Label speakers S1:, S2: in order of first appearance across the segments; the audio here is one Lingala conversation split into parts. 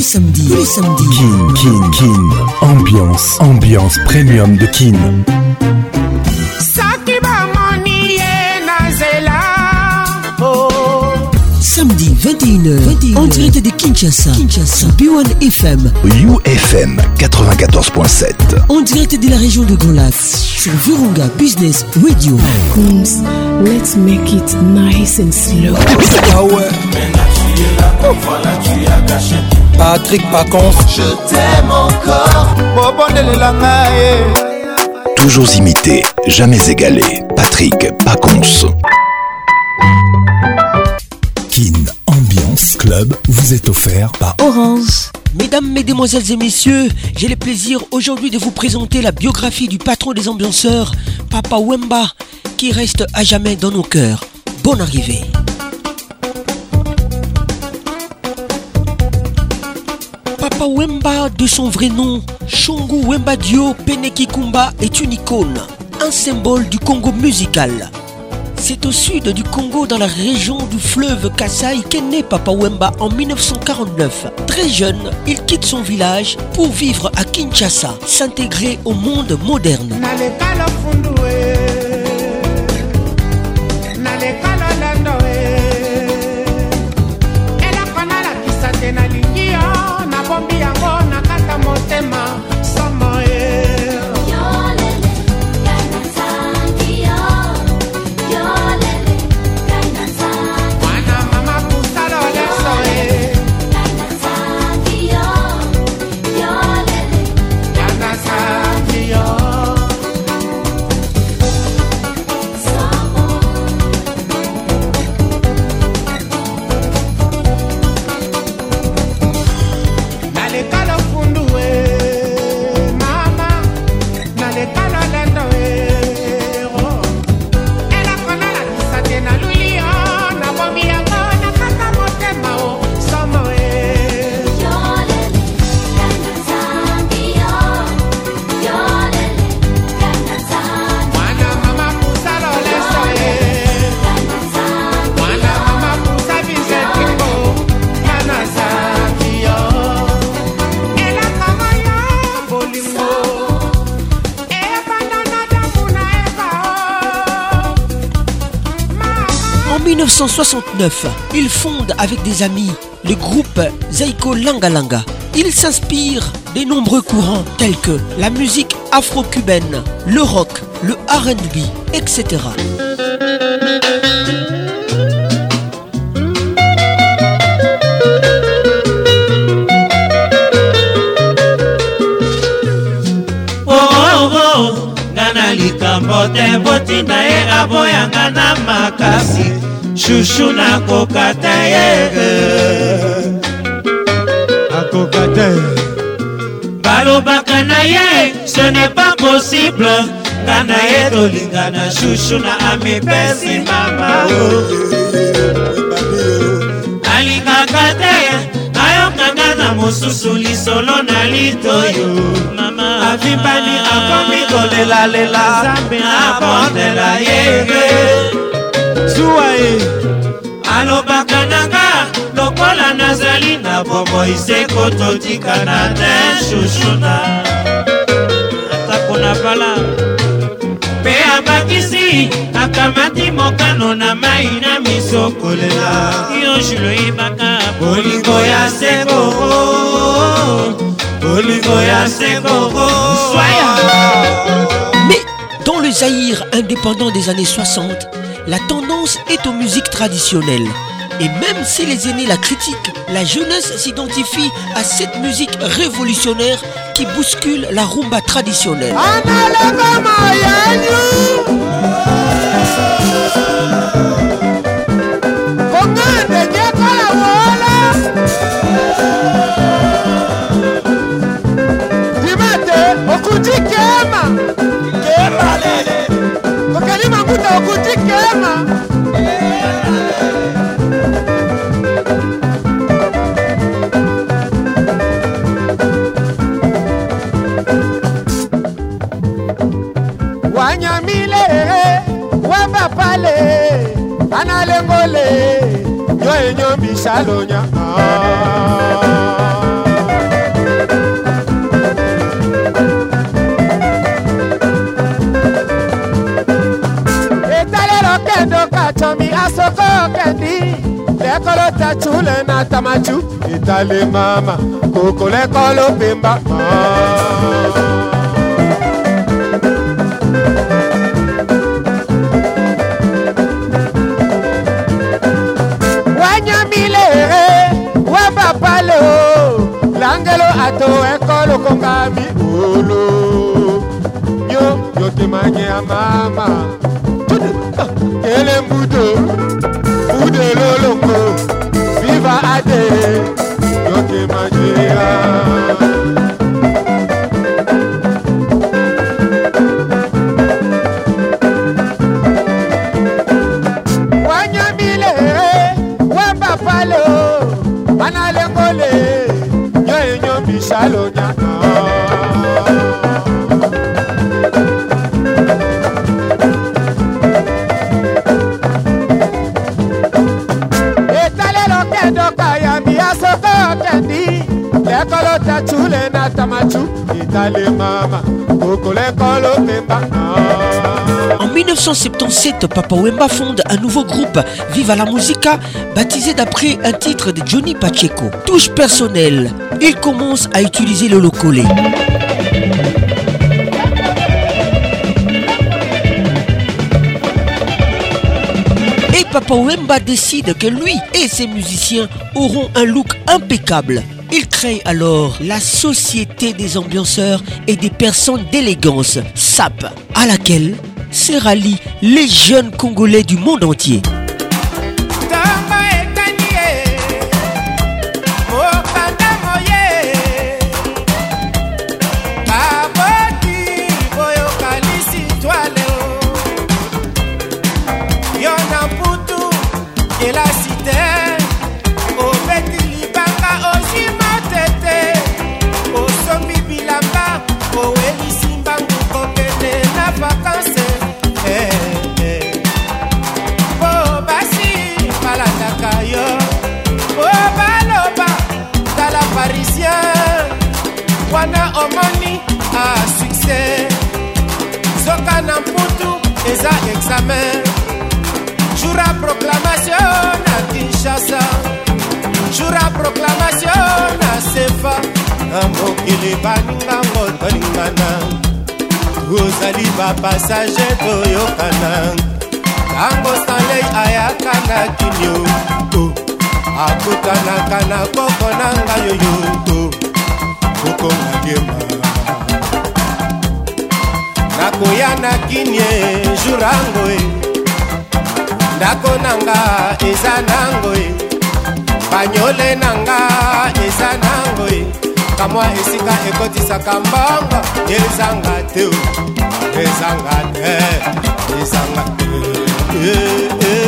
S1: samedis, tous Ambiance, ambiance premium de Kin.
S2: samedi 21h, en direct de Kinshasa, Kinshasa, B1 FM, UFM 94.7, On direct de la région de Golas, sur Virunga Business Radio.
S3: Coons, let's make it nice and slow.
S4: Ah Patrick Pacons, je t'aime encore.
S1: Eh. Toujours imité, jamais égalé. Patrick Pacons. vous est offert par Orange.
S2: Mesdames, Mesdemoiselles et Messieurs, j'ai le plaisir aujourd'hui de vous présenter la biographie du patron des ambianceurs, Papa Wemba, qui reste à jamais dans nos cœurs. Bonne arrivée. Papa Wemba, de son vrai nom, Shongu Wemba Dio Penekikumba, est une icône, un symbole du Congo musical. C'est au sud du Congo, dans la région du fleuve Kassai, qu'est né Papa Wemba en 1949. Très jeune, il quitte son village pour vivre à Kinshasa, s'intégrer au monde moderne. 1969, il fonde avec des amis le groupe Zaiko Langalanga. Il s'inspire des nombreux courants tels que la musique afro-cubaine, le rock, le RB, etc.
S5: shushu nakoka te ye
S6: akoka te
S5: balobaka na ye ce n'est pas possible nga na ye tolingana shushu na amipesi mama alingaka te ayokanga na mosusu lisolo na litoyo mama avimbani akomi kolelalela nzambe abondela yege zuwa ye alobaka nanga lokola nazali na bomoi seko totikana te shushuna atako na bala mpe abakisi akamati mokano na mai na miso kolela yo juloyebaka bolingo ya
S2: seko bolingo ya seko swaya mais dans le zaïr indépendant des années 60 la tendance est aux musiques traditionnelles. Et même si les aînés la critiquent, la jeunesse s'identifie à cette musique révolutionnaire qui bouscule la rumba traditionnelle.
S5: Shalonya. Etalero kendo kachomi asoko kendi lẹ́kọ́ló tẹ̀tù lẹ́nà tamaju
S6: ìtàlẹ́ màmá kòkó lẹ́kọ́ ló fi
S5: langelo ato ekolo konga mi
S6: olo nyo yo temanye ya mama ah, kele mbudo mbudo lolongo viva ade yo temanye ya
S2: En 1977, Papa Wemba fonde un nouveau groupe, Viva la Musica, baptisé d'après un titre de Johnny Pacheco. Touche personnelle, il commence à utiliser le locolé. Et Papa Wemba décide que lui et ses musiciens auront un look impeccable alors la Société des ambianceurs et des personnes d'élégance, SAP, à laquelle se rallient les jeunes Congolais du monde entier.
S5: ebele baninga ngo tolingana ozali bapasage toyokana ntango stanley ayaka na kinio to oh, akutanaka na koko na ngai oyo to oh, kokongagema nakoya na kinie jurango e ndako nanga eza nango e banyole nanga eza nango e ezalaka mwa esika ekotisaka mbongo ezanga te ezanga te ezanga te eh, eh.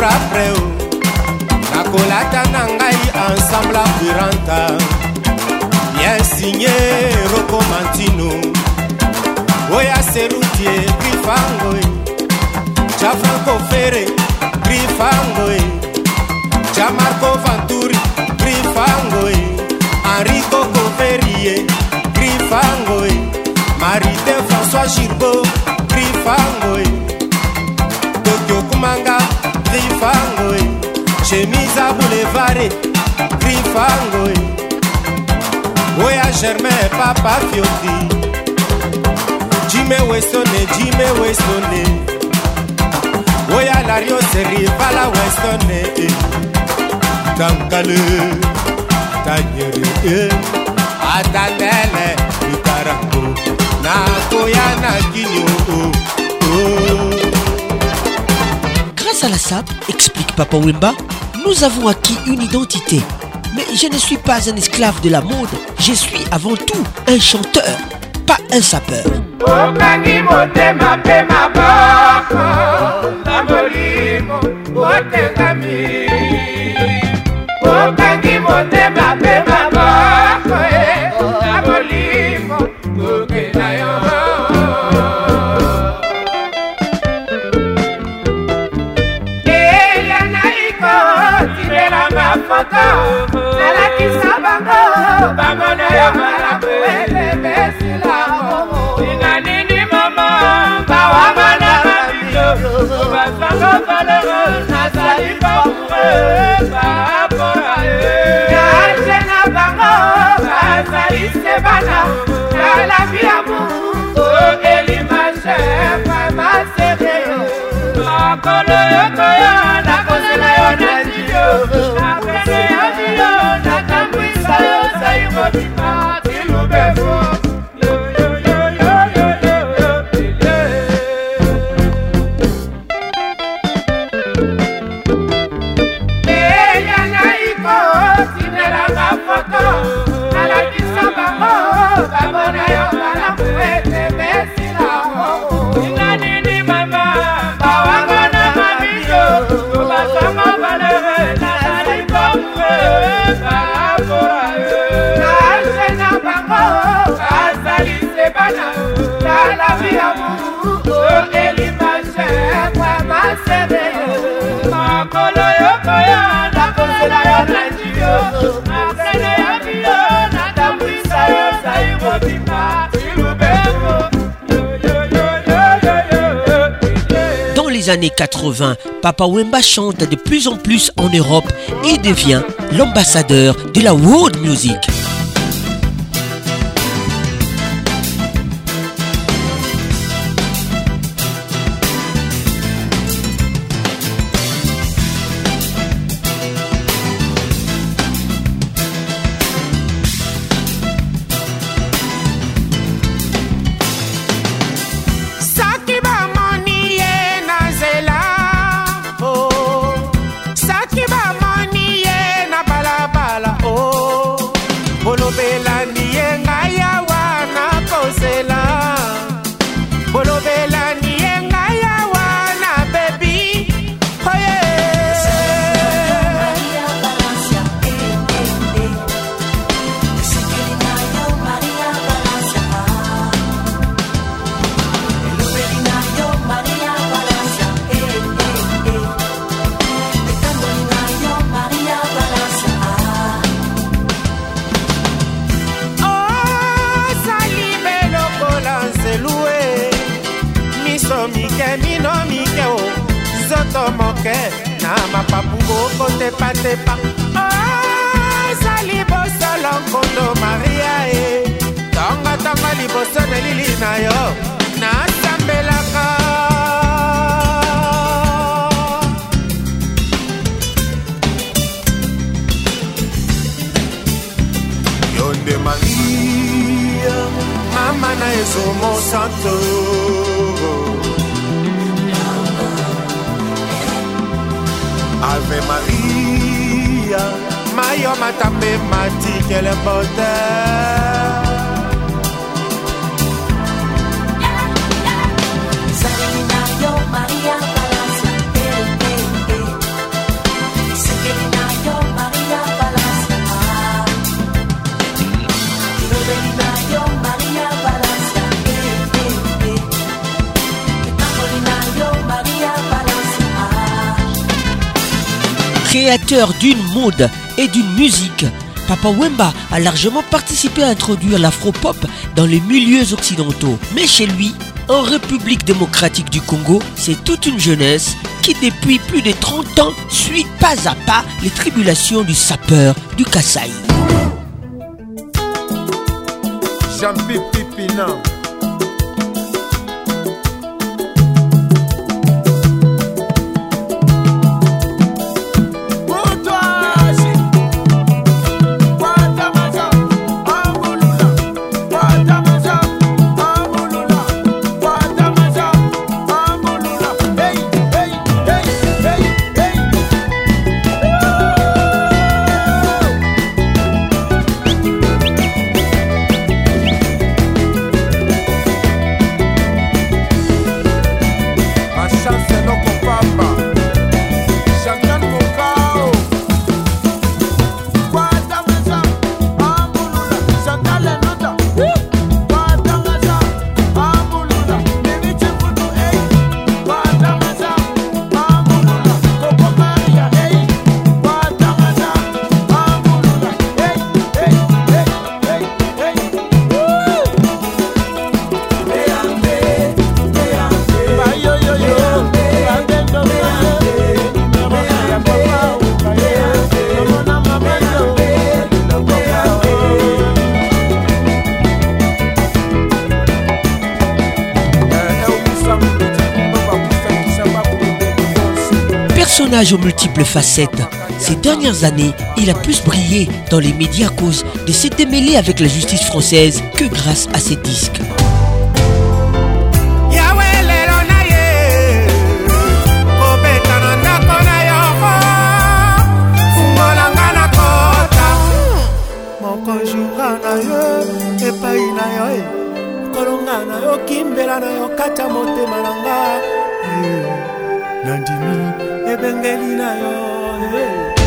S5: jour après o nakolata na ngai ensemble apuranta bien signe rokomantino oya serutie grifangoe chafankofere grifangoe chamarco vanturi grifangoe enrico coverie grifangoe marite françois girbo Misa boulevare Grifangoy Oya Germain Papa Fioti Jimmy Westone Jimé Westone Oya Lario Serivala Westone eh. Tankale Tanyere eh. Atatele Itarango Nakoya Nakinyo oh, oh.
S2: Grâce à la SAP, explique Papa Wimba, nous avons acquis une identité. Mais je ne suis pas un esclave de la mode. Je suis avant tout un chanteur, pas un sapeur. bangana ya malamu elebesila momo ina nini mama bawamana na biso basanga valero nazali baure baapora ye yase na bango bazali se bana nalabi ya moto elima shefa masereo makolo yokoyana moto nalakisa bango années 80, Papa Wemba chante de plus en plus en Europe et devient l'ambassadeur de la world music. et d'une musique. Papa Wemba a largement participé à introduire l'afro-pop dans les milieux occidentaux. Mais chez lui, en République démocratique du Congo, c'est toute une jeunesse qui depuis plus de 30 ans suit pas à pas les tribulations du sapeur du Kassai. aux multiples facettes. Ces dernières années, il a plus brillé dans les médias à cause de s'être mêlé avec la justice française que grâce à ses disques. ndenge na yo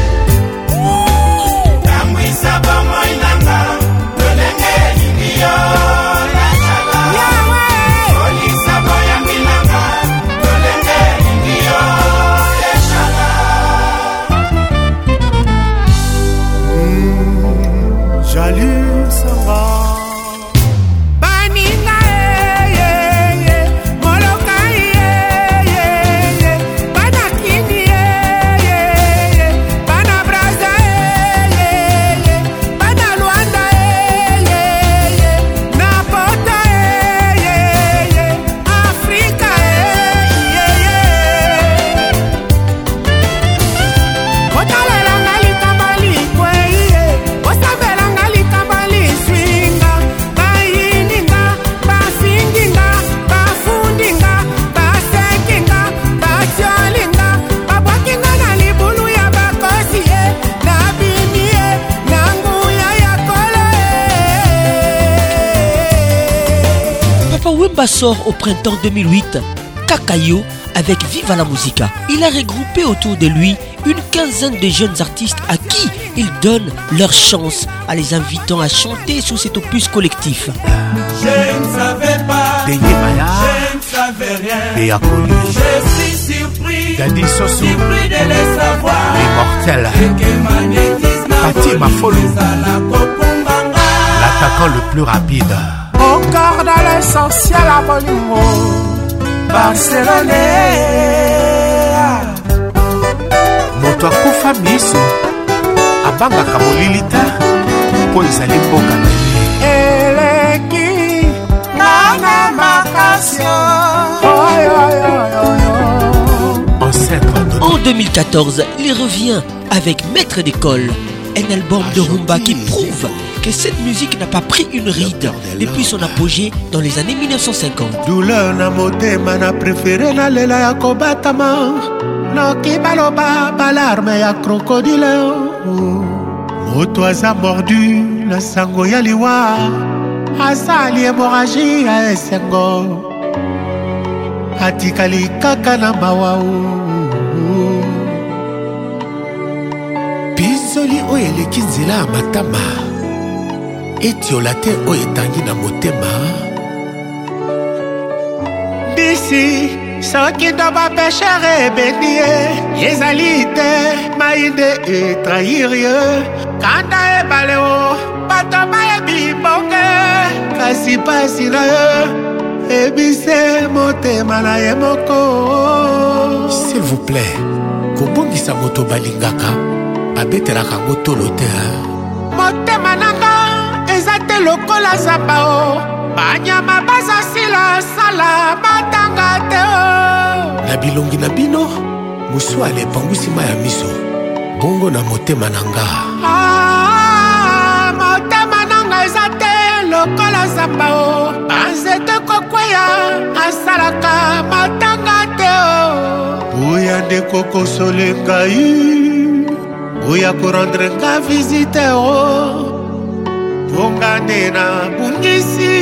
S2: sort au printemps 2008 Kakayo avec Viva la Musica. Il a regroupé autour de lui une quinzaine de jeunes artistes à qui il donne leur chance en les invitant à chanter sous cet opus collectif. Je ne
S7: savais pas, je ne
S8: savais rien, je suis surpris, je suis surpris de les savoir, Les mortels, Fatima
S7: Folou, l'attaquant
S8: le plus rapide. Garde dans l'essentiel à mon humour
S7: Barcelonais moto akufa miso abangaka molili te mpo ezali mboka na ye eleki nanga
S2: makasio En 2014, il revient avec Maître d'école, un album de rumba qui prouve que cette musique n'a pas pris une ride depuis son apogée dans les années 1950. douleur na motema na na lela ya
S5: kobatama Na kibaloba balarme ya crocodile oh. moto aza mordu na sango ya liwa asali hémorragie ya esengo atikali kaka na mawa oh. pinzoli oyo eleki nzela ya matama etiola te oyo etangi na motema bisi soki to bapeshere ebeni ye ezali te mai nde etrahir ye kanda ebale o bato bayebi bonge kasi pasi na ye ebise motema na ye moko s'il vous
S7: plaît kobongisa moto balingaka babetelaka ngo tolo te motema
S5: nanga te lokola zapa o banyama baza sila sala matanga te
S7: o na bilongi na bino mosuala epangwisi ma ya miso bongo na motema na nga
S5: ah, motema na nga eza te lokola zapa o banzete kokweya asalaka matanga te o oya ndeko kosole ngai oya korendre nga visite o bonga nde nabungisi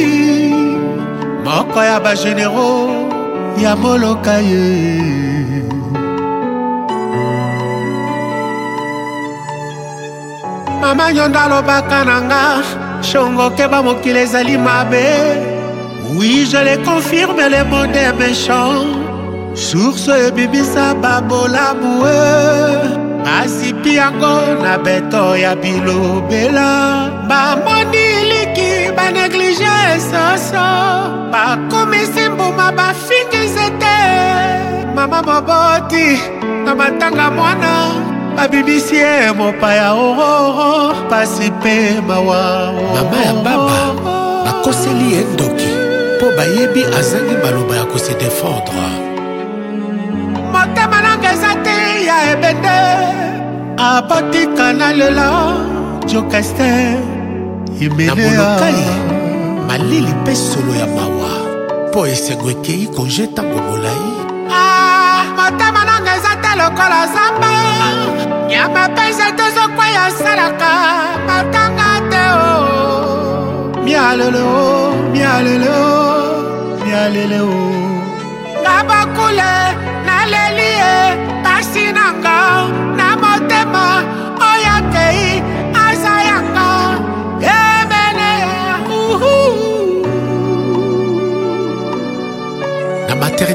S5: moko ya bagenero ya moloka ye mama nyondo alobaka na nga shongoke bamokili ezali mabe oui je le confirme le monde est méchant source ebimisa babolabue asipi yango na beto ya bilobela bamoniliki banéglige esoso bakomisi mbuma bafingisi te mama moboti
S7: na
S5: matanga mwana babibisi ye mopaya ororo oh, oh, oh. pasi mpe mawa
S7: mama ya baba bakoseli ye ndoki mpo bayebi azangi maloba ya kose defendre
S5: motema nanga eza te ya ebende abotika na lelo jokester
S7: na bolokali malili mpe solo ya mawa mpo esengo ekei konje
S5: ntango molai ah, motema nanga eza te lokola zamba nyama mpenza te zokweya esalaka matanga te o mialelo mialelo mialelo ngabakule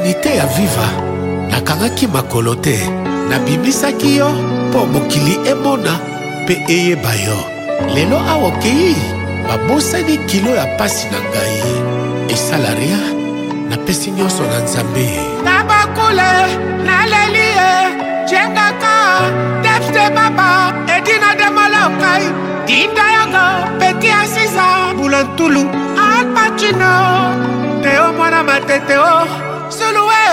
S7: eternite ya viva nakangaki makolo te nabimisaki yo mpo mokili emona mpe eyeba yo lelo awa okei babosani kilo ya pasi na ngai esala ria napesi nyonso na nzambe nabakule naleli ye jengaka depste baba edina demolokai dinda yango
S5: peti asisa bulantulu alpacino teo mwana matete o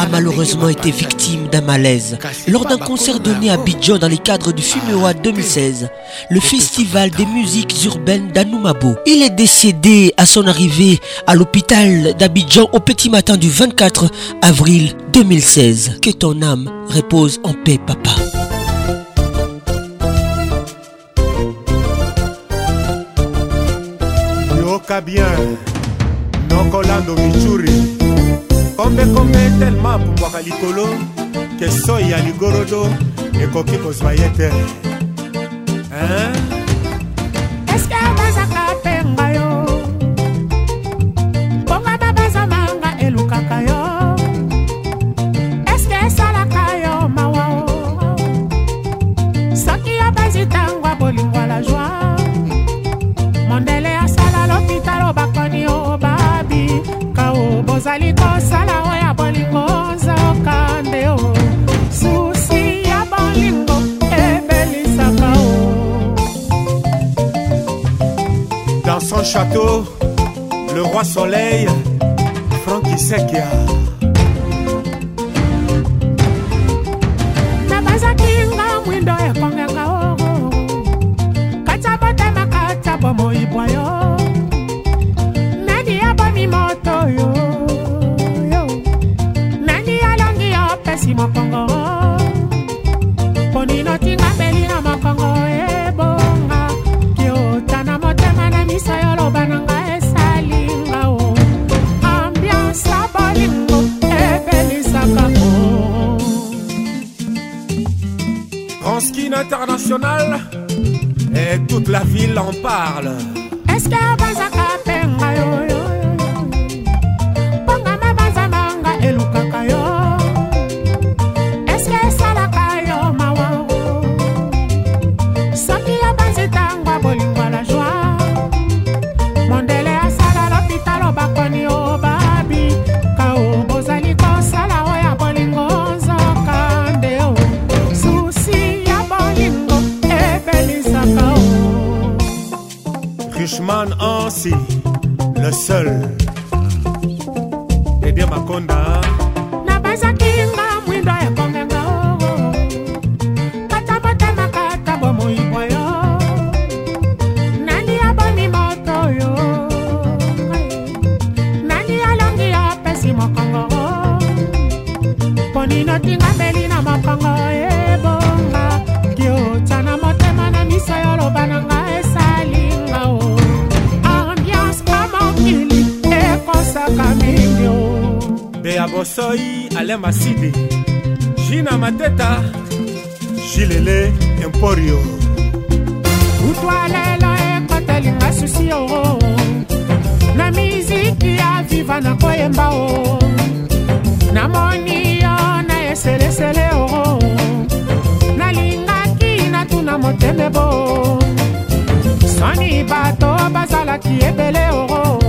S2: a malheureusement été victime d'un malaise lors d'un concert donné à Abidjan dans les cadres du Fumewa 2016, le festival des musiques urbaines d'Anoumabo. Il est décédé à son arrivée à l'hôpital d'Abidjan au petit matin du 24 avril 2016. Que ton âme repose en paix, papa.
S9: kombekome telema apumbwaka likolo ke soi ya ligorodo ekoki kozwa ye
S10: te eske bazaka mpe nga yo bongana bazamanga elukaka yo eske esalaka yo mawa soki yo bazitangwa bolingwa la joi mondele asala lopitalo bakoni o babi kao bozali
S11: château, le roi soleil, Francky Sekia.
S12: et toute la ville en parle. Est-ce que
S13: seul dédié eh makonda bosoi ale maside jina mateta jilele emporio kutwalela ekotelinga susi o na miziki ya viva na koyemba o namoni yo na eselesele o nalingaki natuna moteme bo soni bato bazalaki ebele o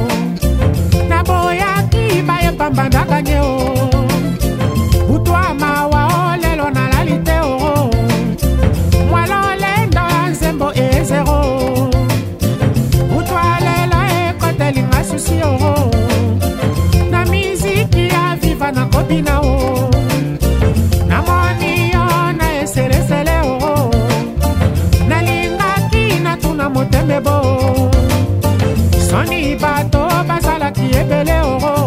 S13: ye pamba ndakange o butu
S14: amawa o lelo nalali te o mwala olendo ya nzembo ezero butu alelo ekotelinga susi o na miziki ya viva nakobina o namoni yo na eselesele o nalingaki natuna motembebo soni bato bazalaki ebele oro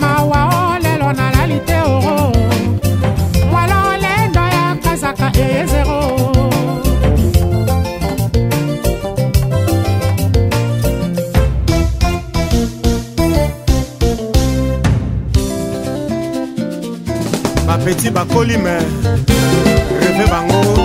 S14: mawa lelo nalali te oro mwala lendo ya kazaka ezero
S15: bapeti bakoli me reve bango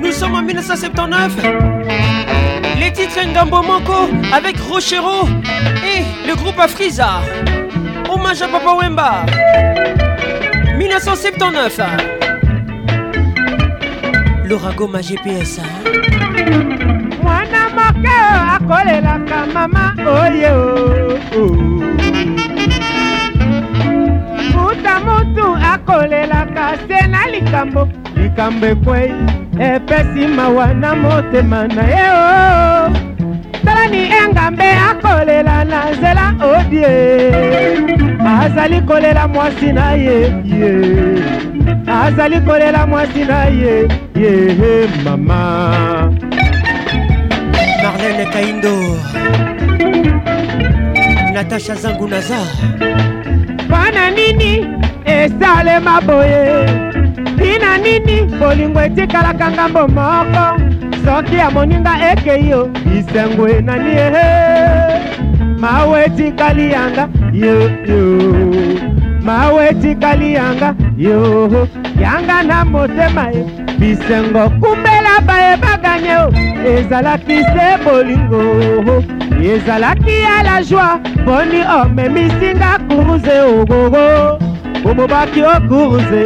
S2: Nous sommes en 1979 Les titres Ngambo Moko avec Rochero et le groupe Afriza Hommage à Papa Wemba 1979 L'Oragoma GPS mwana oh. oh. likambo likambo ekwei epesi mawa na motema na ye o
S16: oh. talani engambe akolela na nzela odie oh, azali kolela mwasi na ye ye azali kolela mwasi na ye yehe mama marlene kaindo natasha zangunaza mpana nini esalema boye na nini bolingo etikalaka ngambo moko soki amoninga ekei yo isengo enani ehe mawe etikali yanga yoyo mawe etikali yanga yoho yanga na motema ye bisengo kumbela bayebaganye o ezalaki se bolingo oho ezalaki ya la joi mponi omemisinga kuruze ogogo omobaki okuruze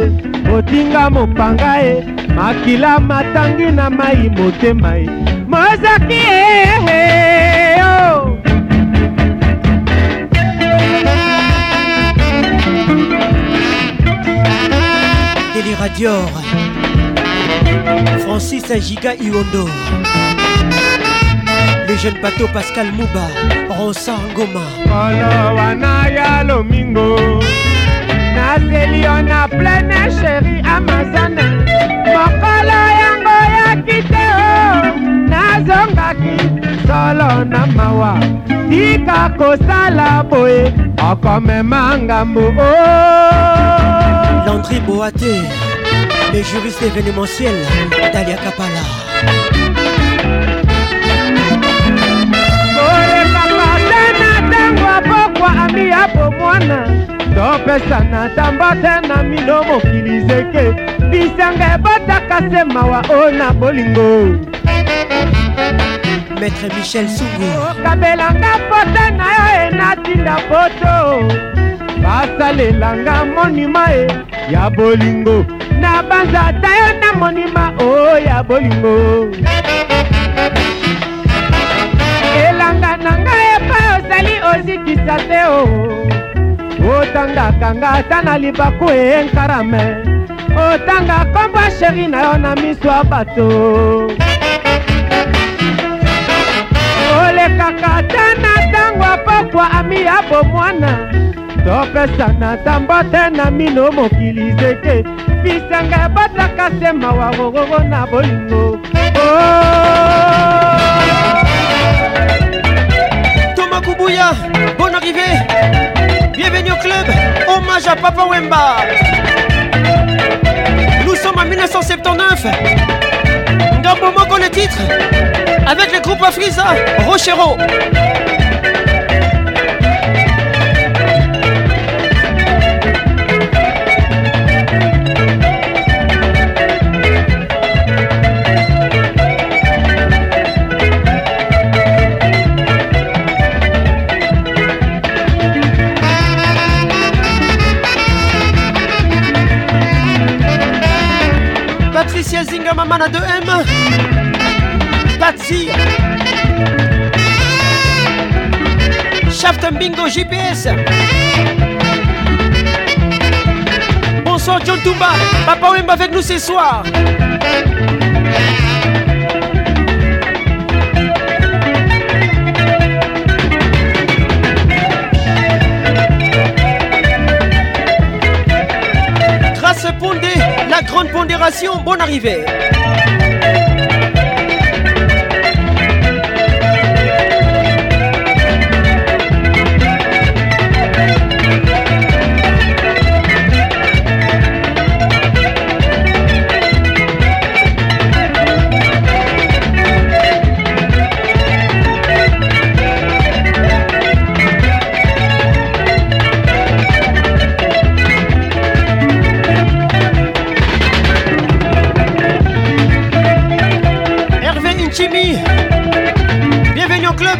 S16: otinga mopanga ye makila matangi na
S2: mai motema ye mozaki eyo deliradior francis agiga iondo le jeune bateau pascal mouba rosa
S17: ngoma kolo wana ya lomingo
S2: baseli
S17: yo na plene sheri amazana mokolo yango yaki te o oh, nazongaki solo na mawa tika kosala boye okomema ngambu o oh.
S2: landri boate le juriste événementiel dalia kapala
S18: ami ya bomwana topesana ntambo te na mino mokili zeke bisanga ebotaka se mawa o na bolingo maître michel sungu okabelanga pote na yo enatinda poto basalelanga monima e ya bolingo na banza ta yo na monima o ya bolingo elanga nanga ozikisa te o otangaka nga ata na libaku enkarame otanga kombo sheri na yo na miso ya bato olekaka ta na ntango apokwa ami ya bomwana topesana ntambo te na mino mokili zeke bisanga ebataka se mawa rororo na bolingo oh!
S2: bonne arrivée. Bienvenue au club. Hommage à Papa Wemba. Nous sommes en 1979. moment qu'on le titre. Avec le groupe Afriza, Rochero. DJ Zinga Mamana 2M Patsy Shaft Bingo GPS Bonsoir John Touba Papa Wemba avec nous ce soir la grande pondération, bonne arrivée.
S18: Chimi, bienvenue au club.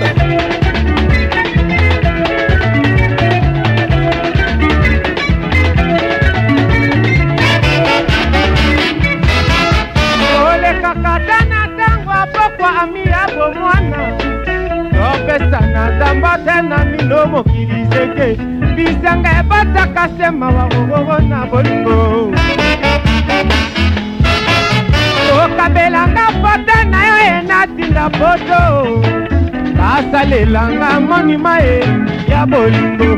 S18: olekaka ta na ntango apokwa ami ya bomwana topesa na nzambo te na mino mokili zeke bisanga ebataka sema wagogogo na bolingo basalelanga monima ye ya bolingo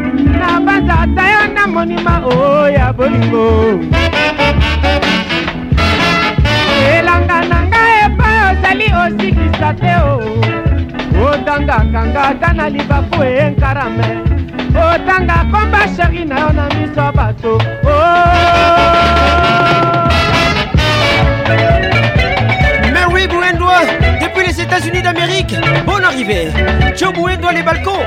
S18: na bazata yo na monima o oh, ya bolingo elanga na nga epai ozali osikisa te o oh. otangaka nga ata na libaku enkarame otanga komba sheri na yo na miso bato o oh!
S2: États-Unis d'Amérique. Bonne arrivée. Choboué doit les balcons.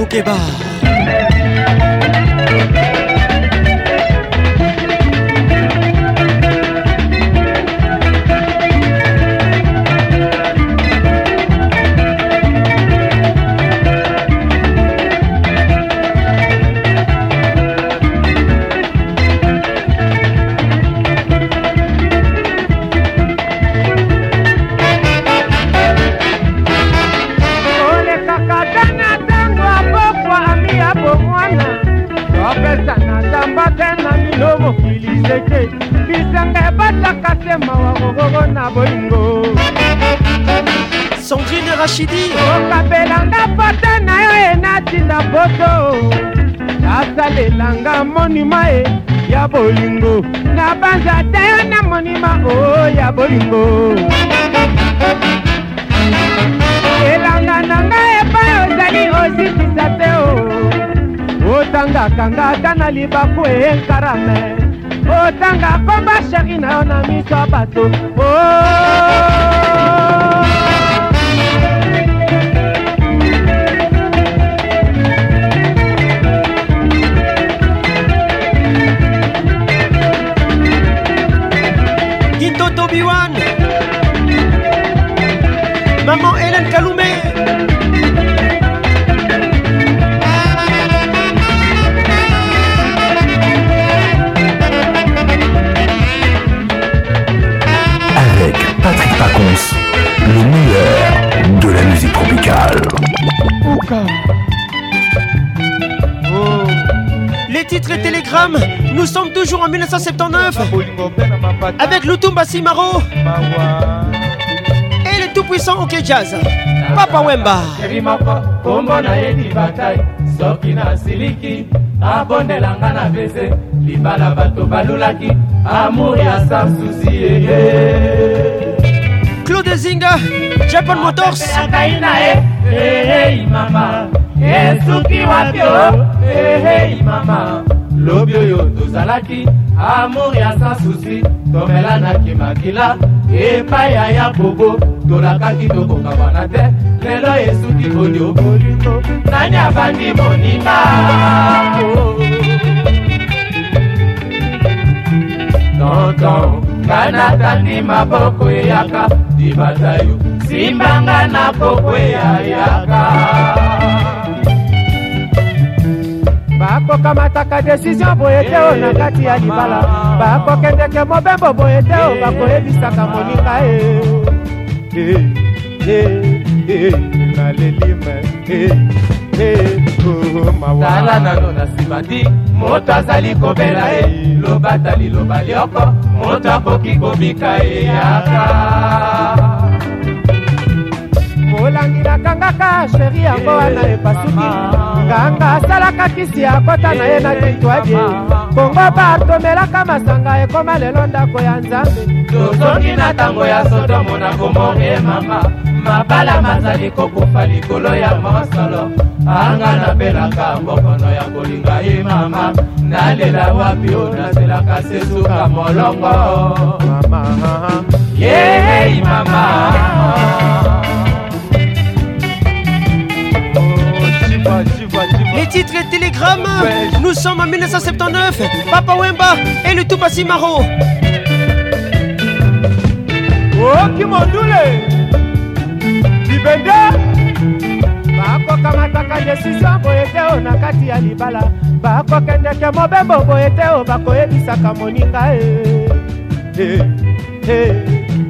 S2: बाद
S18: rachidi okapelanga pota na yo enatinda poto asalelanga monima e ya bolingo na banza te yo na monima o oh, ya bolingo elanga na nga epai ozali osilisa te o oh. otangaka nga ata na libaku enkarame otanga komba sheri na yo na miso ya bato o oh!
S7: le meilleur de la musique tropicale. Oh.
S2: Les titres et télégrammes, nous sommes toujours en 1979 avec Lutumba Simaro et le tout-puissant OK Jazz, Papa Wemba. amour bazinga japan motors akai naye
S19: ehei mama esuki wapi o ehei mama lobi oyo tozalaki amour ya sa susi tomelanaki makila epai ya ya bobo tolakaki tokokabwana te lelo esuki kolio bolingo nani abandi moninga
S20: tonton ngai natandi maboko eyaka ndibata yo simbanga na kokweyayaka
S21: bakokamataka desizio boye te o na kati ya libala bakokendeke mobembo boye te e. E, e, o bakoyebisaka moninga e
S22: nalelime
S20: tala nano na nsima ti moto azali kobela ye loba ta liloba lioko moto akoki kobika eyaka olangilaka
S21: ngaka sheri yango wana epasuki nganga asalaka kisi akota na ye na kitwadi kongo batomelaka masanga ekoma lelo ndako ya nzambe
S20: tozoki na ntango ya sodomo na gomore mama mabala mazali kokufa likolo ya mosolo anga napelaka mbokono ya kolinga ye mama nalela wapi o nazelaka sesuka molongo mama yei mama
S2: titre et télégramme. Nous sommes en 1979. Papa Wemba et le Tupasi Maro.
S21: okimondule libende bakokamataka desisio boye te o na kati ya libala bakokendeke mobembo boye te o bakoyebisaka
S22: moninga e eh. eh,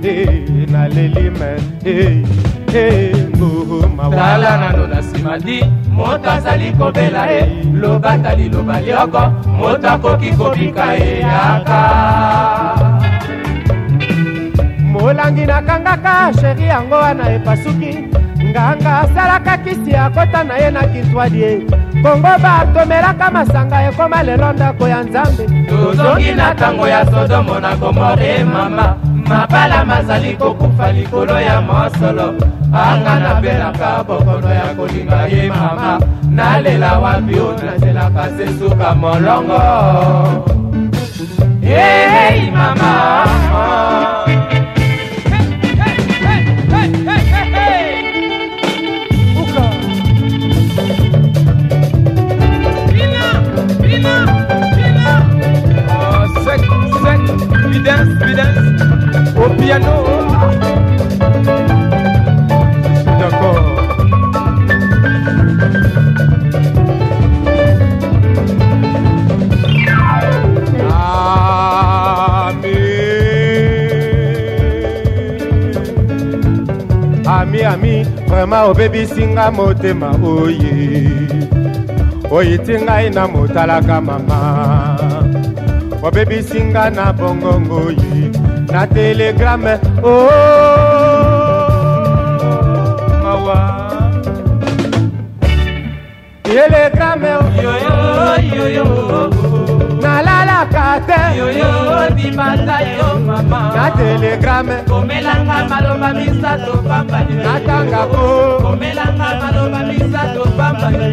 S22: eh, naleli me ngoma wala nano nasimadi
S20: moto azali kobela ye lobata liloba lioko moto akoki kobika eyaka
S21: molangi
S20: nakangaka
S21: sheri yango wana epasuki nganga asalaka kisi akota na ye na kintwadie kongo batomelaka masanga ekoma lelo ndako ya nzambe
S20: tozongi na ntango ya sodomo na gomore mama mabala mazali kokufa likolo ya mosolo anga nabelaka bokono ya kolinga ye mama nalela wapi o natelaka se suka molongo yei mama oh.
S23: dance, we dance au piano.
S24: Ami, ami, vraiment oh, baby, singa motema oye oye oyitingai na motalaka mama obebisinga na bongo ngoi na telegrame o oh, mawa
S25: telegrame
S24: nalalaka te na telegrame
S25: komelanga maloba misato pambani
S24: natanga ko
S25: komelanga maloba misato pambani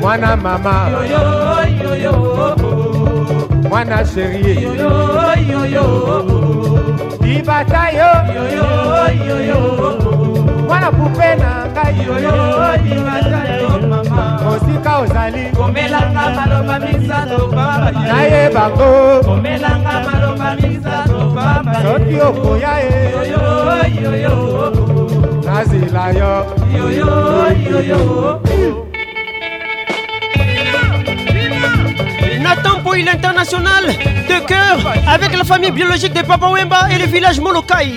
S24: mwana mama
S25: yoyo, yoyo,
S24: mwana
S25: chérie libata yo
S24: mwana pupe
S25: na ngai
S24: mosika
S25: ozali komelanga maloba misato pamba nayebango komelanga maloba misato pamba soki okoya ye nazela
S24: yo
S2: Nathan pour internationale de cœur avec la famille biologique de Papa Wemba et le village Molokai.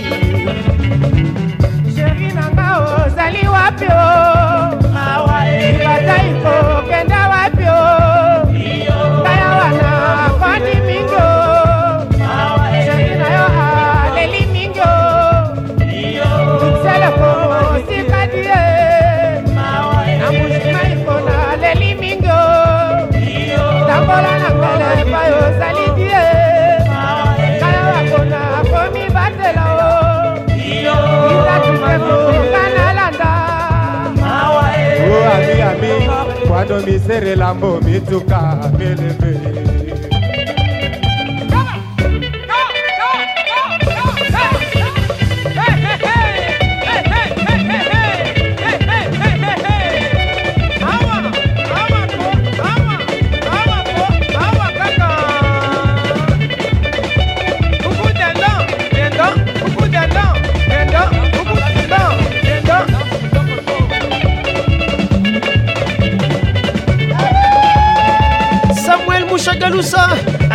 S24: miserela mbomituka belebe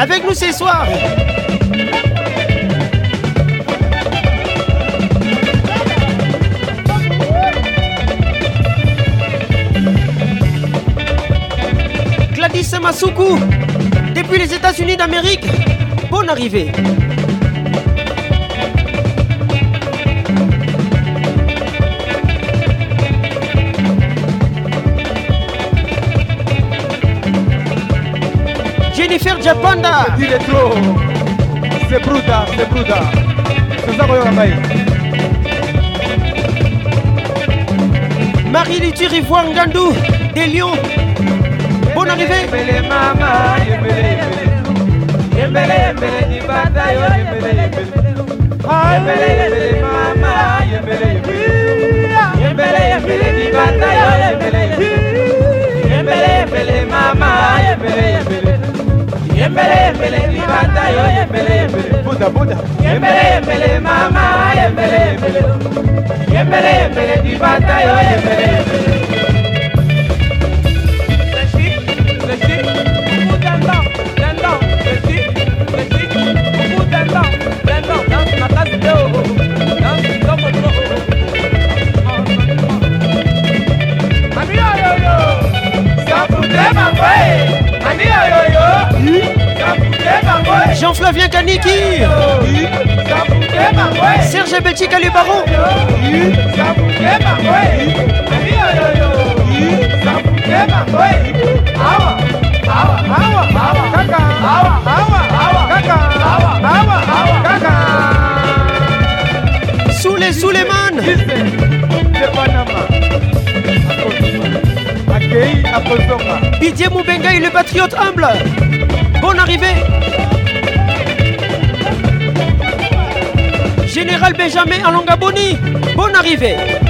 S2: avec nous ce soir. Gladys Masuku, depuis les États-Unis d'Amérique, bonne arrivée. c'est
S26: bruta c'est bruta toza koyoka
S2: Marie luthier Ngandou des Lions Bonne arrivée
S27: yembele yembele libanda yo yembele yembele buda buda yembele yembele mama yembele yembele yembele yembele libanda yo yembele yembele
S2: Jean-Flavien
S23: Kaniki
S2: Serge Betty Calibaro Sous les sous les Moubengaï, le patriote humble Bonne arrivée Général Benjamin Alongaboni, bonne arrivée.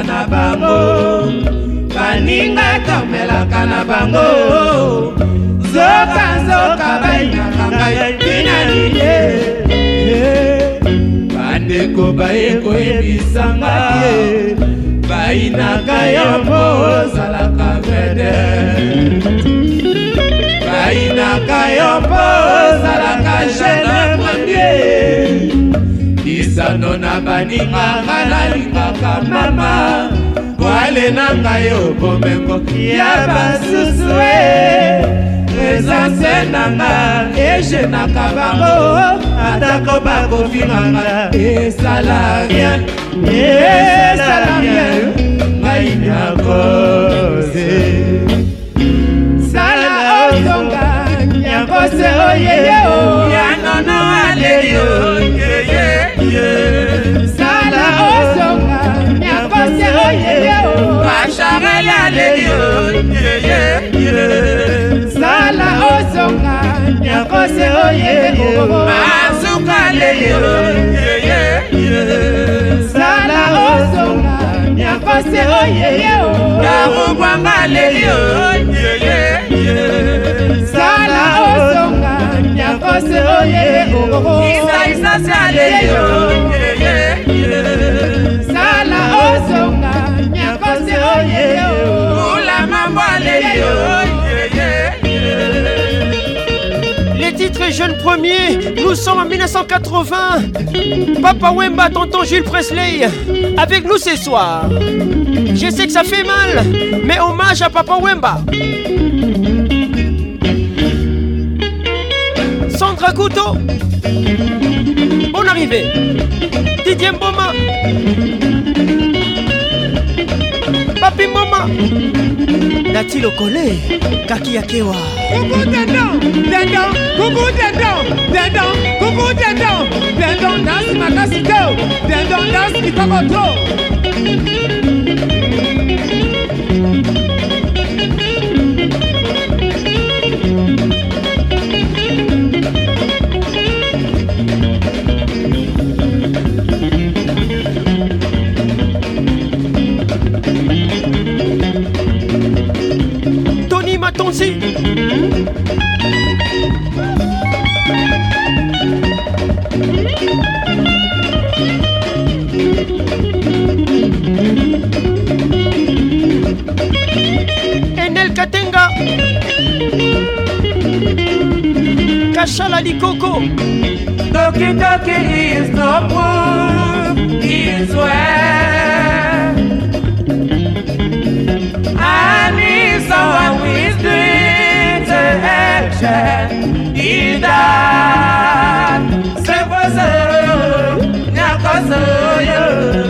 S28: tomelaka na bango baninga tomelaka na bango nzoka nzoka bayinaka ngai tina nini bandeko baye koyebisanga bayinaka yango ozalaka vede bayinaka yo mpo ozalaka gene lisano na baninga nga nalingaka mama wale na ngai obomengo ya basusu e eza nse na nga ejenaka bango atako bakofinganga esala rien esala rien ngai nakoze
S29: sala ozonga nyakose oyeyeo yanono aleyo babalale sala osonga nyakose oyebasukale sala osonga nyakose oyeye nakubwanga lelio sala osonga nyakose oyeyeisaisasalelio sala osonga
S2: Les titres jeunes premiers, nous sommes en 1980. Papa Wemba, tonton Jules Presley, avec nous ce soir. Je sais que ça fait mal, mais hommage à Papa Wemba. Sandra Couteau, bonne arrivée. Didier Mboma. papi mama nati lokole
S23: kaki ya kewa kuku dendon dendon kuku dendon dendon kuku dendon dendon dansi makasi te dendon dansi kitoko to
S2: Shalali Doki
S29: Doki is the one, he is where. I need someone who is doing the action. Ida, Seposo, Nyakoso,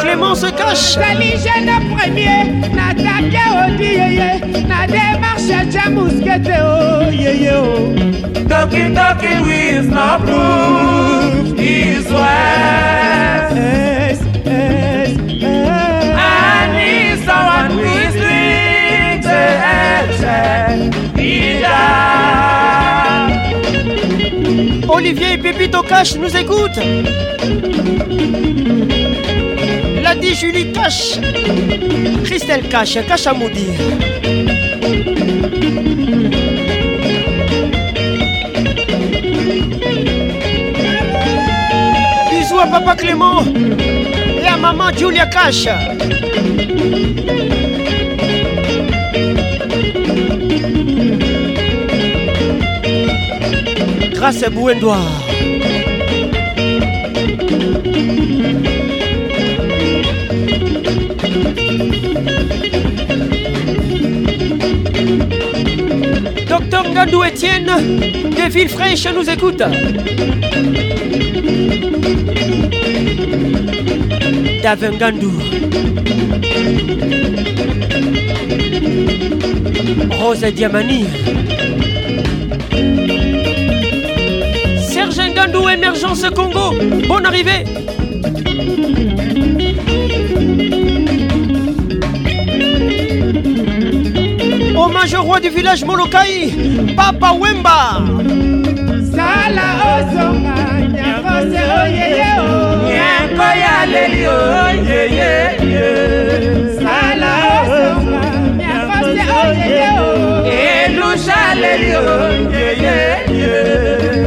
S29: Clément se cache. La jeune premier, n'attaque au dieu, yeye, na démarche à mousquete o oh, oh. Talking talking with no proof is west. Olivier et Pépito cache nous écoutent. dit Julie Cash. Christelle cache cache à maudire. Bisous à papa Clément et à maman Julia Cash. grâce à Bouendoa. Docteur Ngandou Etienne de Villefranche nous écoute. Rose Rose Diamani. Agence Congo, bonne arrivée Hommage au roi du village Molokai, Papa Wemba Sala Ozonga, Nyakose Oyeye oh. Nyako ya leli Oyeye oh, Sala Ozonga, Nyakose Oyeye oh. Elusha leli Oyeye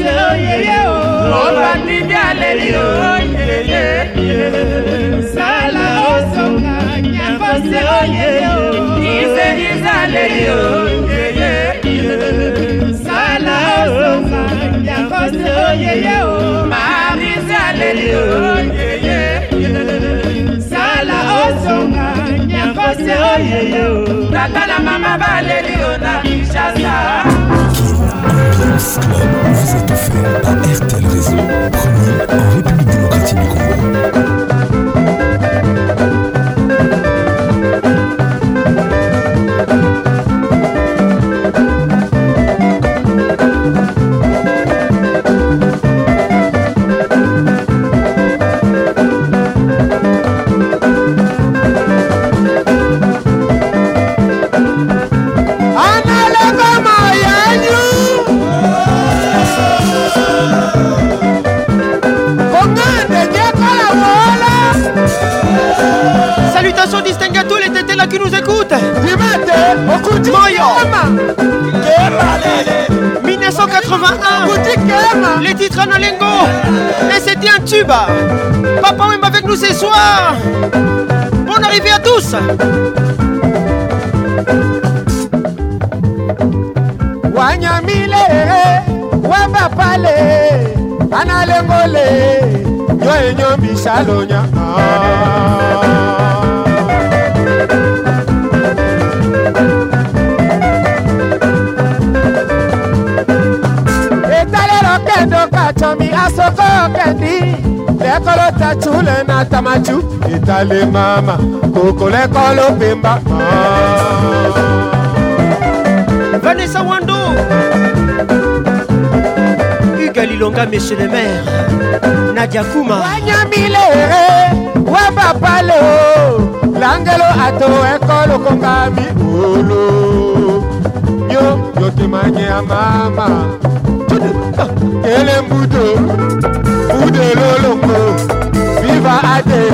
S29: ṣe oyeye o. ó bá ní bí alẹ́ rí o. oyeye sálà ó sọ̀ka yàtọ̀ ṣe oyeye o. ìṣe ìṣe alẹ́ rí o. oyeye sálà ó sọ̀ka yàtọ̀ ṣe oyeye o. màá rí ṣe alẹ́ rí o. oyeye sálà ó sọ̀ka yàtọ̀ ṣe oyeye o. tàtàlà màmá bá alẹ́ rí o tàbí ṣáṣá. Vous vous êtes offert par RTL Réseau, premier en République démocratique du Congo. Les titres Analengo. Et c'était un tube. Papa même avec nous ce soir. Bonne arrivée à tous. Wanyamile, Wabapale, Analengole, Yoenyo Bisalonya. tami asoko kandi lẹ́kọ́ló tatu lẹ́nà tamaju ìtàlẹ̀ mama kòkó lẹ́kọ́ló bimba. Vanessa Wando Hugues Lilonga, monsieur le maire Nadia Kouma Wanyamile, Wabapalo Langelo ato ekolo kongami Olo Yo, yo te manyea mama kele mbudo mbudo lolongo viva ate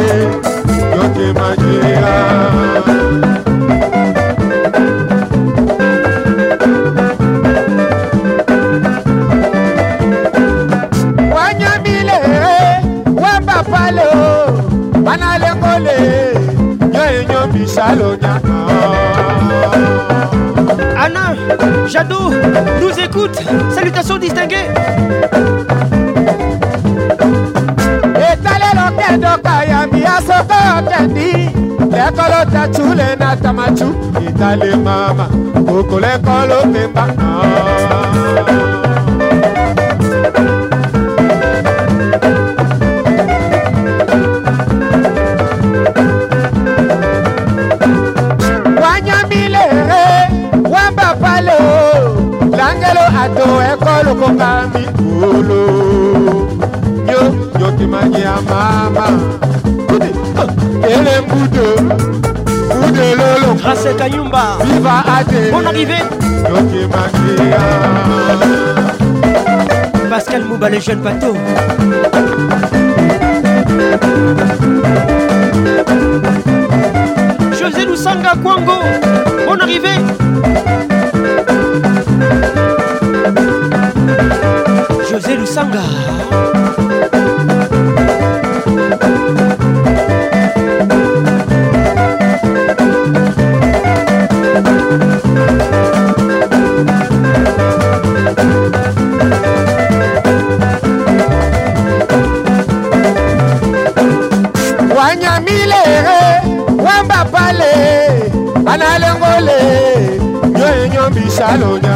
S29: yoke majira. wanyamile wambapalo banalengole nyoenyo bisalonya. Jadot nous écoute. Salutations distinguées. Et etalelo kedo kayambi asoko kendi lekolo tachule na tamachu itali mama kokole kolo pemba na.
S30: boka mikolo yo viva ade bon arrivé pascal mouba le jeune bateau José Lusanga Kwango, bon arrivé. josé lusanga wanyamilere wambapale banalengole nyoenyombisalonya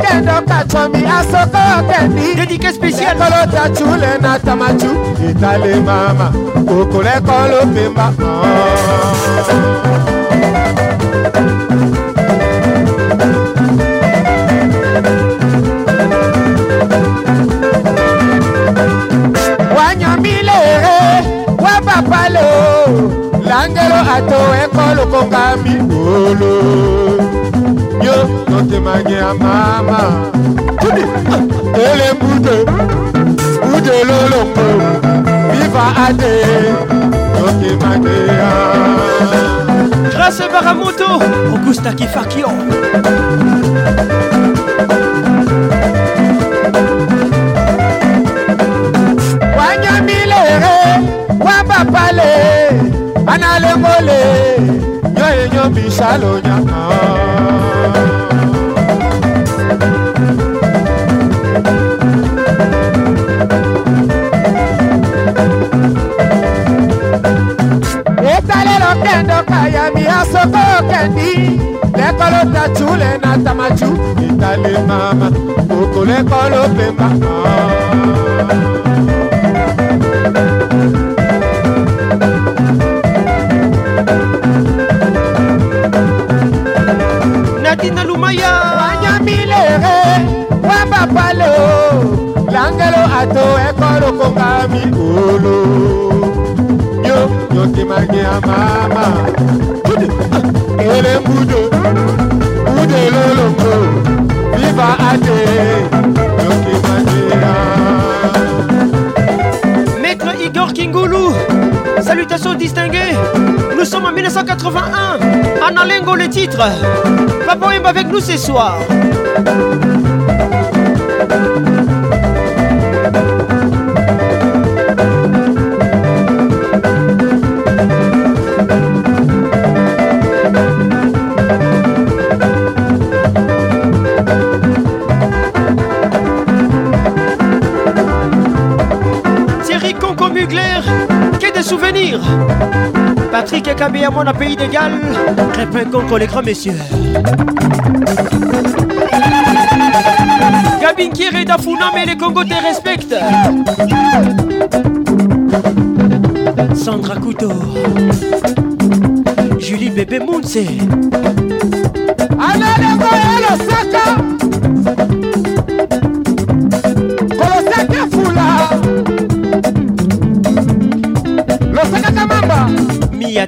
S30: kendo kachomi asoko kendi dédica spécial kolo ta chule na tamachu itale mama kokole kolo pemba wanyamile wapapalo langelo ato ekolo kongami olo yo otemage à mama est elembute bude lolongo viva ade te à. grâce baramoto augusta kifakio le mole analengole nyoye nyobisalo nyaka Kendoka ya miasoko kendi Lekolo tachule na tamaju Itale mama Ukule kolo pemba Natina Lumaya Wanyamilere Wabapalo Langelo ato ekolo konga mi olo Maître Igor Kingoulou Salutations distinguées Nous sommes en 1981 Anna Lingo le titre Papa est avec nous ce soir Patrick et à mon pays d'égal. Crépin contre les grands messieurs. Gabin da Dafuna, mais les Congos te respectent. Sandra Couteau. Julie Bébé Mounse.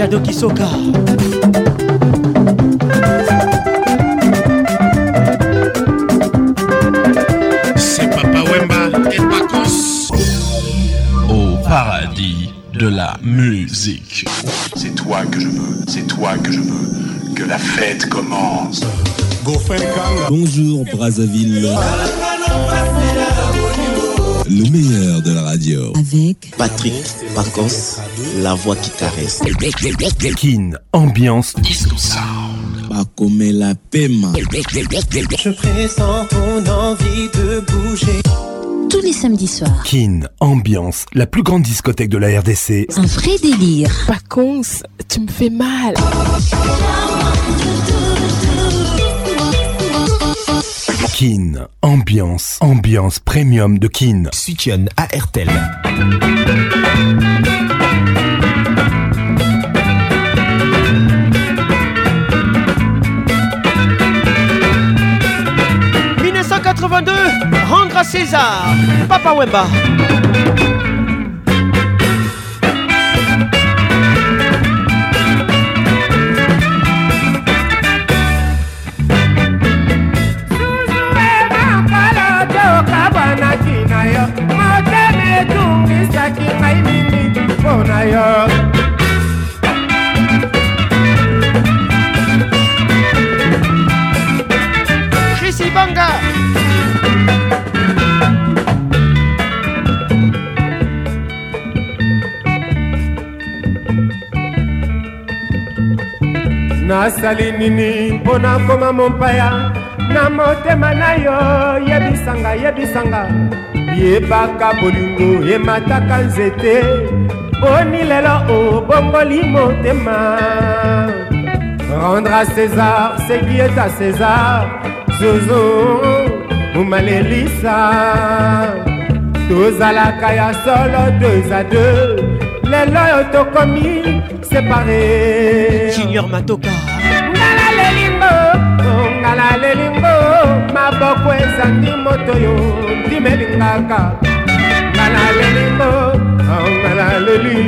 S30: C'est Papa Wemba et Pacos.
S31: Au paradis de la musique.
S32: C'est toi que je veux, c'est toi que je veux, que la fête commence. Bonjour Brazzaville.
S33: Le meilleur de la radio.
S34: Avec Patrick Pacons, la voix qui caresse.
S31: Kin, ambiance, disco
S35: la paiement.
S36: Je pressens ton envie de bouger
S37: tous les samedis soirs.
S31: Kin, ambiance, la plus grande discothèque de la RDC.
S38: Un vrai délire.
S39: Pacons, tu me fais mal.
S31: Kin, ambiance, ambiance premium de Kin. Sution à RTL.
S40: Cesar, Papa Wemba.
S41: nasali nini mpo nakoma mopaya na motema na yo yebisanga yebisanga yebaka bolingo yemataka nzete boni lelo obongoli motema rendre à césar ce qui est à césar zozo omalelisa tozalaka ya solo deux à deux lelo oyo tokomi separe
S40: junior matoka nalelingo nga nalelingo maboko ezangi moto yo ndimelingaka nga nalelingo nga naleli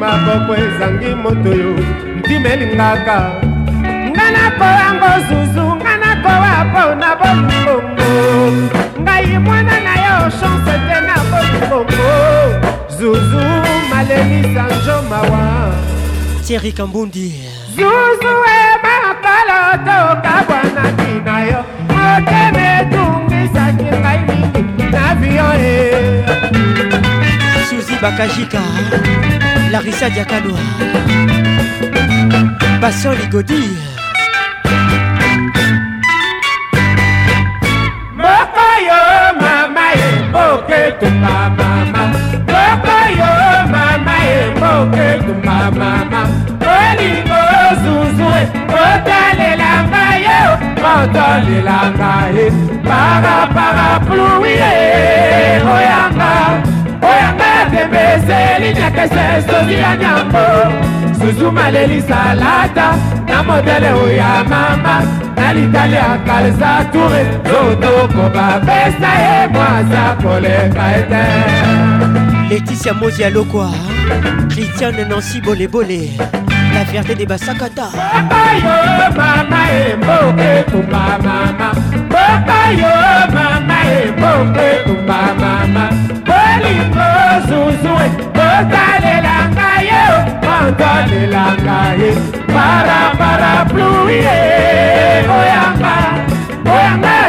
S40: maboko ezangi moto yo ndimelingaka nga nakoyango zuzu nga nakowa po na bolingongo ngai mwana na yo chance te na bolingongo zuzu malelisa njomawa tieri kambundi zuzu e E. bakajika larisa diakanoa bason ligodi moko yo mama ye moketumba mama moko yo mama ye moketumba mama
S42: nasalelaka ye paraparapluie oyanga oyanga tembeseli nyakese sozi ya nyambo suzumaleli salata na modele oya mama na litale ya kalsature zotoko bapesa ye mwasa koleka ete leticia mozi
S40: alokwa christiane nancy bolebole la fierté des Basakata.
S42: Papa yo, mama et moke kumba mama. Papa yo, mama et moke kumba mama. Bolingo zuzue, botalela ngaye, botalela ngaye. Para para pluie, e. oyamba. 1982,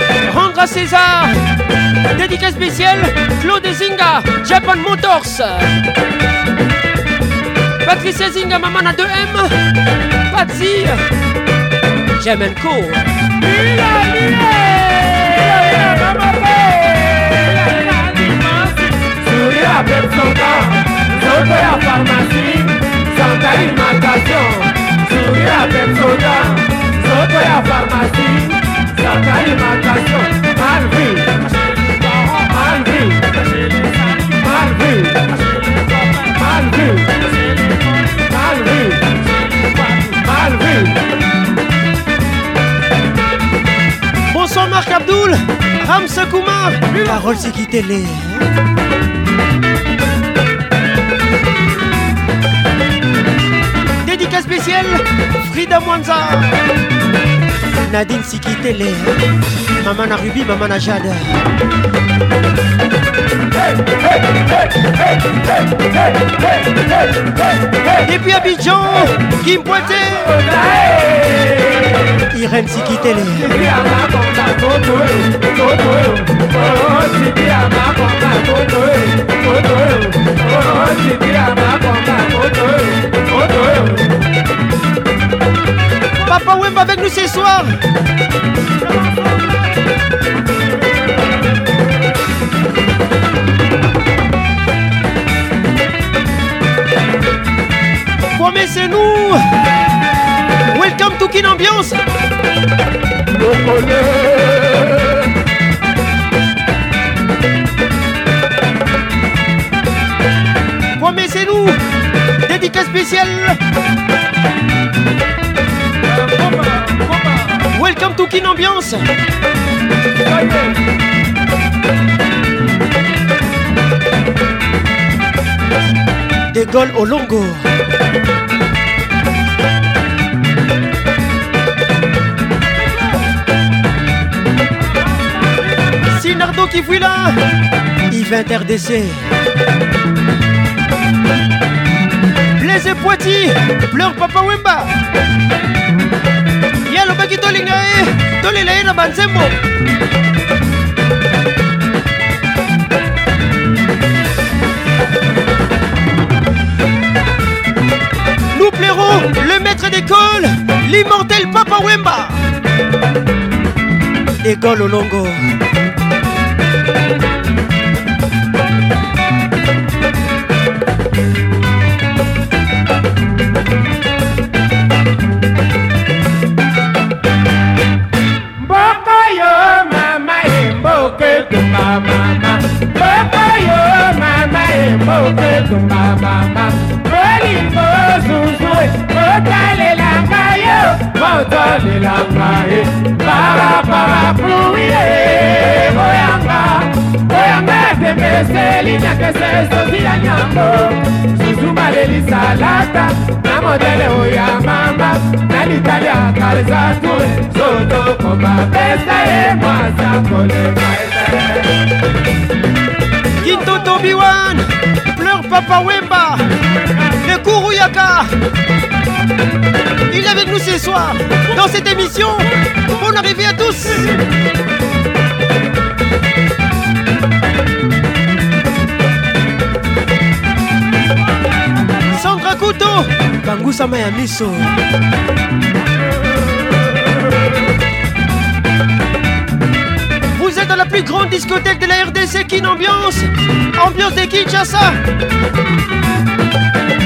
S40: e rendre à César, dédicace spéciale, Claude Zinga, Japan Motors. Patricia Zinga, maman à 2M, Patsy,
S43: German Cool. ¡Mira, mira! la farmacia, santa farmacia,
S40: chanson Marc Abdoul, Ram Sakuma. Parole c'est quitter hein? les. Dédicace spéciale, Frida Mwanza. Nadine Sikitele, hein? Maman Ruby, Maman Jade. Et puis Abidjan, Kim Poité Irène Sikitele Papa Wemba avec nous ce soir promessez c'est nous. Welcome to Kin Ambiance. mais c'est nous. Dédicace spéciale. Welcome to Kin Ambiance. De Gaulle au Longo. Sinardo qui fuit là. va interdesser. Blaise Poiti, pleure Papa Wemba. yalobaki tolinga ye tolela ye la le maître d'école, l'immortel Papa Wemba. École au mama,
S42: mama, mama, mama, mama, mama, mama, mọ̀tàlélàǹkà yó mọ̀tàlélàǹkà yé parapara fún yé bóyáǹkà bóyáǹkà tẹ̀mẹsẹ̀ lìnyàkẹsẹ̀ sọ́sí ànyàmó zuzumaleli salata namọ̀tẹ́lẹ̀ òyà mama nálìtàlẹ̀ àkàlẹ́sàtò sódòkọ̀mà bẹ́sẹ̀ yé mọ̀
S40: àṣàkọlẹ̀ mọ̀ ẹ̀sẹ̀. Kinto Tobi One, pleure
S42: Papa Wemba, le
S40: Kourou-Yaka. Il est avec nous ce soir dans cette émission. pour arrivée à tous. Sandra Couteau, Bangusa Mayamiso. Vous êtes dans la plus grande discothèque de la RDC, Kin Ambiance, ambiance de Kinshasa.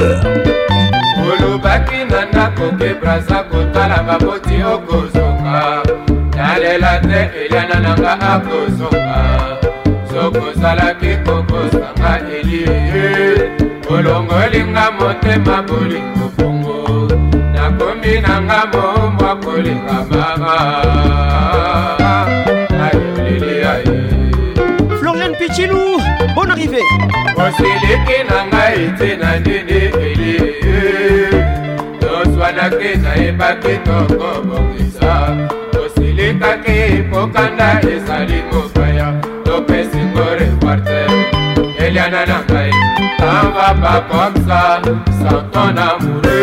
S40: cœur olobaki na ndako ke braza kotala baboti okozonga nalela te eliana nanga akozonga sokozalaki kokosanga elie olongolinga motema bolingo bongo nakomi nanga mombwa kolinga mama ayolili aye florian pichilou bonne arrivée osiliki na ngai te na ndini olandaki nayebaki tokobongisa osilikaki kokanda ezali mopaya topesingo reparte eliana na ngai tamba papoksa santo na muri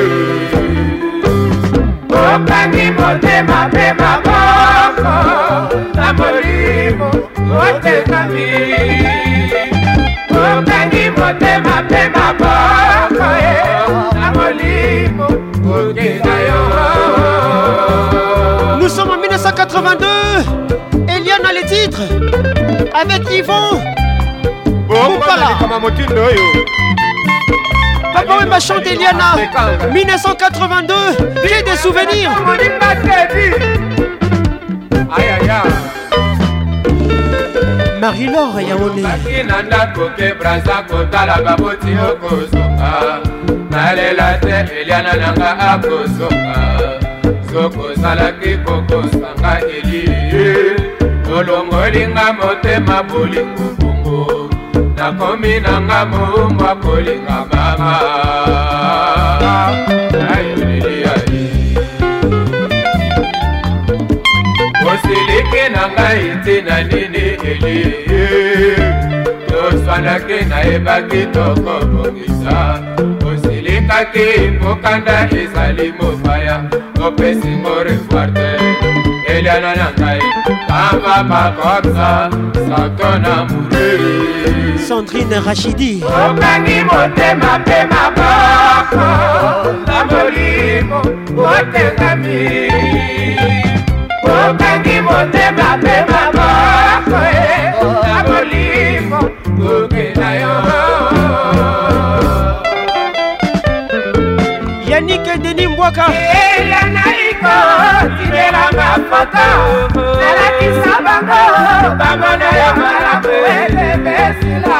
S40: okangi motema mpe maboko na molimo otekami okangi motema mpe maboko Nous sommes en 1982. Eliana les titres avec Yvon. là. Oh Papa on chante Eliana 1982 J'ai des souvenirs Marie-Laure Yaoné nalela te eliana nanga
S44: akosoka soki ozalaki kokosanga elie olongolinga motema bolingupungu nakomi nanga moumwa kolinga mama ayoleliai osiliki na ngai ntina nini elie toswanaki nayebaki tokobongisa tika te mokanda ezali mopaya opesingo revoir te
S40: eliana na ngai pamba pakoksa santo na murei sandrine rachidi okangi motema mpe maboko na molimo otengami okangi motema mpe maboko eh. na molimo okenda yo veronike deni mbwaka eyela na iko
S45: tibela mafoto nalakisa bango bamona yo malamu elebesila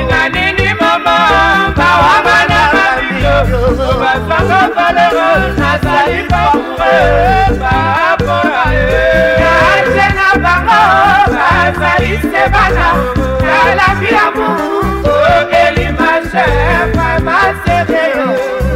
S45: inga nini mama bawamana babito bazwanga valero nazali baure bapora ye na bango bazali sebana nalabi ya mu okeli mashe mama sereyo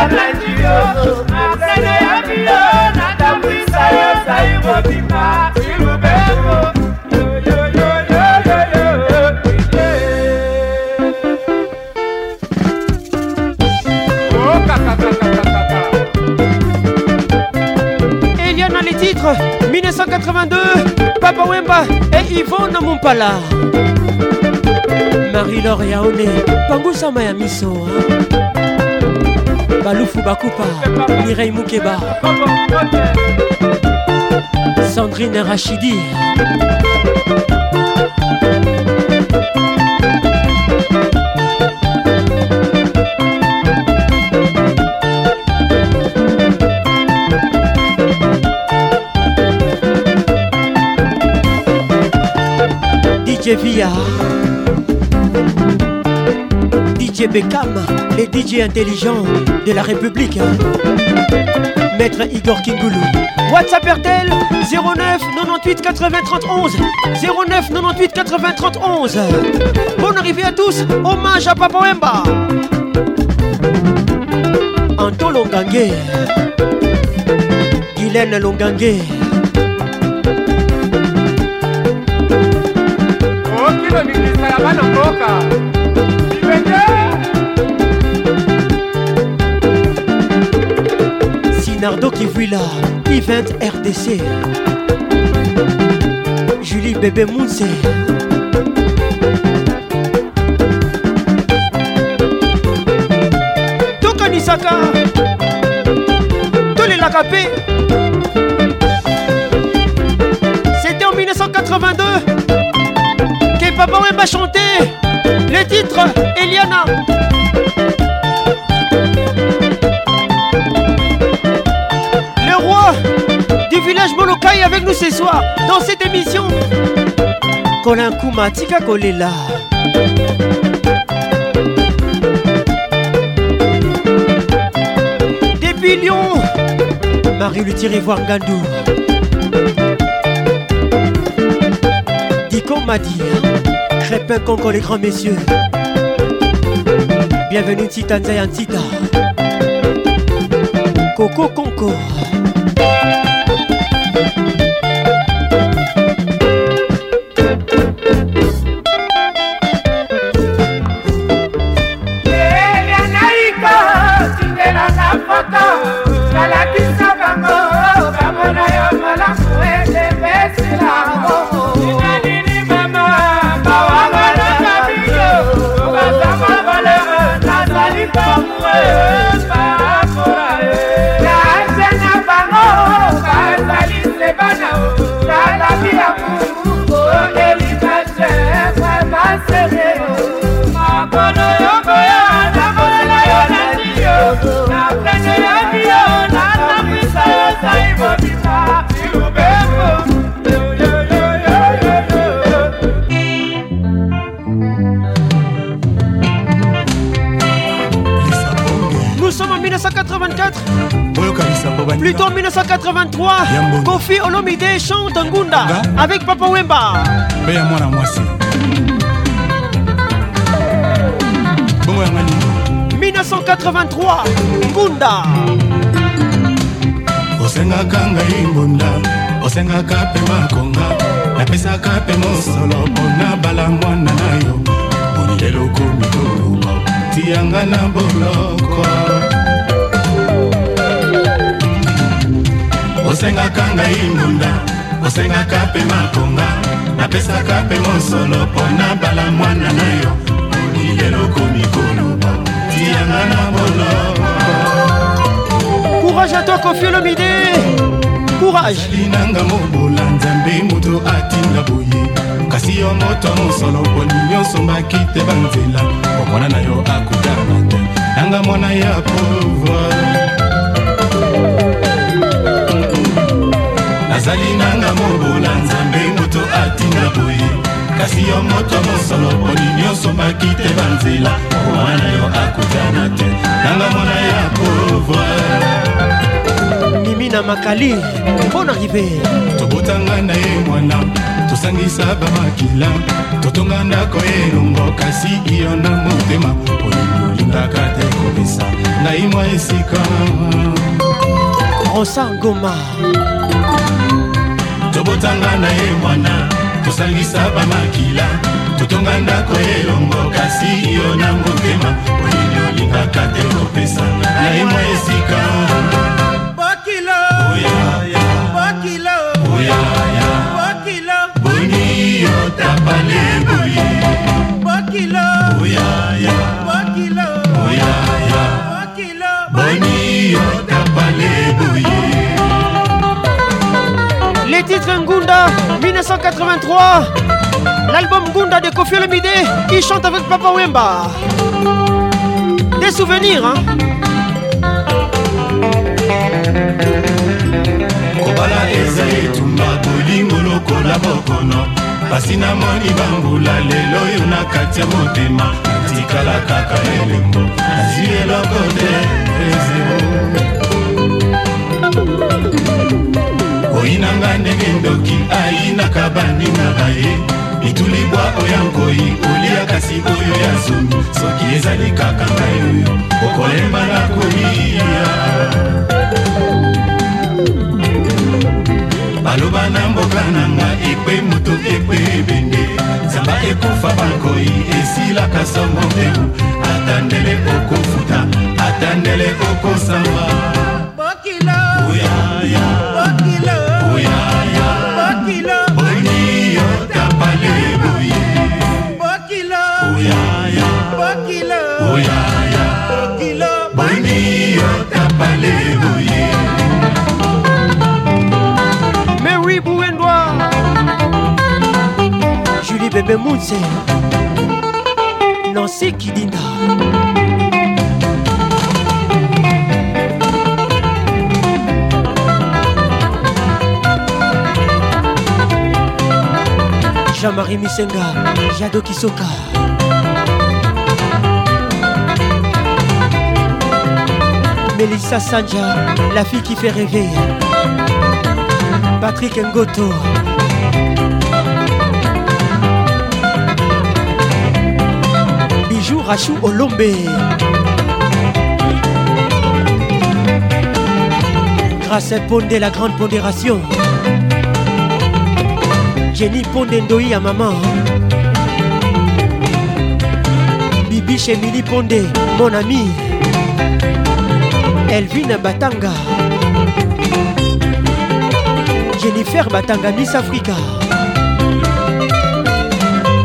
S40: Il y a dans les titres 1982, Papa Wemba et Yvonne Mumpala. Marie-Laure Yaone, Pangou Mayamiso. Hein? Baloufou Bakoupa Mireille Moukeba, Sandrine Rachidi. DJ DJ les DJ intelligents de la République. Hein. Maître Igor Kingoulou. WhatsApp RTL 09 98 80 31 09 98 80 31 Bonne arrivée à tous, hommage à Papa Wemba. Anto Longangue, Guylaine Longangue. Nardo là, Event RDC, Julie Bébé Mounse. tous Tolé capé c'était en 1982 que papa m'a chanté le titre Eliana Je avec nous ce soir dans cette émission. Colin Kouma, Tika Kolela. Depuis Lyon, Marie-Luthier voir Gandou. Diko Madi, Crépin Conco, les grands messieurs. Bienvenue Tita Tita, Tita. Coco Conco. Plutôt 1983, Kofi Olomide chante Ngunda avec Papa Wemba. Mwasi. 1983, Ngunda. osengaka ngai mbunda osengaka mpe makonga napesaka mpe mosolo mpona balamwana na yo boni lelo komi koluma
S46: tiyanga na boloko osengaka ngai ngunda osengaka mpe makonga napesaka
S40: mpe mosolo mpo na bala mwana na yo olileloko mikoloba tiyanga na boloko courage ato kofiolomide courage linanga mobola nzambe moto atinda
S47: boye kasi yo moto mosolo poni
S40: nyonso mbaki te banzela
S47: komona na yo akutana te nanga mwana ya pouvoir azali nanga mobola nzambe moto atinga boye kasi yo moto mosolo poni nyonso maki te banzela wana yo akutana te nanga mona ya pouvoir mimi na makali bon arrive tobotanga
S48: na ye mwana tosangisa bamakila totonga ndako elongo kasi iyo na motema olingi olingaka te kobisa ngai mwa esika rosa
S49: goma tobotanga
S48: na
S49: ye mwana tosangisa bamakila totonga ndako elongo kasi yo na motema oyeli olingaka te kopesanga na ye mwa esika
S40: boni yo tapalebu titre Ngunda 1983, l'album Gunda de Kofi Olomide, il chante avec Papa Wemba. Des souvenirs, hein?
S50: mobala ezali etumba bolingo lokola bokono kasi moni bambula lelo oyo na kati ya motema tikala kaka elembo azwi eloko te ezeo
S51: nga ndenge ndoki ayinaka baningaka ye bituli bwa oya nkoi olia kasi oyo ya zomi soki ezali kaka ngai oyo okolembana kolia baloba na mboka na nga ekwe moto ekwe ebende zamba ekufa bankoi esilaka somo mpewu ata ndele okofuta ata ndele okosamba
S40: bokilo boni otapale boye bokilo oyaya bokilo oyaya bokilo boni otapale boye Mary Bouendwa Julie Bébé Mounse Nancy Kidinda Jean-Marie Misenga, Jado Kisoka. Melissa Sanja, la fille qui fait rêver. Patrick Ngoto. Bijou Rachou Olombe. Grâce à Pondé, la grande pondération. jenny ponde ndoi ya mama bibiche emili ponde mon ami elvine batanga jennifer batanga miss africa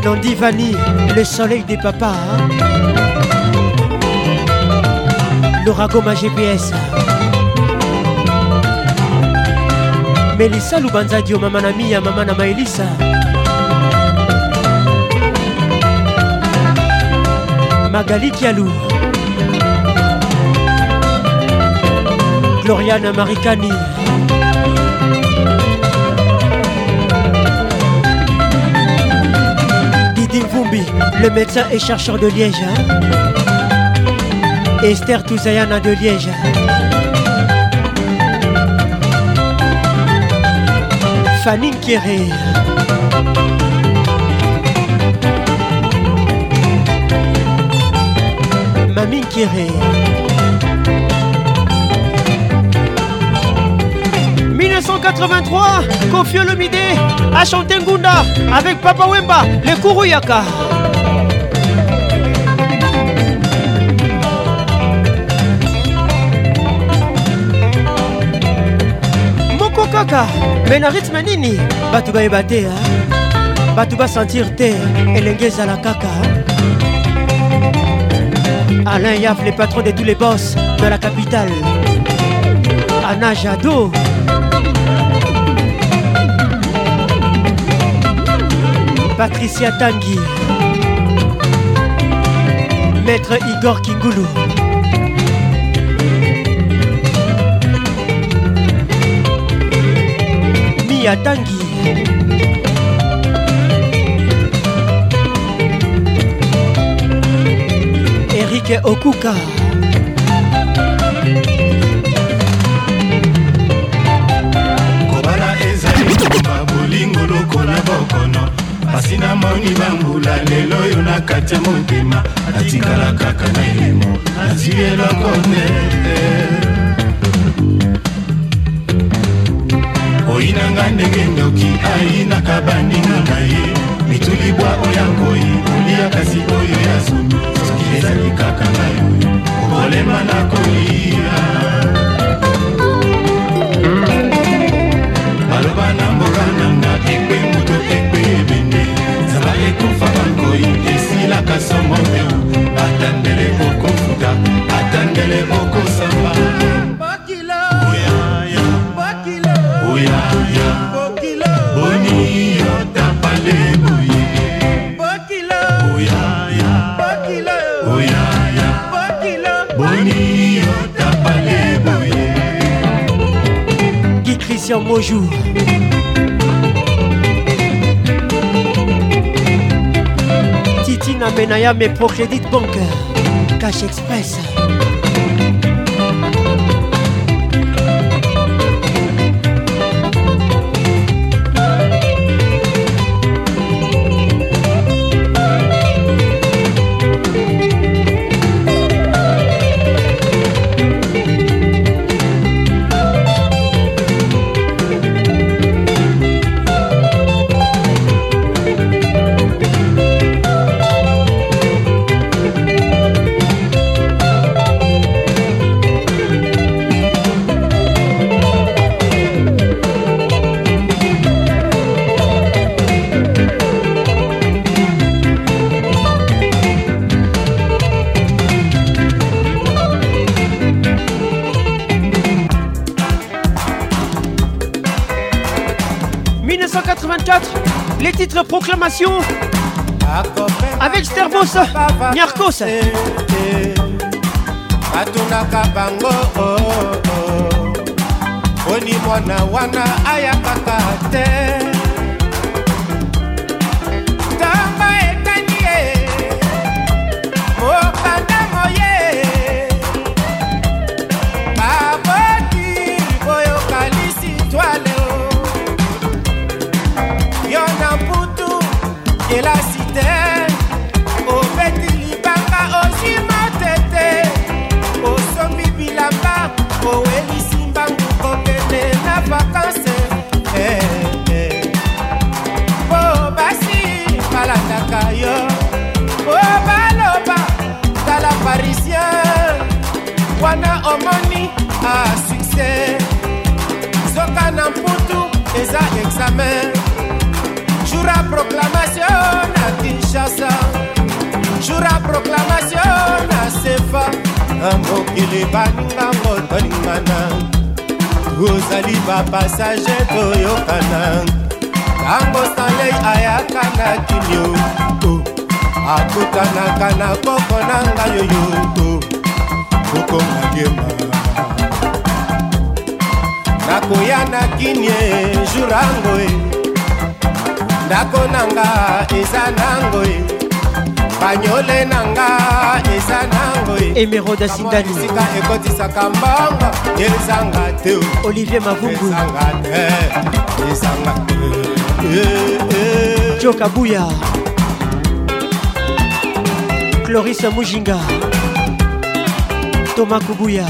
S40: nandi vani le soleil des papas l'orago ma gps melisa lubanzadio mama na mia mama na maelisa magali kialu gloriana marikani didi mvumbi le médecin et chercheur de liège esther touzayana de liège Fanny Kéré. Mamie Kéré. 1983, trois Olomide a chanté Ngunda avec Papa Wemba, Le Kourouyaka Moko Kaka. me na rythme nini bato bayeba te bato basentir te elenge ezala kaka alain yaf le patron de tous les boss de la capitale ana jado patricia tangi maître igor kingulu atangi erike okuka
S52: kobala ezali koma bolingo lokola bokono pasi namoni bambula lelo oyo na kati ya motema natikala kaka na elemo nazwi eloko te
S53: moi na nga ndenge ndoki ayinaka baninga na ye mitulibwa oya ngoi olia kasi oyo ya zumi soki ezali kaka ngai okolema na kolia baloba na mboka nanga ekwe moto ekwe ebende zaba ekufa bangoi esilaka somo mbeu atandele okofuta atandele okosama
S40: Christian Mojou. Titine Amenaya, mes Procrédit Banque, Cash Express. les titres proclamation avec Sterbos Nyarkos atunaka bango poni oh, oh, oh. mwana wana ayakaka te
S54: omoni asukse soka na mputu eza examen jour a proclamation na kinshasa jour a proclamation na sefa
S55: na mokili
S54: baningango
S55: tolingana tozali bapasage toyokana ntango stanley ayaka na kinio akotanaka na koko na ngai oyo mifuko magema nakoya na kinie jurango e ndako nanga eza nango e banyole nanga eza
S40: nango emerodasindaniisika
S56: ekotisaka mbanga ezanga te
S40: olivier mavunguezanga te ezanga te eh, eh, eh. jokabuya clorise mujinga Thomas Koubouya.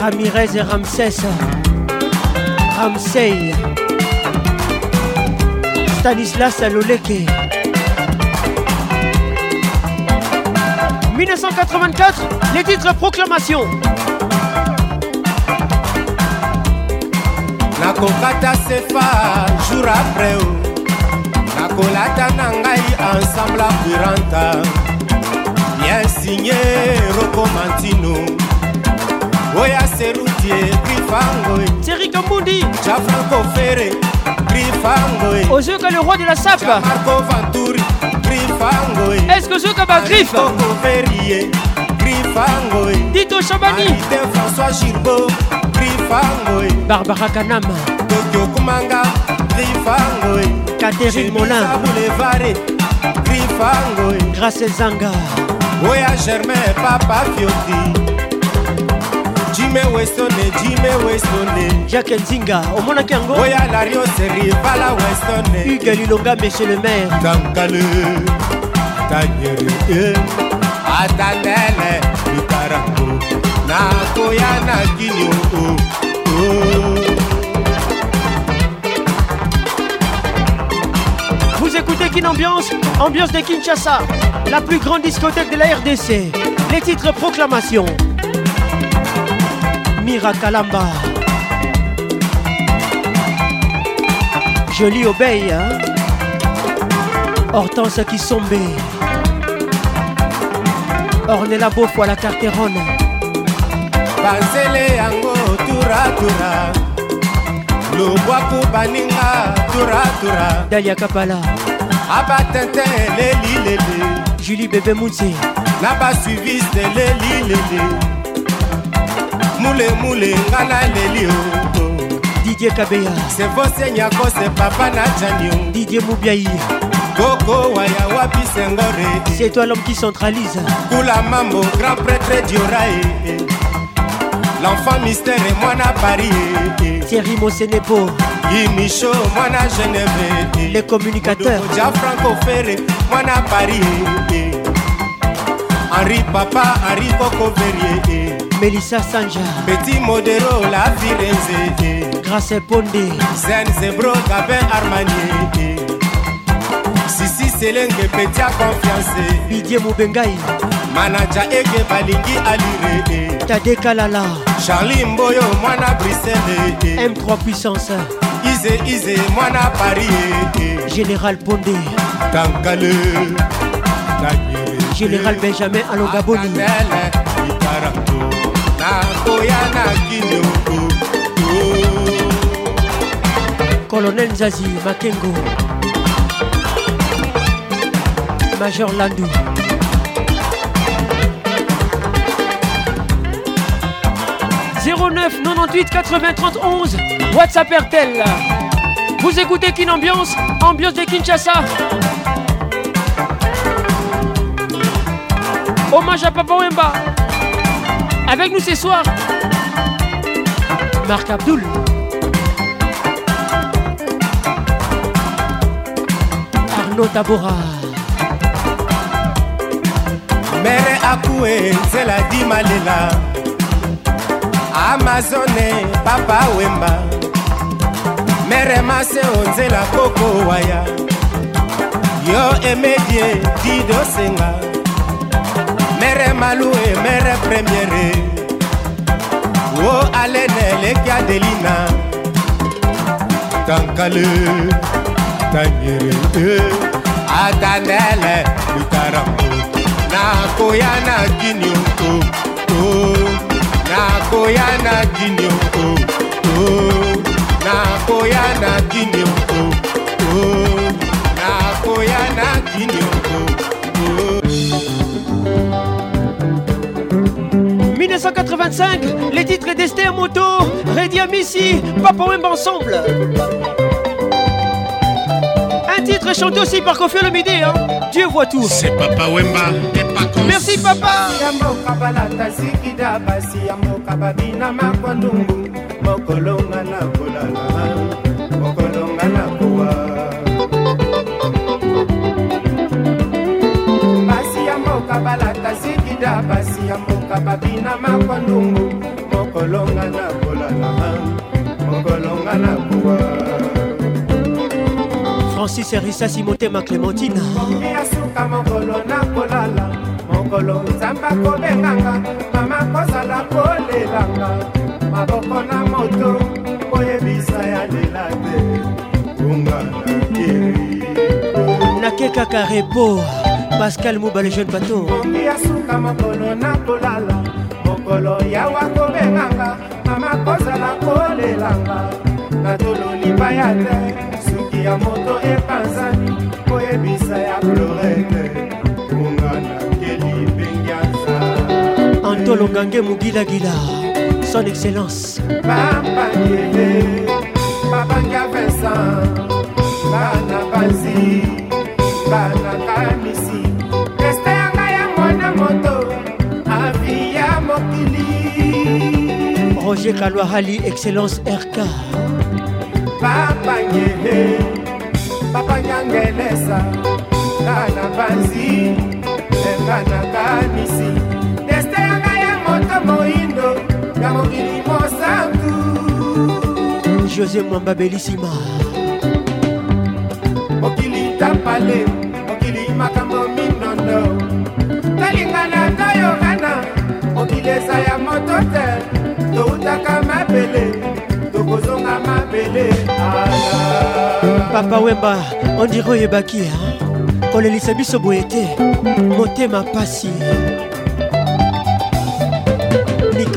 S40: Ramirez et Ramsès. Ramsey. Stanislas Aloleke. 1984, les titres Proclamation. nakokata
S57: sefa jour après Nako la na ngai ensemble apuranta ya sinye rokomantino oya serutie grifangoe
S40: theri kambundi
S58: jafranco fere grifangoe
S40: ozoyoka le roi de la sape
S59: marco venturi grifangoe
S40: est-ce que ozoyoka
S60: bagriffeoko ferie grifangoe
S40: dito
S61: shabani te françois girbo grifangoe
S40: barbara kanama
S62: tokyo kumanga grifangoe
S40: catherine molin boulevard grifangoe grace zanga
S63: oya germain papa fioti jime westone jime westone
S40: jacke nzinga omonaki yango
S64: oya larioseri vala westone
S40: hugue lilonga monsieur le maire
S65: tankale tanyere eh. atandele litarango nakoya na kinio oh, oh.
S40: Ambiance, ambiance de Kinshasa, la plus grande discothèque de la RDC. Les titres proclamation. Mirakalamba. Jolie obéi, hein? Hortense qui sombe. Ornella beau à la carterone. Banzele yango tura tura.
S66: baninga tura tura. Kapala. Abba Tintin, Léli, Lélé.
S40: Julie Bébé Moutier.
S67: Naba suivi, c'est Léli, Lélé. Moulé, moulé, Ngana, Léli, oh,
S40: oh. Didier Kabeya.
S68: C'est Fosse Nyako, c'est Papa Nadjanio.
S40: Didier Moubiaï.
S69: Coco Waya Wapi Sengore.
S40: C'est toi l'homme qui centralise.
S70: Kula Mambo, grand prêtre Diorae. L'enfant mystère et moi n'a parié.
S40: Thierry Mosenepo.
S71: imisho mwana geneve
S40: eh, eh. les communicateurs ja franco fere
S71: mwana paris eh, henri papa henri bokoverie
S40: melissa sanja
S71: petit modero la firenze grace
S40: ponde
S71: zenzebro gabin armanie sisi selenge petit a confiance
S40: didie mobengai
S71: manaja ege balingi alire
S40: tadekalala
S71: charli mboyo mwana brisele
S40: m3 puissance
S71: ize ize mwana paris
S40: général pondé kankale général benjamin alongaboni ikarango colonel nzazi makengo major landu 09 98 80 30 11 Whatsappertel Vous écoutez qu'une Ambiance, ambiance de Kinshasa. Hommage à Papa Wemba. Avec nous ce soir, Marc Abdoul. Arnaud Tabora. Mère Akoué, c'est la Dimalela. Amazone, Papa Wemba. mere mase onzela koko waya yo emedie didosenga mere malue mere premiere wo alene lekia delina tankale tanyere e. atanele lutarambo nakoya na gini oko nakoya na gini oko nakoya na kini oh, oh. nakoya na 1985, les titres d'Esther Moto, Redia Missy, Papa Wemba ensemble. Un titre chanté aussi par Kofi Olomide, hein. Dieu voit tout. C'est Papa Wemba et Pacons. Merci Papa. okolonga na kolala okolonga na kowa basi ya mboka balata sikida basi ya mboka babina makondungu mokolonga na kolala mokolonga na kowa francis erisasi motema clémentine ya suka mokolo na kolala mokolo nzamba kobenganga mama kozala kolelanga maboko na moto koyebisa ya lela te bunga na kiri nakekaka repo pascal mobale jeune bato ongi ya suka mokolo na kolala mokolo yawa kobenganga mama kozala kolelanga natolo libaya te suki ya moto epanzani koyebisa ya florete bunga na keli pengianza antolongange mugilagila son excellence papa yeye babanga vincent bana banzi bana kamisi este yanga ya mwana moto avi ya mokili roger kalwahali excellence rk papa yeye babanyangelesa bana banzi bana kamisi na mokili mosantu josé mwamba belisima mokili tapale mokili makambo minondo talingana toyokana mokili eza ya moto te toutaka mabele tokozonga mabele papa wemba ondire oyebaki kolelisa biso boye te motema pasi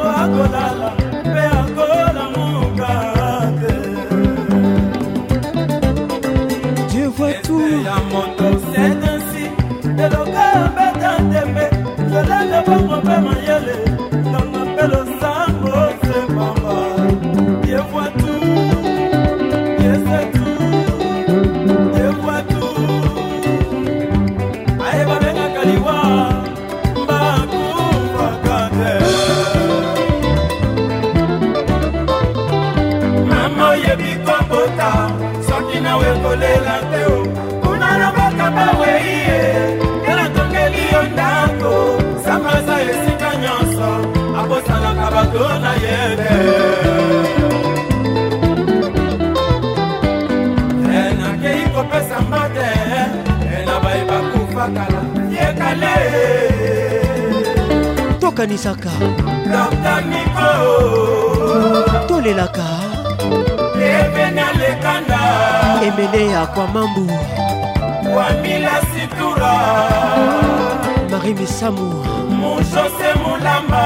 S40: I'm going akolala likolo na ye te nakei kopesa mate na bai bakufa kala yekale tokanisaka dokta niko tolelaka ebene lekanda emele ya kwa mambu wamila situra marie misamu mujose kolamba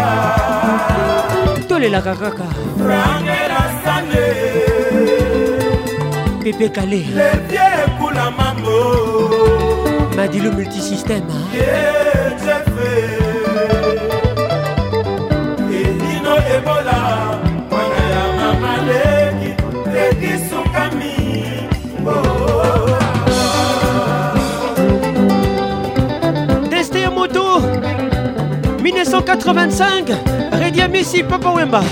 S40: tolelaka kaka frangela sane pepe kale lepie ekula mambo madilu multisystème yeah, 1985 Redia Messi Papa Wemba oh.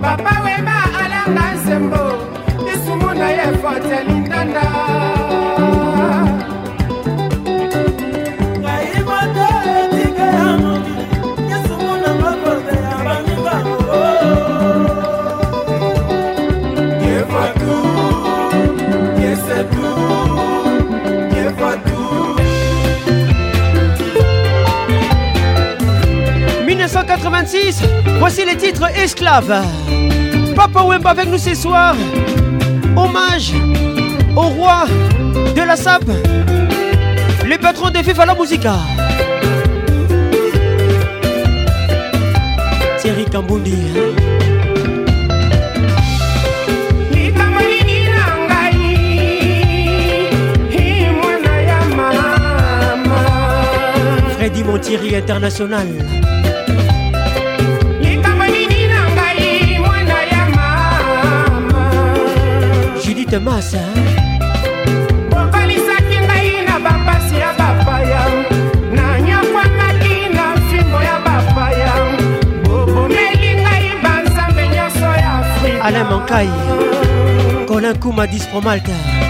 S40: papa wemba alanga nsembo lisumu na ye fatelindanda voici les titres esclaves. Papa Wemba avec nous ce soir. Hommage au roi de la SAP, les patrons des FIFA la Musica. Thierry Kambundi. Hein. Freddy Montieri International. Juliette Massa bokalisaki ngai na bapasi ya bapaya nanyokwamaki na fimbo ya bapaya bobomeli ngai banzambe nyonso ya afrika alain mankai colin kuma dispromalta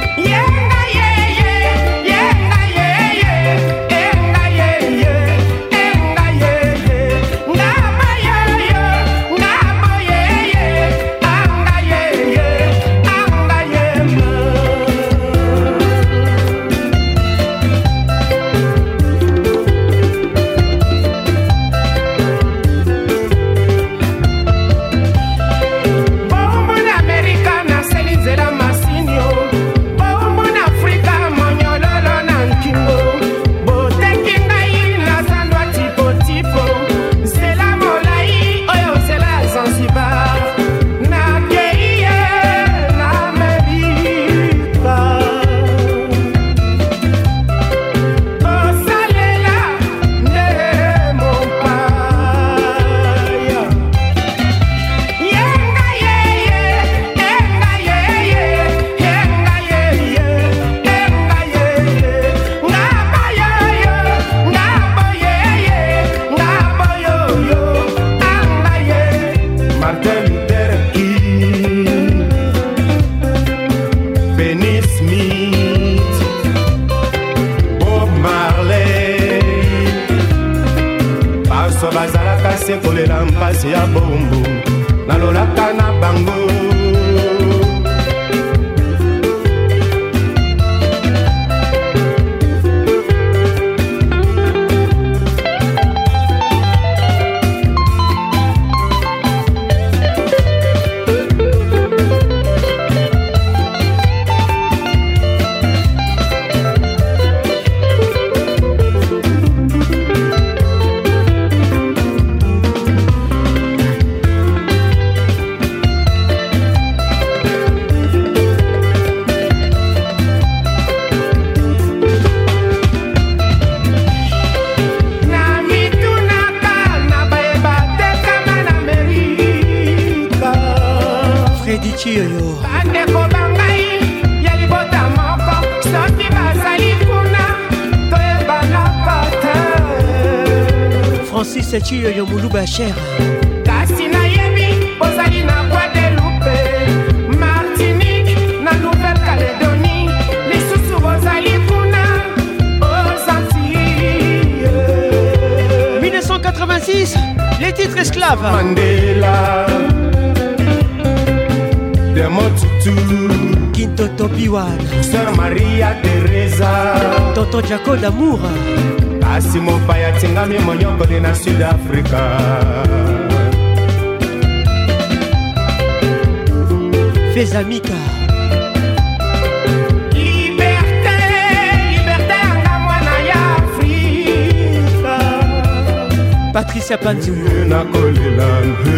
S40: bolise epanzu nakolela mpe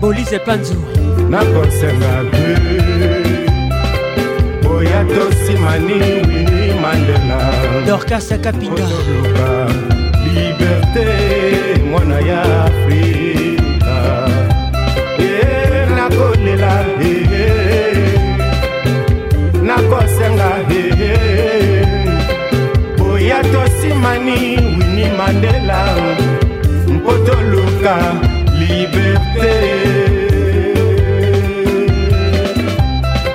S40: bolise epanzu nakosenga mpe oya tosimani wini mandela dorkasa kapinga otoloba liberté mwana ya afrika e nakolela e nakosenga e oya tosimani wini mandela po toluka liberté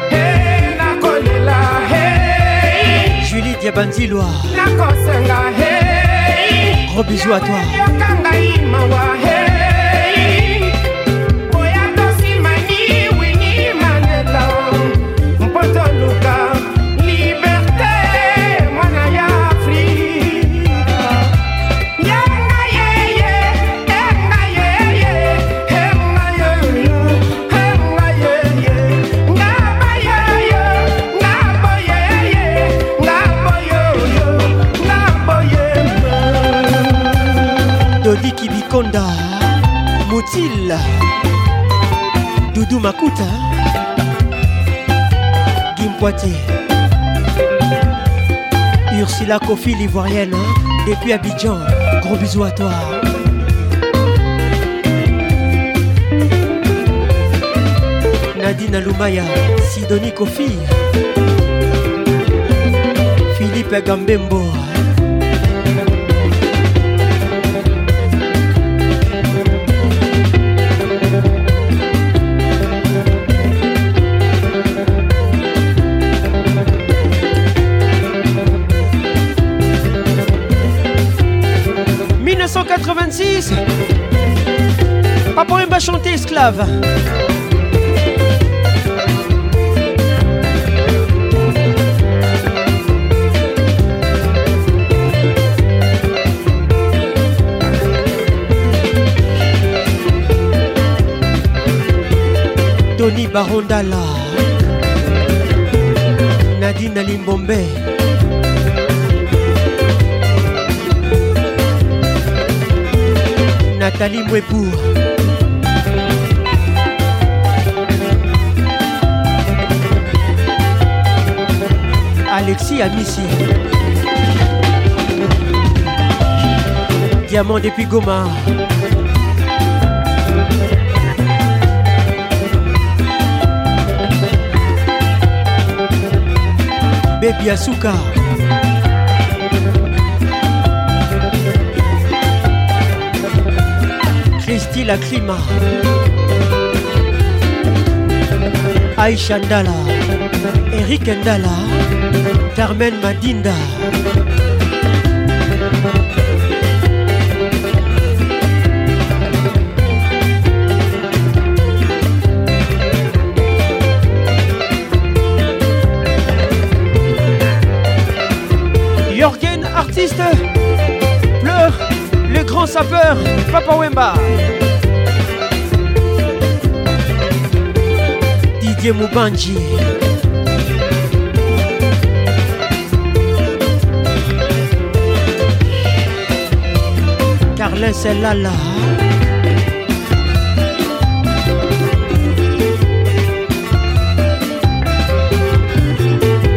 S40: hey, nakolela hey. julie diabanzilwa nakosenga hey. gros bisou à toi yoka ngai mawa hey. Moutil Doudou Makuta Guim Poitier Ursula Kofi l'ivoirienne depuis Abidjan gros bisous à toi Nadine Aloumaya Sidonie Kofi Philippe Gambembo Papa moi à chanter esclave. Tony Barondala Nadine Limbombe Nathalie Mouepour Alexis Amissi. Diamant depuis Goma. Baby Asuka. Christy la climat. Aïcha Ndala. Eric Ndala, Carmen Madinda. Jorgen, artiste, pleure, le grand sapeur, Papa Wemba. Didier Moubanji. c'est là là.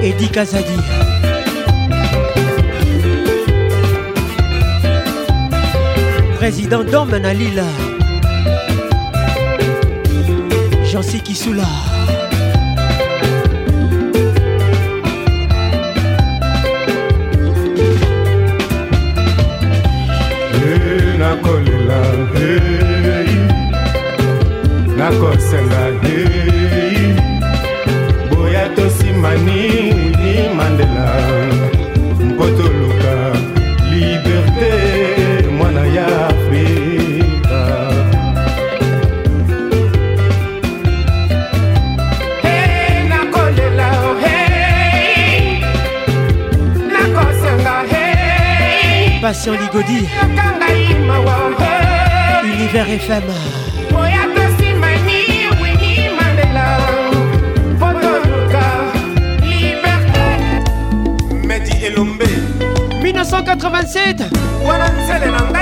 S40: Eddie Kazadi. Président d'Homme, à jean qui nakosenga ye boya tosimani wili mandela mpo toluka liberté mwana ya afrika hey, nakolela hey, nakosenga hey, patient ligodi univers fm 087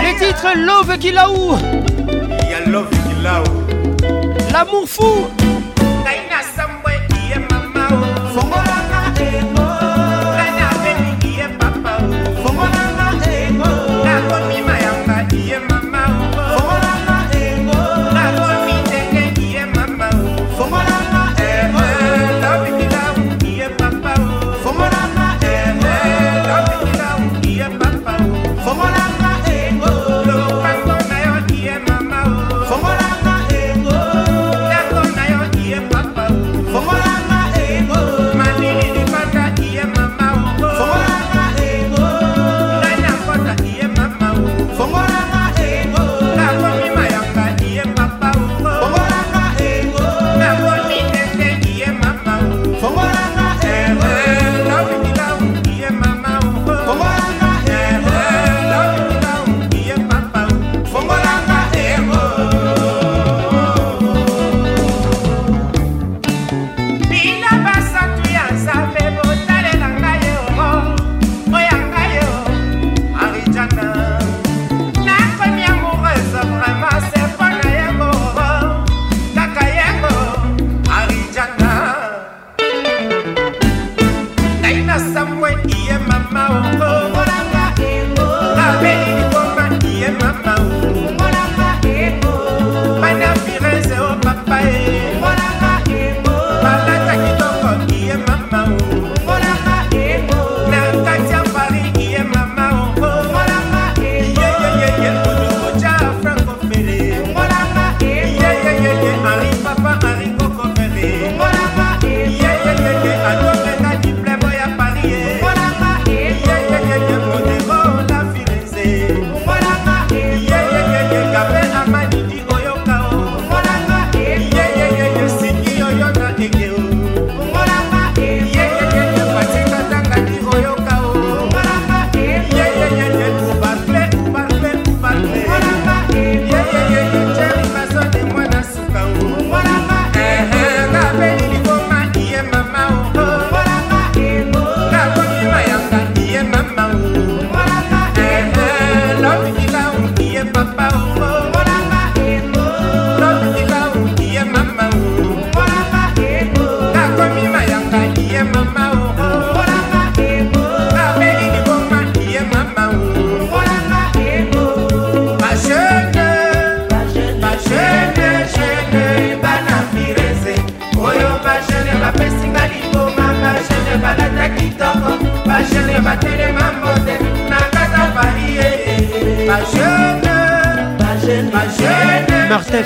S40: Les titres Love Kilaou L'amour fou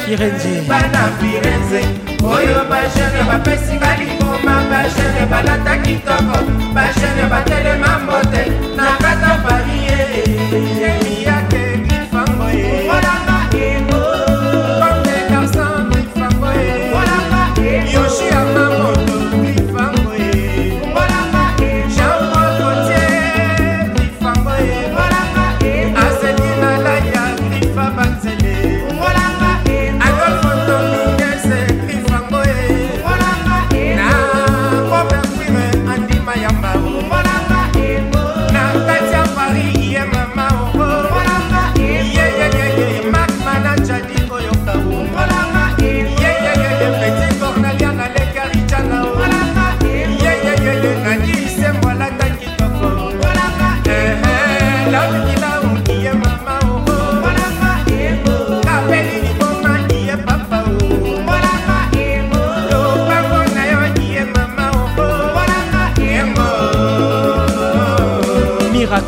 S40: firenze bana firenze oyo bajene bapesinga liboma bajene balata kitoko bajene batelema mbote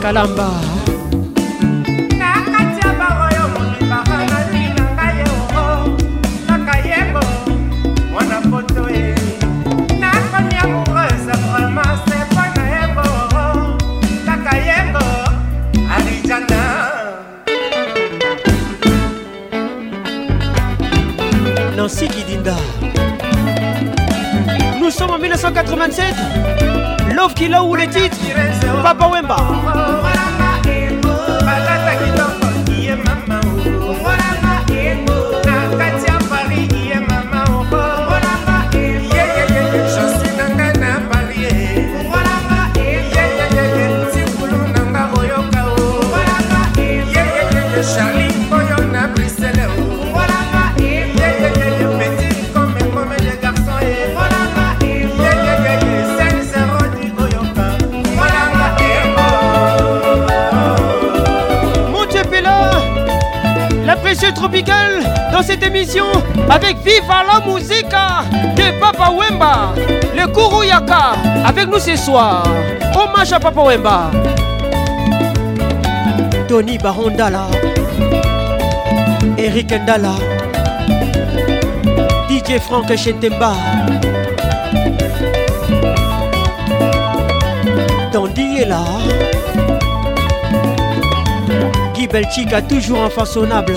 S40: kalamba Nancy Kidinda. Nous sommes en 1987. Love Killa ou les titres. Papa Wemba. dans cette émission avec Viva la musique de Papa Wemba, le Kourou Yaka, avec nous ce soir. Hommage à Papa Wemba. Tony Barondala, Eric Ndala, DJ Franck Chetemba. Tandy est là. Guy a toujours un façonnable.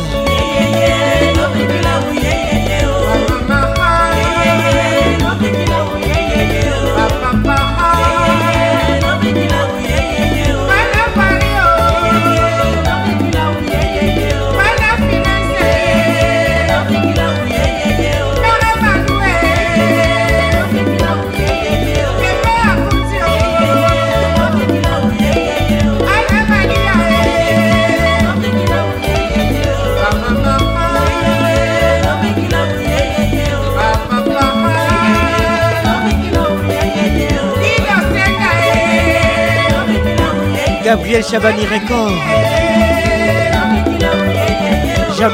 S40: Gabriel Chabani Record.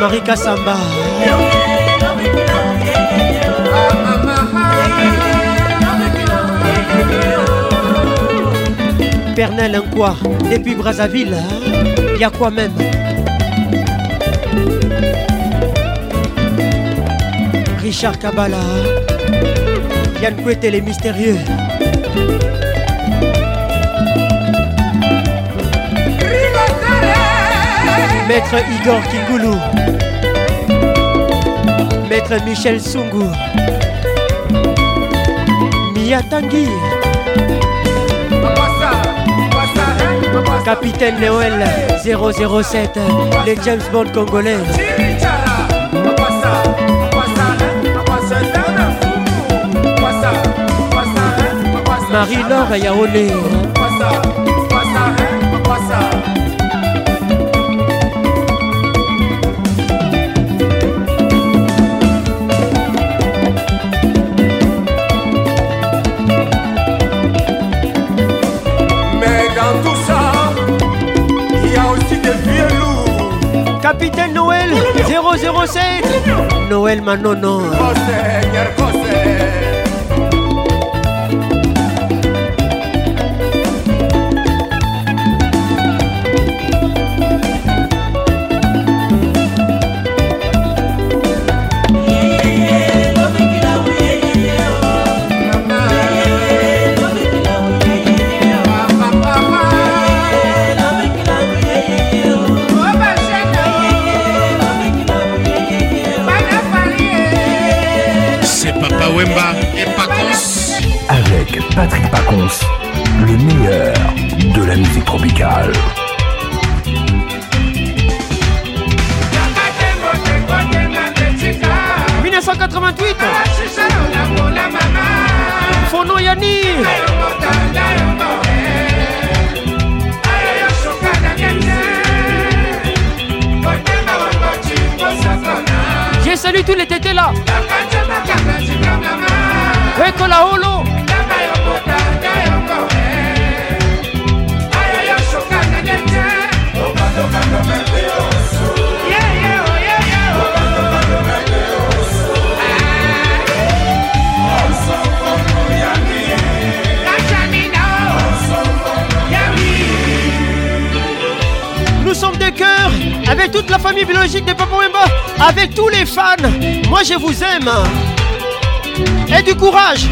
S40: marie Kassamba. Pernel quoi depuis Brazzaville, hein. y a quoi même Richard Kabbalah, hein. Yann Couette les mystérieux. Maître Igor Kingoulou, Maître Michel Sungu, Mia Tanguy, Capitaine Noël 007, les James Bond congolais. Marie-Laure Capitaine Noël 007 Noël Manono. Oh,
S72: Patrick Pacons, le meilleur de la musique tropicale.
S40: « 1988 Fono Yanni. J'ai salué tous les tétés là la Holo Nous sommes des cœurs avec toute la famille biologique de Papa Wemba, avec tous les fans. Moi, je vous aime. Et du courage.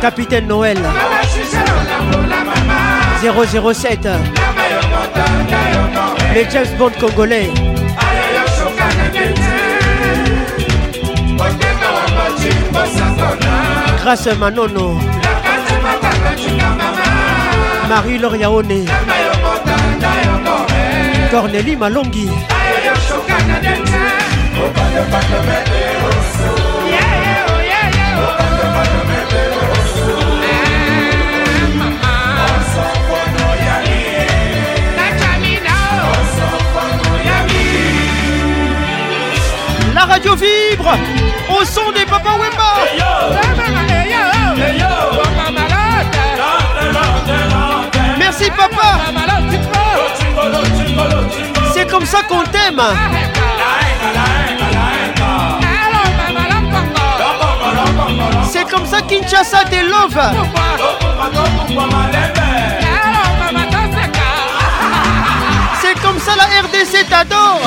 S40: Capitaine Noël. 007 Les James Bond congolais Grâce à Manono Marie Loriaone Cornélie Malongi vibre au son des Papa Wemba. Merci papa. C'est comme ça qu'on t'aime. C'est comme ça Kinshasa des love. C'est comme ça la RDC t'adore.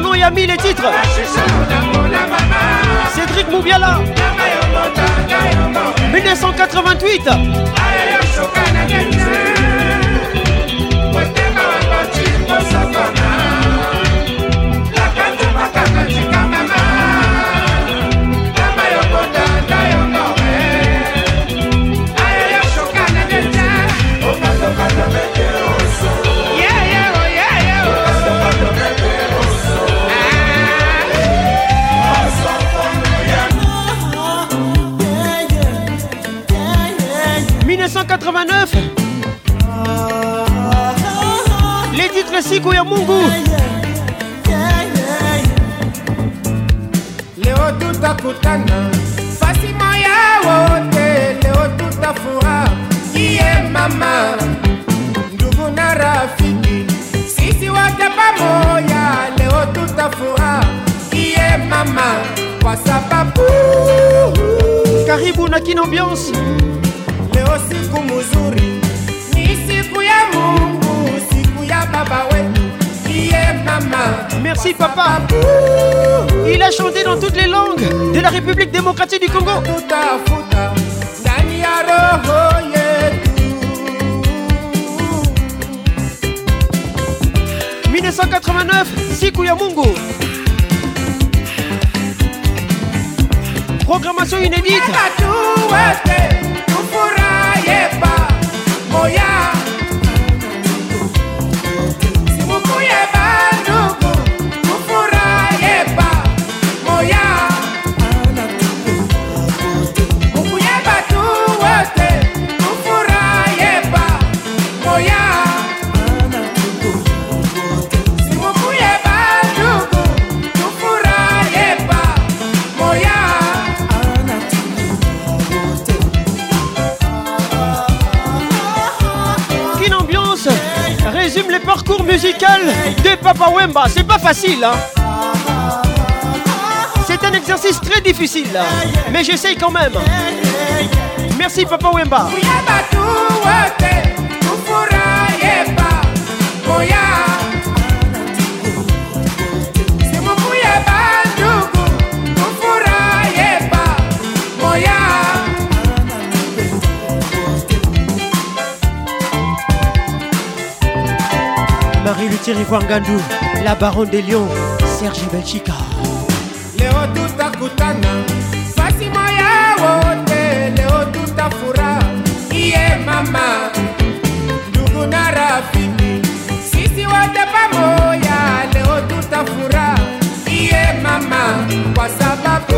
S40: mon nom a mis les titres. Cédric Moubiala. 1988. siku ya Mungu. Leo tutakutana fasi moya wote, leo tutafurahi iye mama, ndugu na rafiki, sisi wote pamoja, leo tutafurahi iye mama, kwa sababu karibu na Kino Ambiance, leo siku mzuri Merci papa. Il a chanté dans toutes les langues de la République démocratique du Congo. « 1989, Sikuyamungo. Programmation inédite. musical de Papa Wemba. C'est pas facile. Hein. C'est un exercice très difficile. Mais j'essaye quand même. Merci Papa Wemba. Chérie Wangandou, la baronne des lions, Serge Belchica. Leo tutakutana, fasimo ya wote, leo tutafura, iye mama, ndugu na sisi wote pamoja, leo tutafura, iye mama, kwa sababu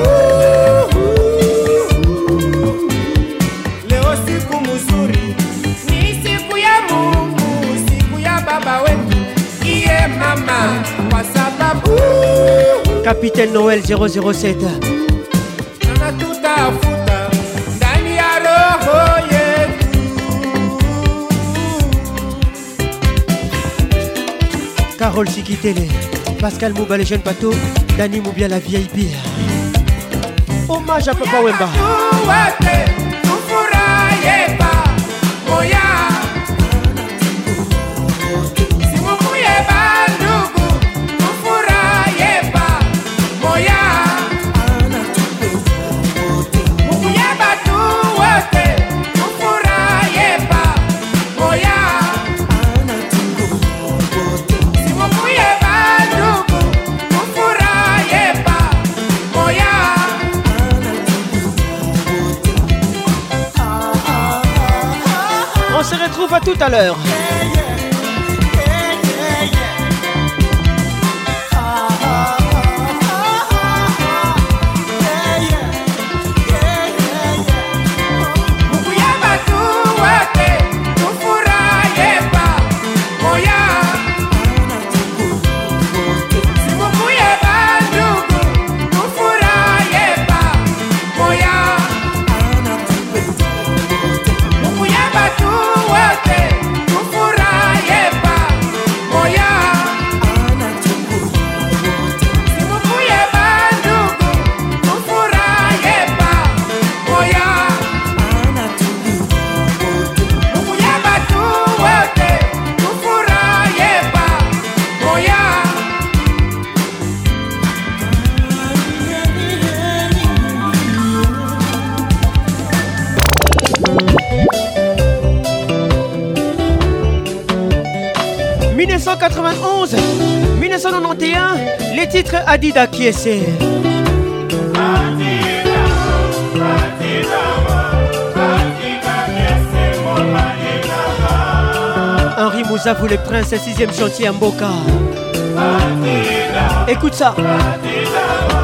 S40: Capitaine Noël 007. Carole Sikitele, Pascal Mouba, les jeunes bateaux, Dani Moubia, la vieille pire Hommage à Papa Wemba. à l'heure. adida kiese Henri Mouzavou le prince, 6ème chantier à Mboka. Écoute ça. Body, body,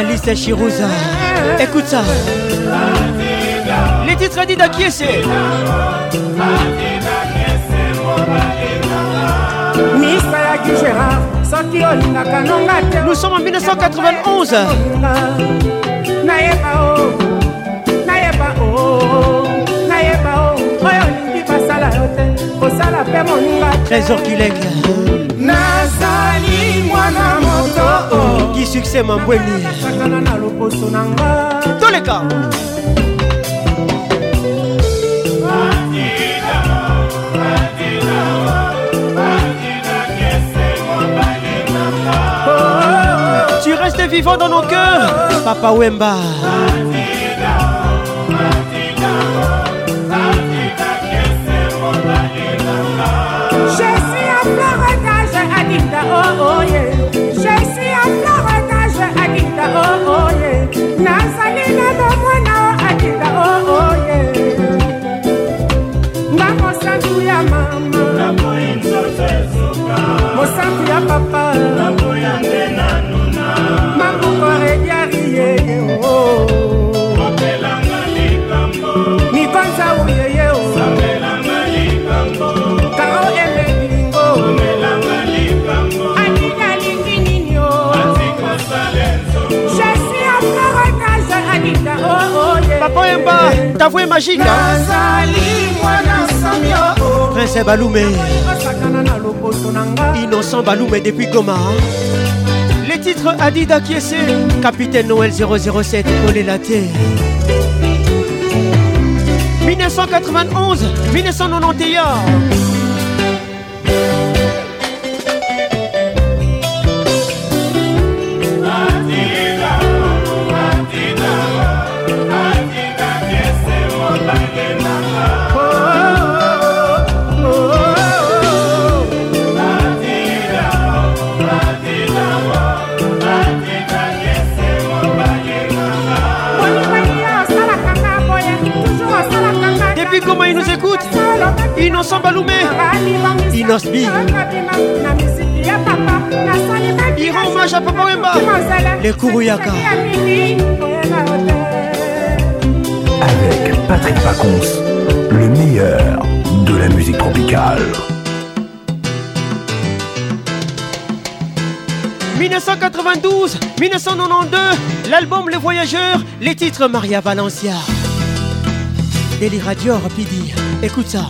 S40: Alice Chirouza. Écoute ça. Les titres d'Ida Kiese. Nous sommes en 1991. kosala mpe moninga trésor kilenga nazali mwana moto ki succès mambweni sakana na loposo na nga toleka Tu restes vivant dans nos cœurs, Papa Wemba. papa mambo ya nde nanuna maboko rediari yeye o opelanga likambo mikonza uyeye o sambelanga likambo karo emebilingo omelanga likambo atika lingi nini o atikosale nzongo jesi akorotage anika ooye papa yemba tavue magika nazali mwana somio prince balume Innocent mais depuis Goma hein. Les titres Adida Kiese Capitaine Noël 007 Olé la terre 1991 1991 Les papa
S72: avec Patrick Pacons, le meilleur de la musique tropicale.
S40: 1992, 1992, l'album Les Voyageurs, les titres Maria Valencia. les radios écoute ça.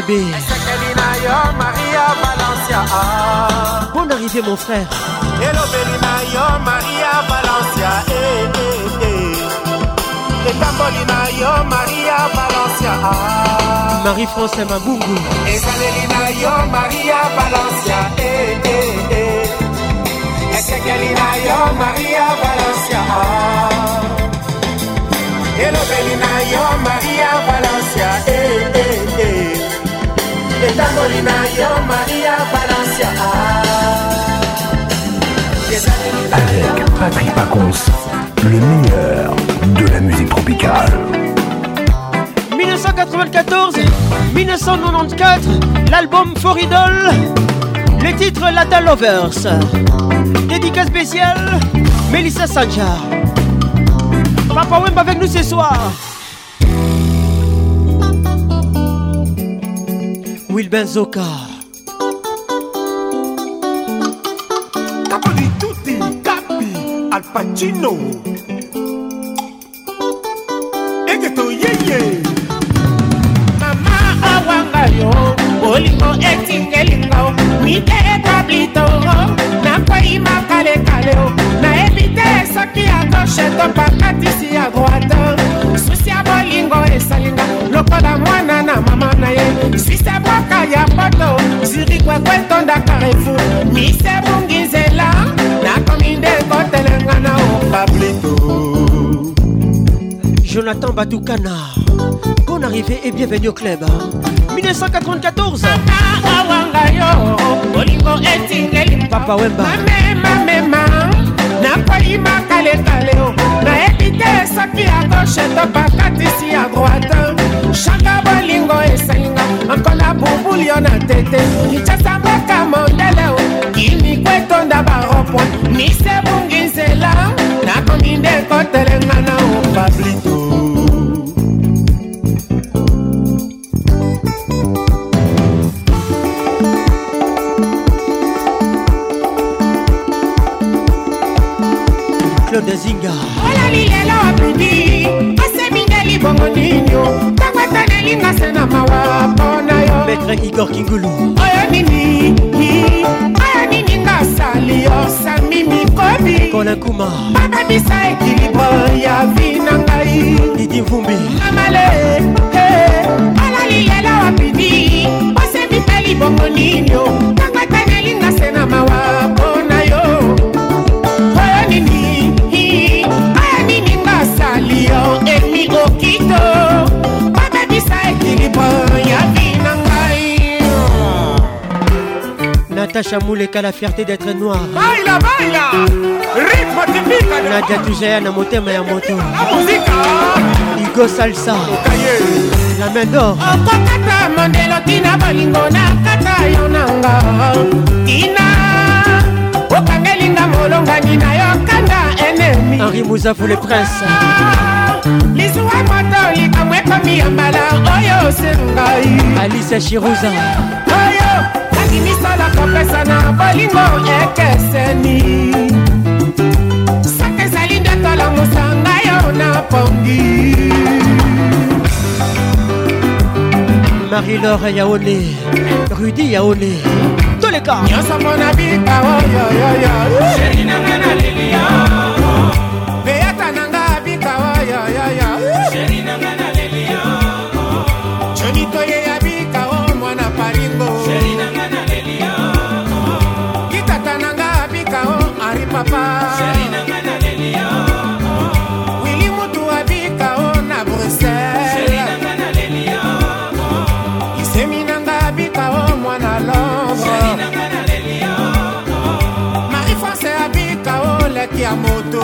S40: Kabé. Bon arrivée mon frère. elobeli na yo maria valencia eh, eh, eh. etamboli na yo maria valencia marie france mabungu ezaleli na yo maria valencia esekeli na yo maria valencia elobeli na yo maria valencia
S72: Avec Patrick Paconce, le meilleur de la musique tropicale.
S40: 1994, 1994, l'album Idol, les titres Latin Lovers. Dédicace spécial, Melissa Sanja Papa Wemba avec nous ce soir. Fulbin Zoka. Capri tutti, capi, Al Pacino. kwekwe etonda carrefour mise ebungi nzela nakomi nde kotelenga na opablito jonathan batukana bon arrivé et bienvenue au club 1994 awanga yo olingo etingeli papa wemba mamemamema
S73: nakoyi makalekale oh. esaki ya gauche topakatisi ya droite shaka bolingo esalinga ankola bubuli yo na tete kinshasa mboka mondele kimiko oh, etonda baropoa misebungi nzela nakomi nde kotelenga na opablito oh,
S74: Claude Zinga asali lelo apidi asemingeli bongo nino ntango atanelinga se na mawa mpona yo maître igor kingulu oyo nini oyo nini nga asali yo sami mikobi kolakuma bababisa ekilibo ya vi na ngai didi mvumbi amale alali lelo apidi osemi mpe libongo nino
S40: Natacha Mouleka, la fierté d'être noire. Baila, baila, rythme typique. Nadia Tujaya, na motema ya
S75: moto. La musique. Igo salsa.
S40: La main d'or.
S74: Okokata mondelo tina bolingo na kata yo nanga. Tina,
S40: okangelinga molongani
S74: na yo kanda enemi. Henri
S40: Mouza, vous le prince. Ah,
S74: lizuwa matoi kamwekami ya mbala oyo
S40: osengai alisa
S74: shiroza oyo nakimisala kopesana bolingo ekeseni saka
S40: ezali nde
S74: tolamusa ngai yo na pongi marie-laure
S40: yaone rudi yaone
S74: toleka nyonso mona bika oyoyoyo sheri nanga na lilia
S75: papa oh, oh. wili mutu abika o oh, na bruxelles isemi nanga abika o mwana londre marie france abika o leki ya moto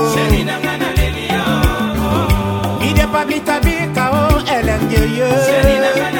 S74: ide pablita abika o elengeye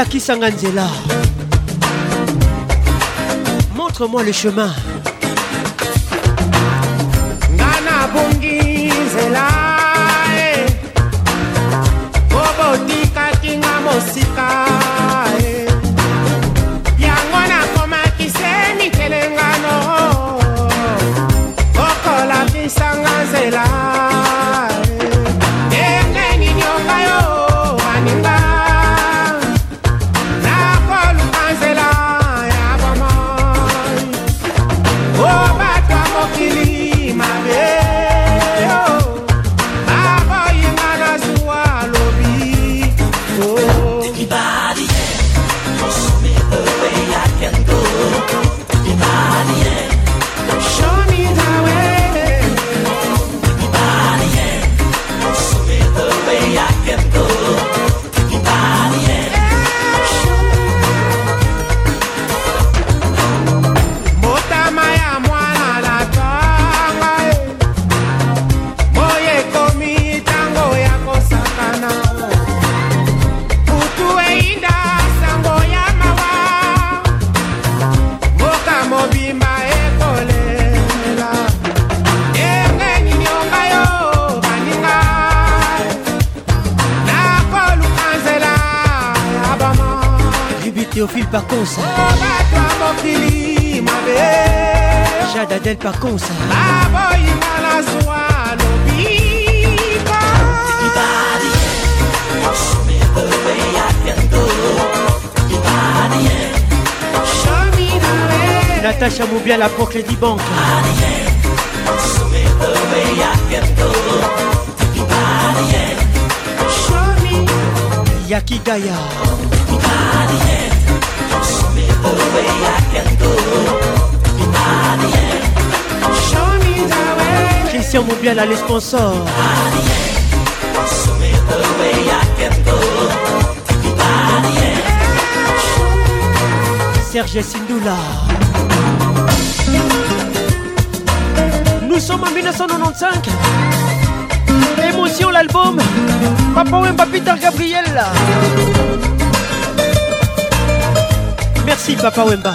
S40: alakisanga nzela montre-moi le chemin par contre Natacha Moubia la pour Banque. Yaki Christian mobile à l'esponsor Serge Sindoula. Nous sommes en 1995. Émotion l'album. Papa Wemba Peter Gabriel. Merci Papa Wemba.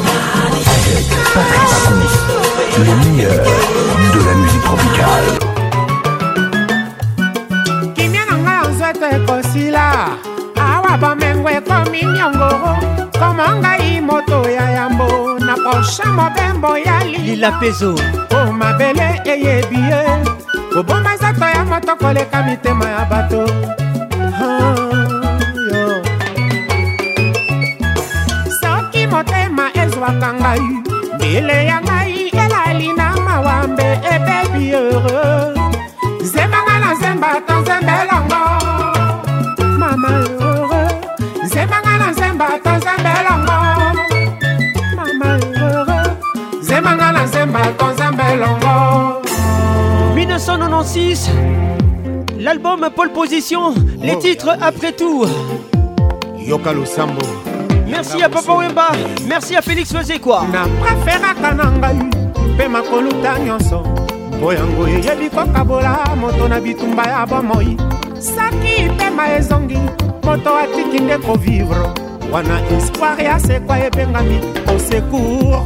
S40: Patrick Pacons,
S72: le meilleur de la musique tropicale. kimia na ngai ozoto ekosila awa bomengo
S76: ekomi nyongo koma ngai moto ya yambo na posha mobembo ya lila pezo o mabele eyebi ye kobomba nzoto ya moto koleka mitema ya bato soki motema ezwaka ngai ele ya ngai elali na mawambe ebebi heureux zembanga na zemba to nzembe elongo
S40: mama heureux zembanga na zemba to nzembe elongo mama heureux zembanga na zemba to nzembe elongo 1996 l'album Pole Position, les oh. titres après tout.
S77: Yoka Losambo. merci à
S40: papa wemba merci à félix lozekwa na preferaka na ngai mpe makoluta nyonso mpo yango
S78: eyebi kokabola moto na bitumba ya bomoi saki pema ezongi moto atiki nde kovivre wana espoir ya sekwa ebengami au secour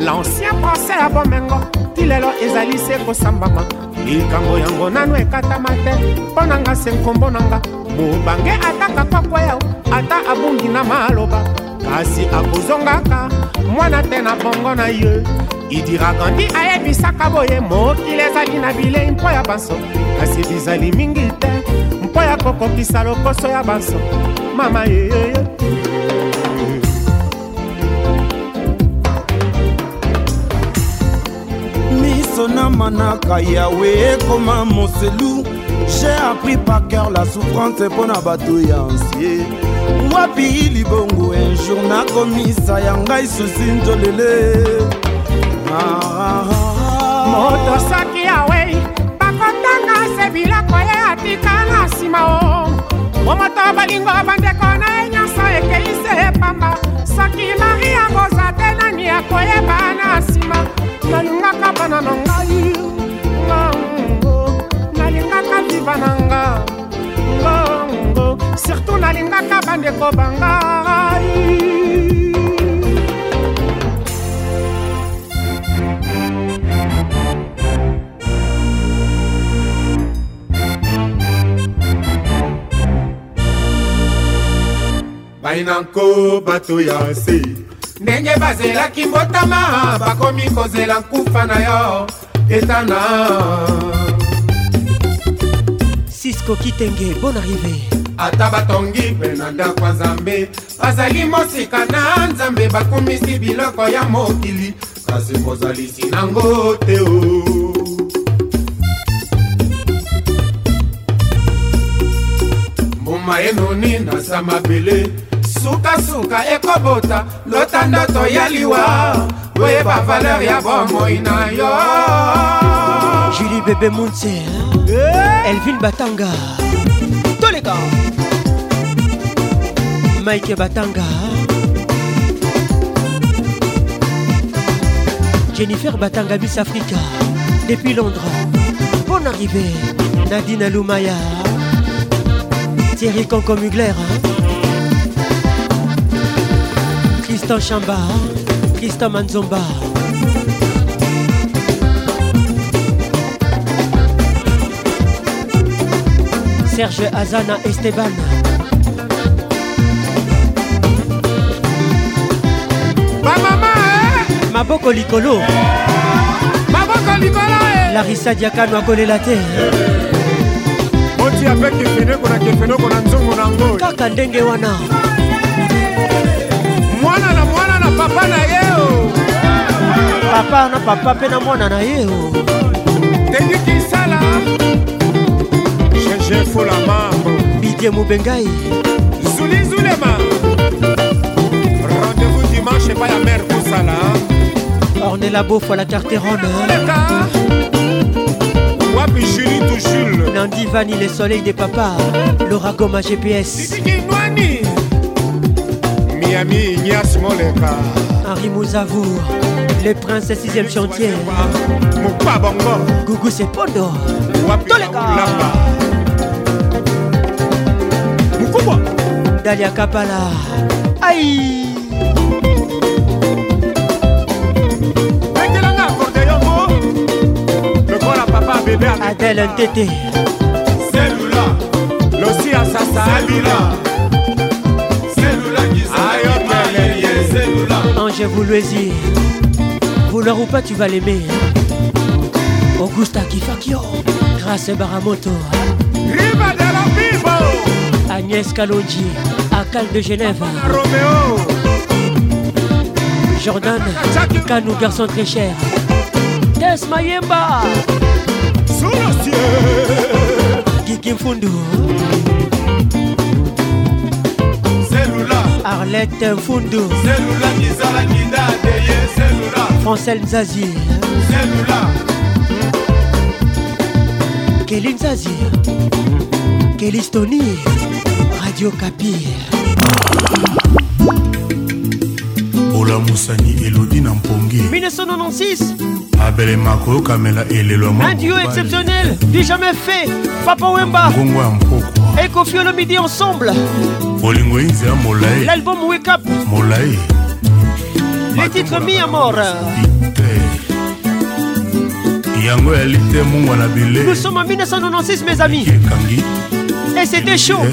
S78: l'ancien procès ya bomengo ti lelo ezali se kosambama likambo yango nano ekatama te mpo na nga se nkombo na nga mobange ataka kwakwa yao ata abungi na maloba kasi akozongaka mwana te na bongo na ye idiraka ndi ayebisaka boye mokili ezali na bilei mpo ya bansoki kasi bizali mingi te mpo ya kokokisa lokoso
S79: ya bansoki mama yeyeye miso na manaka yawe ekoma moselu j'ai appris par cœur la souffrance mpo na bato ya ansie wapi libongo injour nakomisa ah. ya ngai susi ntolele
S76: moto soki awei bakotanga se biloko ye atikanga nsima o po moto bolingo bandeko na ye nyonso ekei se epamba soki mari yangoza te nani akoyeba na nsima nalingaka bana na ngai nalingaka viva na surtout nalingaka bandeko bangai
S80: bainanko bato ya se ndenge bazelaki mbotama bakomi kozela nkufa na yo etana
S40: sisko kitenge bon arrivé
S80: ata batongi mpe na ndako ya nzambe bazali mosika na nzambe bakumisi biloko ya mokili kasi bozalisi nango te o mbuma enoni na sa mabele sukasuka ekobota lota ndoto ya liwa oyeba valeur ya bomoi na yo
S40: julie bebe monte eh! elvin batanga mike batanga jennifer batanga bis africa depuis londres bon arrivée nadine lumaya thierry concomugler tristan chamba tristan manzomba serge azana esteban maboko likolo
S75: maboko likolo
S40: eh! larisa diakano akolela te
S77: otia mpe kefeneko
S75: na
S77: kefeneko
S75: na
S77: nzongo na yango
S40: kaka ndenge wana
S75: mwana na mwana na papa na ye o oh!
S40: papa na papa mpe na mwana na ye o oh!
S75: tengi kisala gege
S77: folama
S40: bidie oh! mobengai
S75: zulizulema rendez-vous dimanche epai ya mare kosala
S40: On est la beau fois la carteronne. Nandi Vanille, les soleils des papas. Laura Goma GPS.
S77: Miami, Ignace Moleka.
S40: Henri Mouzavour. Les princesses 6ème chantier. Gougou, c'est Pondo. Dalia Kapala. Aïe! Adèle NTT
S77: C'est Losi Asasa Selula Selula
S75: c'est lula.
S40: Ange Voulouézi Vouloir ou pas tu vas l'aimer Augusta Kifakio oh, Grâce Baramoto
S75: Riva de la Bibo
S40: Agnès Calogi, Akal de Genève Roméo Jordan Canou garçon très cher Tess Mayemba sous le
S75: ciel. Kiki Mfundu. Cellula. Arlette Mfundu. Cellula Nizala Nida Deye Cellula. Francelle
S40: Nzazi. Cellula. Kelly Nzazi. Kelly Stony. Radio Kapi. olamusani elodi na mpongi 1996 Un duo exceptionnel du jamais fait papa wemba et ya le midi ensemble l'album wake up
S77: Le
S40: les titres mis à yango nous sommes en 1996 mes amis et c'était chaud eh.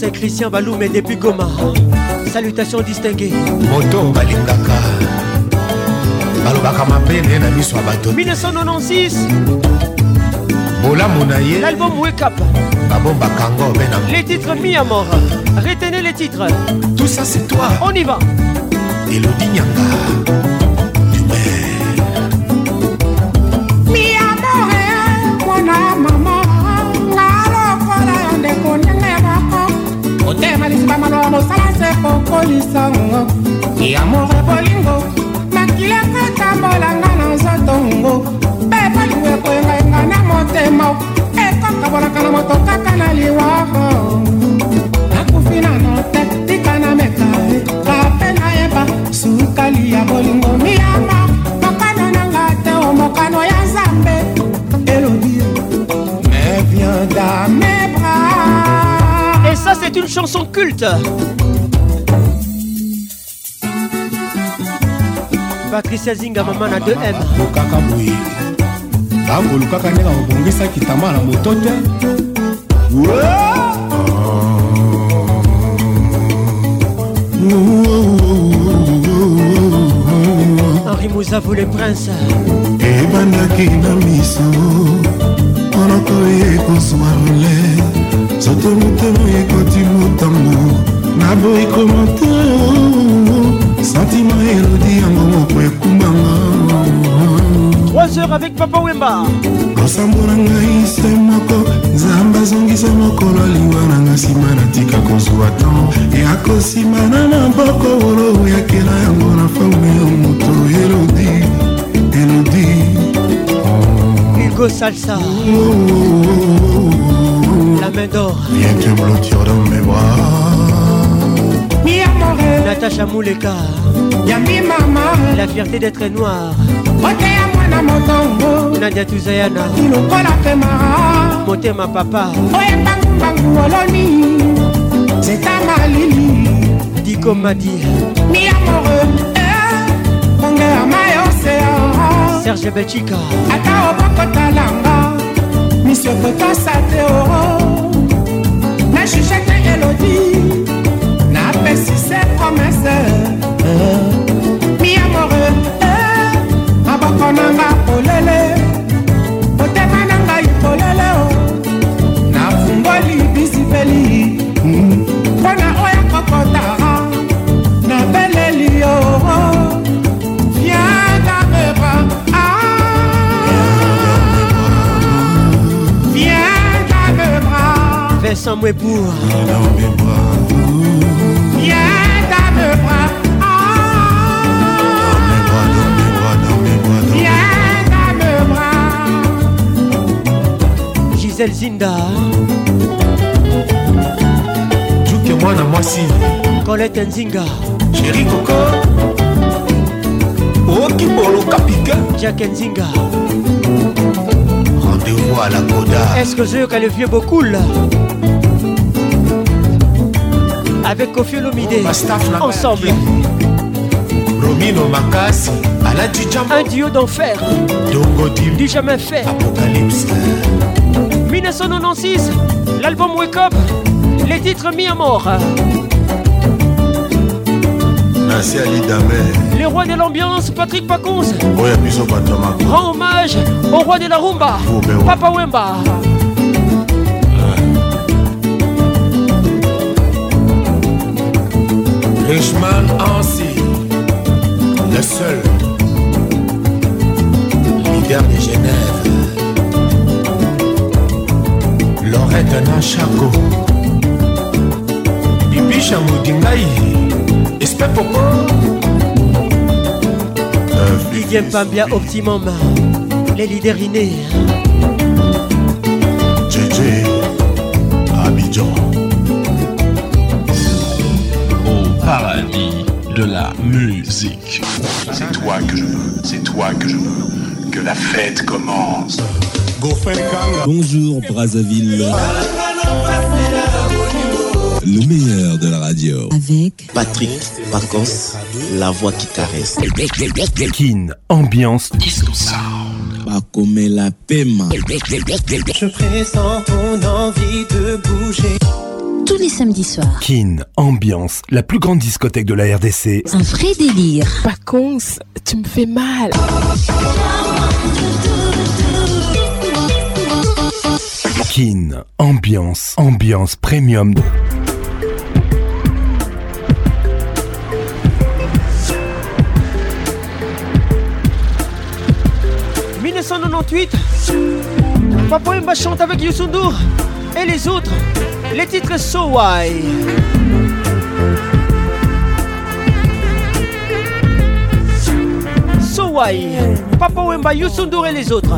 S40: saint Christian Balou, mais depuis Goma. Salutations distinguées.
S77: Moto balingaka. balobaka mabele na miso bato
S40: 1996
S77: Mola Munaye
S40: l'album wekap Up.
S77: Babomba Kango ben
S40: les titres mis retenez les titres
S77: tout ça c'est toi on y va
S40: elodi nyanga
S81: lisango ya mora bolingo makila kotambolanga na nzoto ngo mpe bolingo ekoyengayenga na motema ekokabolaka na moto kaka na liwaro nakufi nano te tika na mekare kape nayeba sukali ya bolingo miyama mokano nanga te o mokano ya nzambe elobi me vien da mes bras Et ça, c'est
S40: une chanson culte.
S77: patricia zinga mama na 2m kaka boye tangolu kaka ndenge obongisaki tama na moto te
S40: henri mozavu le prince ebandaki na
S82: miso mpona koyekosoarle soto motema ekoti motambo naboyi komoteo sentima elodi
S40: yango moko ekumbanga avec papa wemba losambo na ngai se moko nzambe azongisa mokolo aliwa na nga nsima natika kozwa tan ya kosimana na boko olo yakela yango na faune yo moto elodi elodi hugo salsa oh oh, oh, oh, oh, la main d'or viens te blottir dans mes bras natacha mouleka yambi mama la fierté d'être
S81: noir oteya mwana motongo nadia tuzayana ilokola pemara
S40: motema papa oyembangubangu
S81: oloni zeta malili dikomadi mi amore bongela eh, mayosea
S40: serge bechika ata obokotalanga miso kotosa te oro
S81: na jugeke remercie ses promesses euh, mi amore euh, maboko oh. na nga polele motema na ngai polele nafumboli bisipeli mpo na oyo kokotara nabeleli yo oh, oh. viens dans mes bras Viens dans mes bras Vincent Mouébourg Viens dans mes bras bras.
S40: Giselle Zinda
S77: Juke moi mwasi
S40: Colette Nzinga
S77: Chéri Coco Okibolo Kapika
S40: Jack Nzinga
S77: Rendez-vous à la Coda
S40: Est-ce que je le vieux beaucoup là avec Kofi Olomide oh, ensemble. Un duo d'enfer.
S77: Du
S40: jamais fait. 1996, l'album Wake Up, les titres mis à mort. Merci Ali Les rois de l'ambiance, Patrick Pacons. Rend hommage au roi de la rumba, Papa Wemba.
S77: Richman Ancy, le seul, leader de Genève, est-ce que Bibi Chamoudingaï, Espèce Popo, euh,
S40: pas bien Optimum, les leaders innés, hein. JJ,
S77: Abidjan.
S72: paradis de la musique. C'est toi que je veux, c'est toi que je veux, que la fête commence. Bonjour Brazzaville. Le meilleur de la radio.
S40: Avec Patrick Vacances, la voix qui caresse.
S83: Kin, ambiance disco sound.
S84: Pas comme la
S85: Je pressens ton envie de bouger
S86: tous les samedis soirs.
S83: Kin, ambiance, la plus grande discothèque de la RDC.
S87: Un vrai délire.
S88: Pacons, tu me fais mal.
S83: Kin, ambiance, ambiance premium.
S40: « 1998, Papa Mba chante avec Youssou Et les autres, les titres So Why. So Why, Papa Wemba, Youssou et les autres.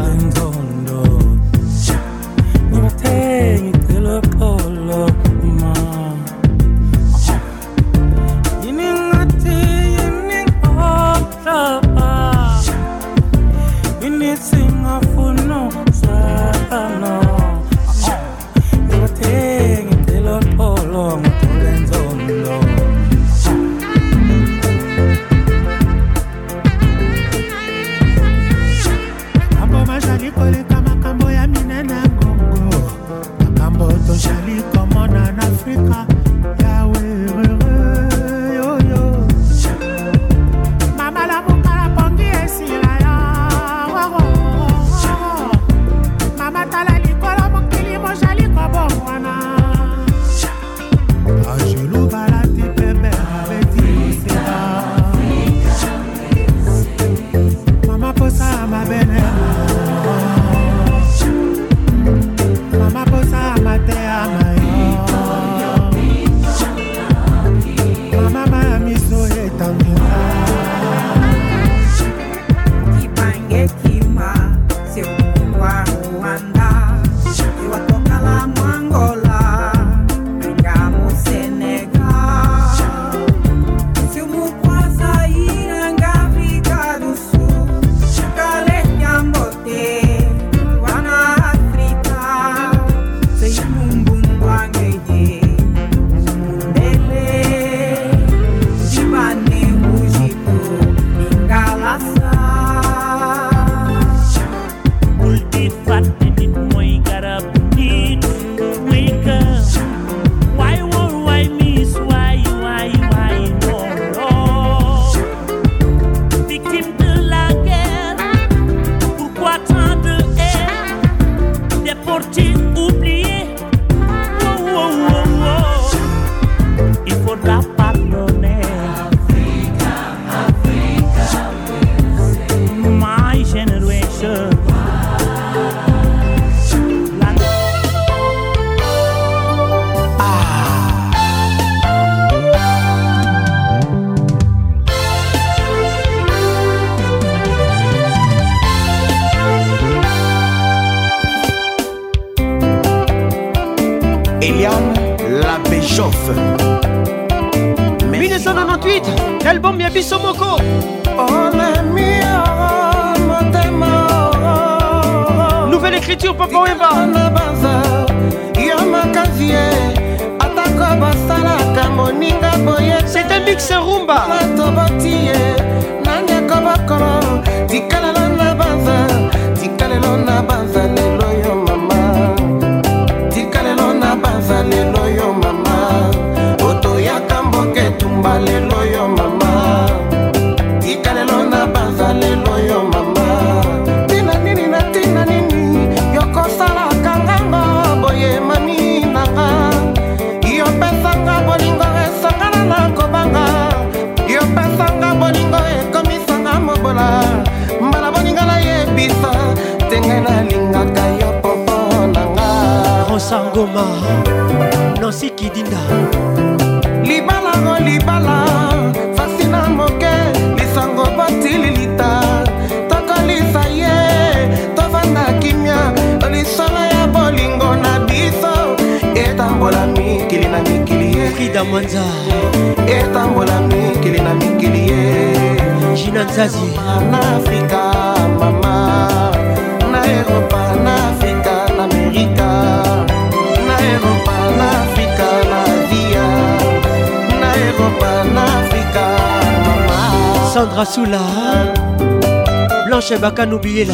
S40: Chez Baka n'oubliez là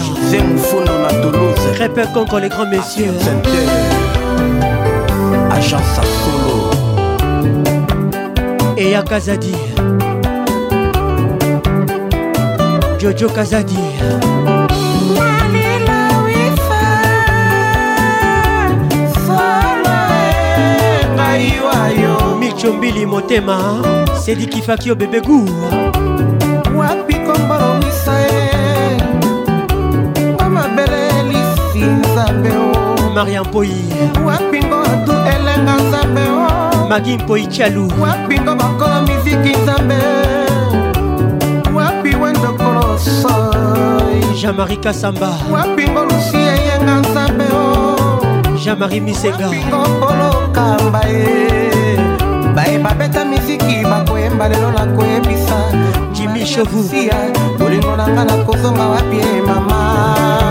S40: Crêpe contre les grands messieurs Agence à solo Et à Kazadi Jojo Kazadi Michombili Motema Sedikifakio Bébé Gour maria mpoi wapingo atu elenga nzambe oh. magi mpoi tialu wapingo bakolo miziki nzambe wapi wendokolo soi jean-marie kasamba wapingo lusi eyenga nzambe oh. jean-marie misenga wapingo kolokamba ye bayeba beta miziki bakoyemba lelo na koyebisa jimi shovu bolingo na nga na kozonga wapi e mama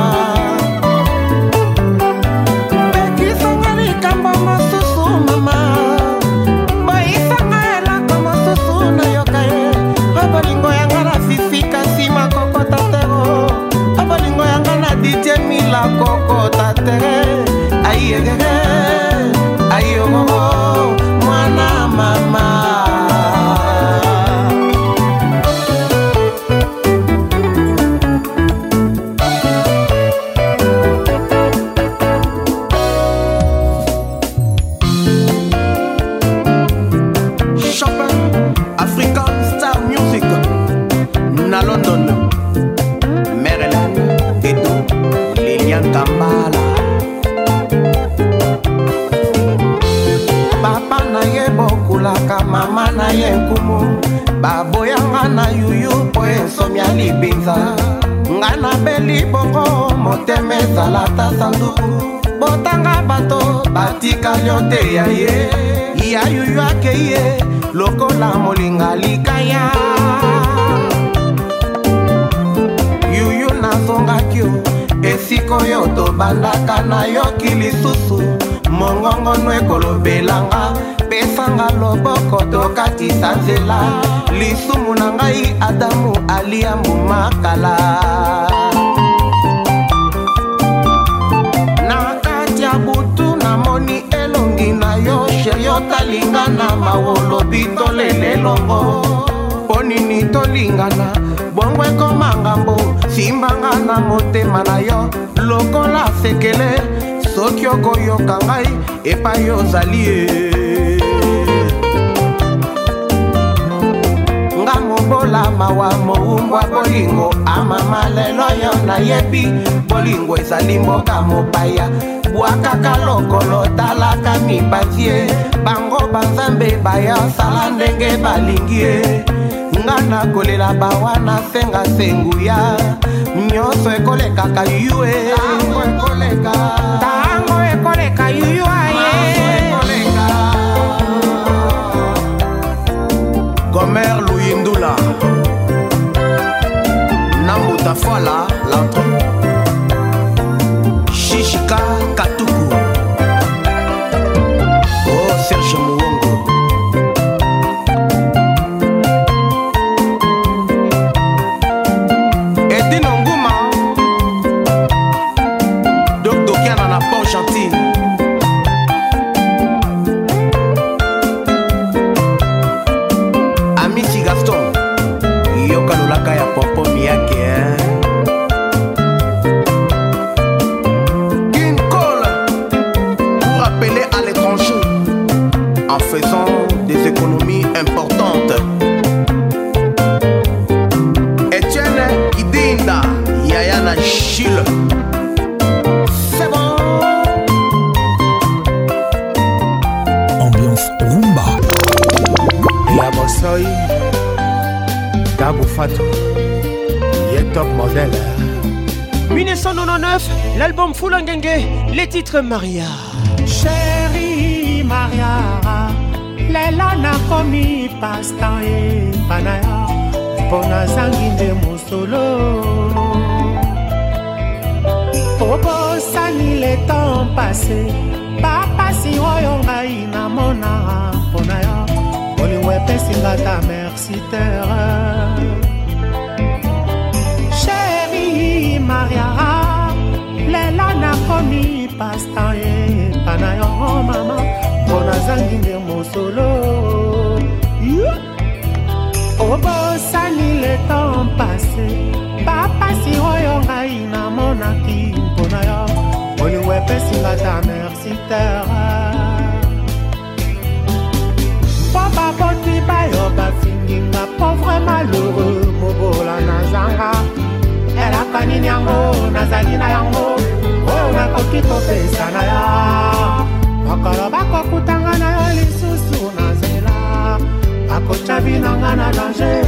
S89: nyonte ya ye ya yuyu ake ye lokola molinga likaya yuyu nazongaki o esika oyo tobandaka nayoki lisusu mongongono ekolobelanga pesanga loboko tokatisa nzela lisumu na ngai adamu aliamu makala talingana mawolobi tolela elongo mpo nini tolingana bongo ekoma ngambo simbanga na motema na yo lokola sekele soki okoyoka ngai epai ozali ye nga mobola mawa moumbwa bolingo amama lelo yo nayebi bolingo ezali mboka mopaya ebwakaka lokolo talaka mipanzi ye bango banzambe baya sala ndenge balingi ye nga nakolela bawana senga senguya nyonso ekolekaka yue ah,
S90: kopesa na yo mokolo bakokutanga na yo lisusu na nzela bakotya binanga na danger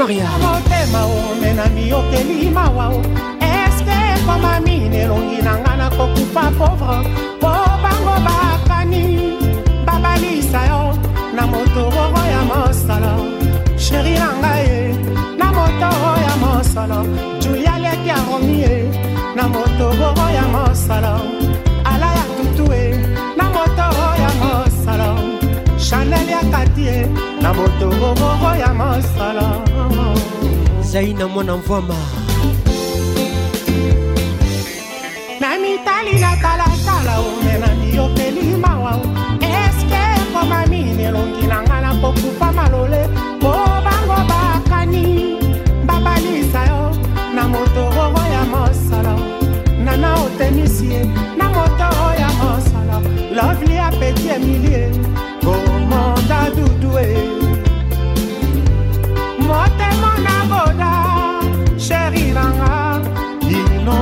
S91: maria motema omena miyokeli mawa eske ekomami nelongi na ngai nakokufa pauvre mpo bango bakani babalisa yo na motororo ya mosolo sheri na ngai na motoro ya mosolo julia leki aromie na motororo ya mosolo ala ya tutue na motoro ya mosolo chanel ya katie na motororo ya mosolo ezai na mwana mvwama na mitali na talatala ome na miyokeli mawa eske komamini elongi na nga na kokufa malole po bango bakani babalisa yo na motororo ya mosala nana otemisie na motoro ya mosala lovli apeti emilie komanda dudue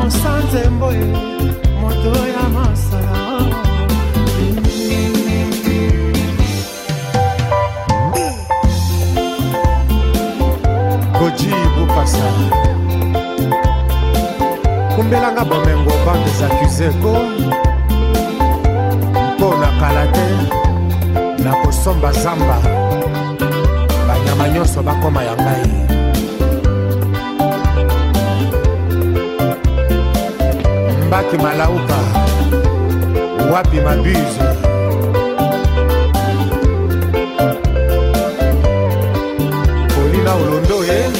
S91: mosanze mboye moto ya masala
S92: koji bupasa kumbelanga bomengo bandes akuzeko mpo na kala te na kosomba zamba banyama nyonso bakoma ya ngai mbaki malauka wapi mabuse kolina olondo ye eh?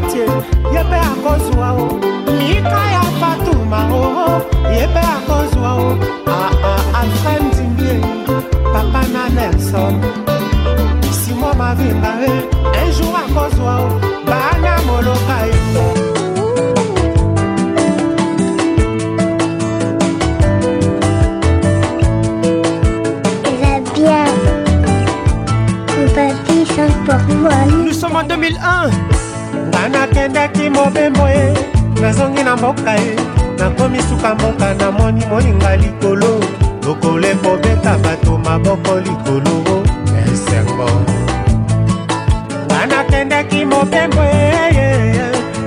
S93: moitié ye mpe akozwa o mika ya fatuma oo ye mpe akozwa o alfred ndimbie papa na nelson simo mavinga e un jour akozwa o bana moloka yo
S40: Nous sommes en 2001
S94: nalendaki mobembo ye nazongi na mboka ye nakomi suka mboka namoni moninga likolo lokolo ekobeta bato maboko likolo esengo banakendaki mobembo ye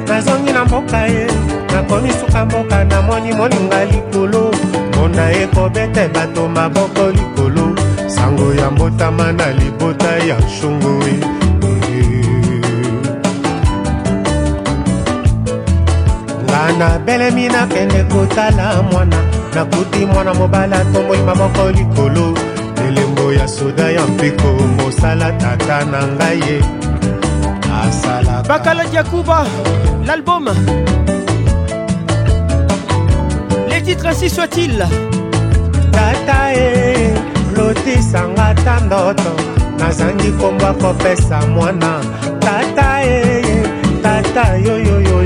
S94: nazongi na mboka ye nakomi suka mboka namoni moninga likolo mpona ekobeta bato maboko likolo sango ya mbotama na libota ya shungu ye nabelemi nakende kotala mwana nakuti mwana mobala tomboli maboko likolo elembo ya soda ya mpiko mosala tata na ngai ye
S40: asala bakala jakuba l'album les titres ainsi soit-il tata e lotisanga
S95: ta ndoto nazangi kombwa kopesa mwana tata e tata yoyoyo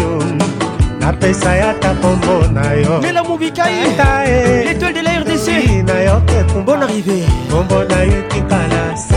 S40: napesa ya tako mbona yo lela mobikaita e l'étoile de la rdc na yo te bon arrivé kombo na yuki kalasi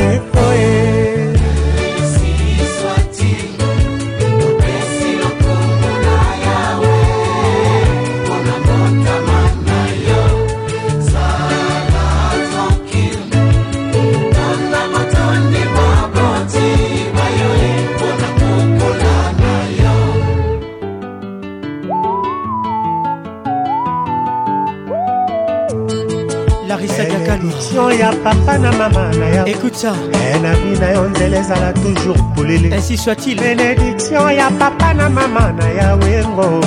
S96: chanson ya papa na mama na ya écoute ça enavi eh, na yo nzela ezala toujours polele
S40: ainsi soit-il
S96: bénédiction ya papa na mama na ya wengo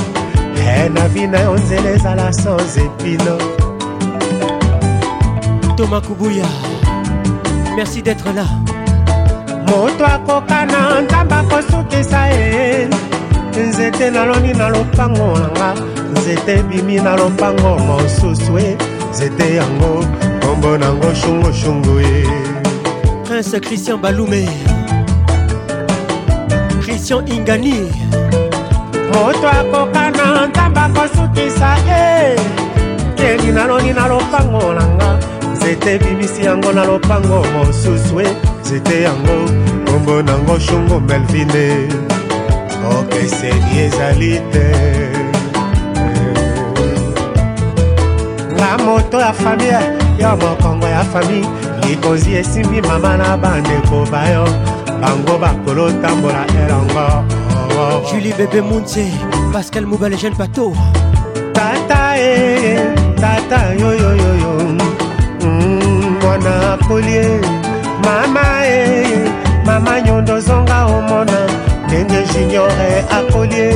S96: enavi eh, na yo nzela ezala sans épino
S40: toma kubuya merci d'être là
S97: moto akoka na nzamba kosukisa ye nzete naloni na lopango nanga nzete ebimi na lopango mosusu e nzete yango kombo nango shungushungu
S40: ye prince christian balume christian ingani moto akokana nzamba kosukisa ye
S98: keli naloni na lopango nanga nzete ebimisi yango na lopango mosusu e nzete yango kombo nango shungu melvine okeseni ezali te eh.
S99: nga moto ya famia yo mokongo ya fami likonzi esimbi mama na bandeko bayo bango bakolotambola elongo
S40: julie bebe
S99: monte
S40: pascal mobale jeune pato tata e
S100: tata yoyoyoyo mm, mwana kolie mama e mama nyondo zonga omona ndenge junior e akolie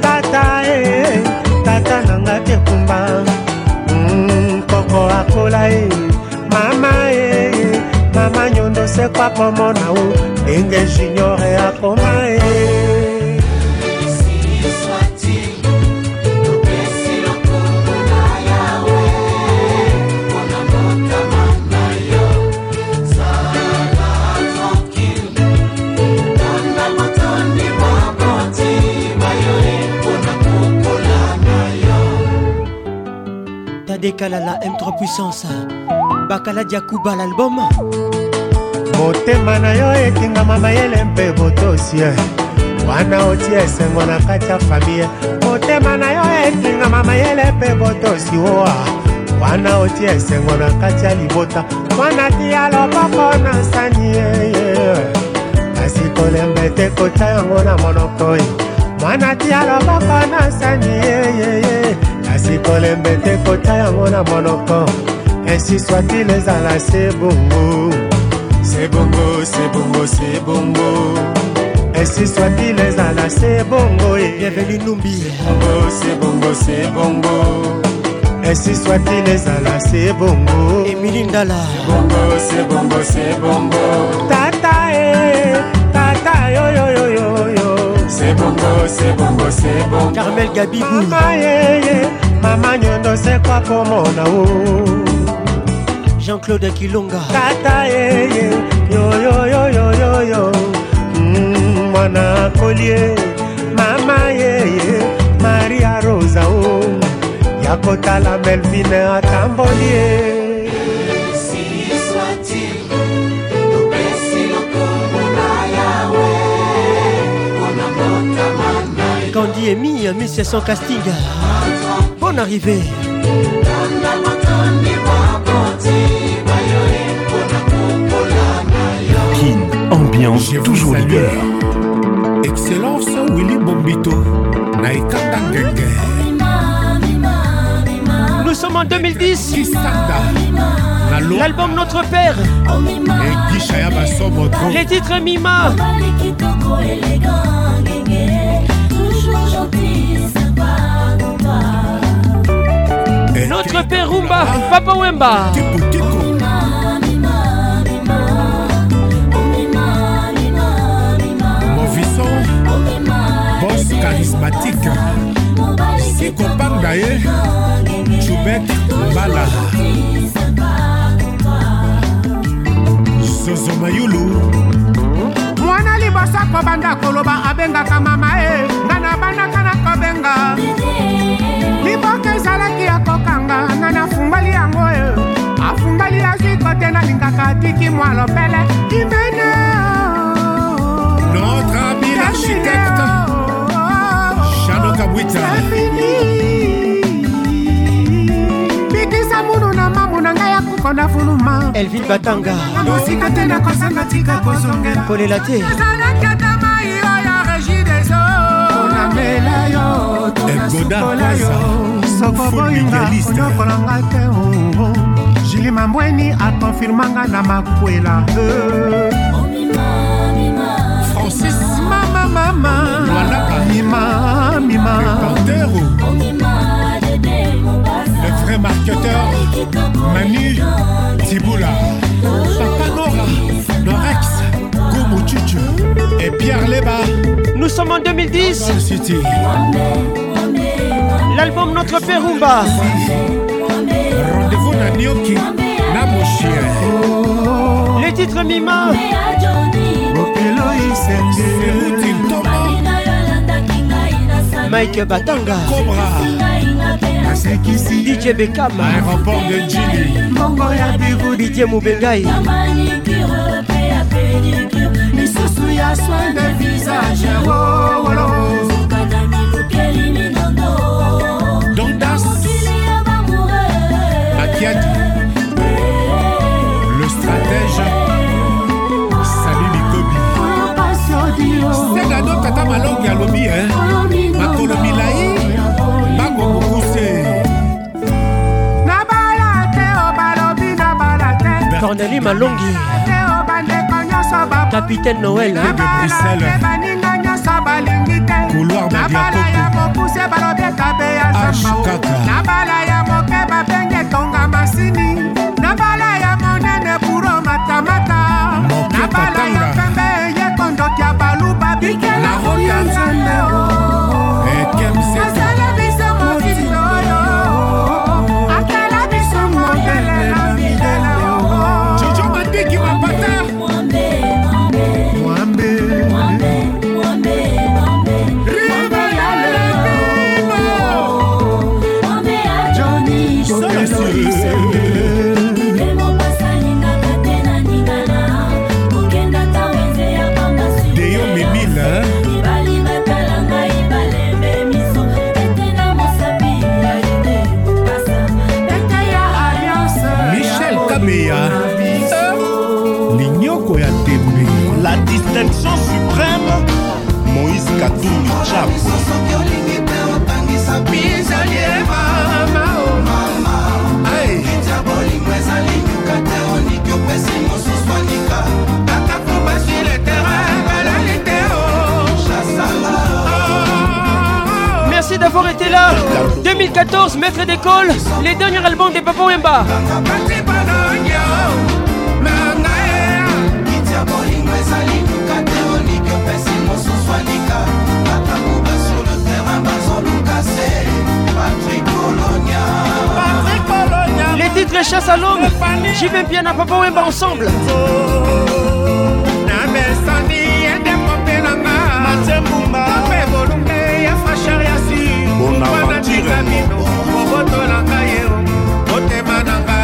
S100: tata e tata nanga tekumba lokola e mama e mama nyondo sekwa pomona o ndenge junior akoma e
S40: Bakalala M3 puissance Bakala Diakouba l'album
S101: motema na yo etingama mayele mpe botosi wana otia esengo na kati ya famie motema na yo etingama mayele mpe botosi oa wana otia esengo na kati ya libota mwana tia loboko na sani yeye kasi kolemba ete kota yango na monoko mwana tia loboko na sani yeyeye kasi kolembe te kota yango na monoko ensi swatile
S102: ezala se
S101: bongo
S102: se bongo se bongo se bongo ensi swatile ezala se bongo bienvenu numbi se bongo se bongo ensi swatile ezala se bongo
S40: emili ndala
S102: bongo se bongo se bongo
S101: tata e tata yoyoyo
S102: c'est bongo oh, c'est bongo oh, c'est bongo
S40: Carmel Gabibou
S101: Mama ye ye Mama nyondo c'est quoi komona o
S40: Jean-Claude Kilonga
S101: Tata ye ye Yo yo yo yo yo yo mm, Mwana kolie Mama ye ye Maria Rosa o oh. Yakotala Melvine atambolie
S40: Candy et Mi, à son Casting. Bonne arrivée.
S83: Kin, ambiance toujours leader.
S103: Excellence Willy Bombito,
S40: Nous sommes en 2010. L'album Notre Père. Les titres Mima. ah, papa wemba
S104: moviso bos charismatique sikopanga ye jubek mbala zozo mayulu libosako banda koloba abengaka mama e nga na bandaka na kobenga
S90: liboka ezalaki ya kokanga nga nafungwali yango e afungwali azwi kote nalingaka atiki mwa lopele imene
S40: notre ami l'architecte jano kabwita bikisa munu na mamu na ngai kokonda fuluma elvin batanga mosika te nakosanga tika kozongela kolela te sokoboyinga konyokolanga te oh,
S90: oh. jili mambweni akonfirmanga na makwela eh. francis mama mama
S40: mima mima le vrai marketeur, Manu Tiboula, Papa Nora, Norex, Gomu Chuchu et Pierre Leba. Nous sommes en 2010. L'album Notre Père Rumba. Rendez-vous à Nyoki, Les titres Mima. mike batanga dj bekama aéroport de jini mbongo ya bigu dj mobengai lisusu ya soin de visage oh, oh, oh. dondas bakiati sedano tata malongi alobi e makolo milai bakokokuse nabala te obalobi nabala te corneli malongi capitaine noel baninga nyonso balingi te nabala ya mokuse balobi ekabe ya zamao nabala ya moke babenge tonga masini nabala ya monene buro matamata nabala ya 2014, maître d'école, les derniers albums des Papa Wemba. Les titres chasse à l'homme, j'y vais bien à Papa Wemba ensemble. natika mino kobotola ngai yo motema na nga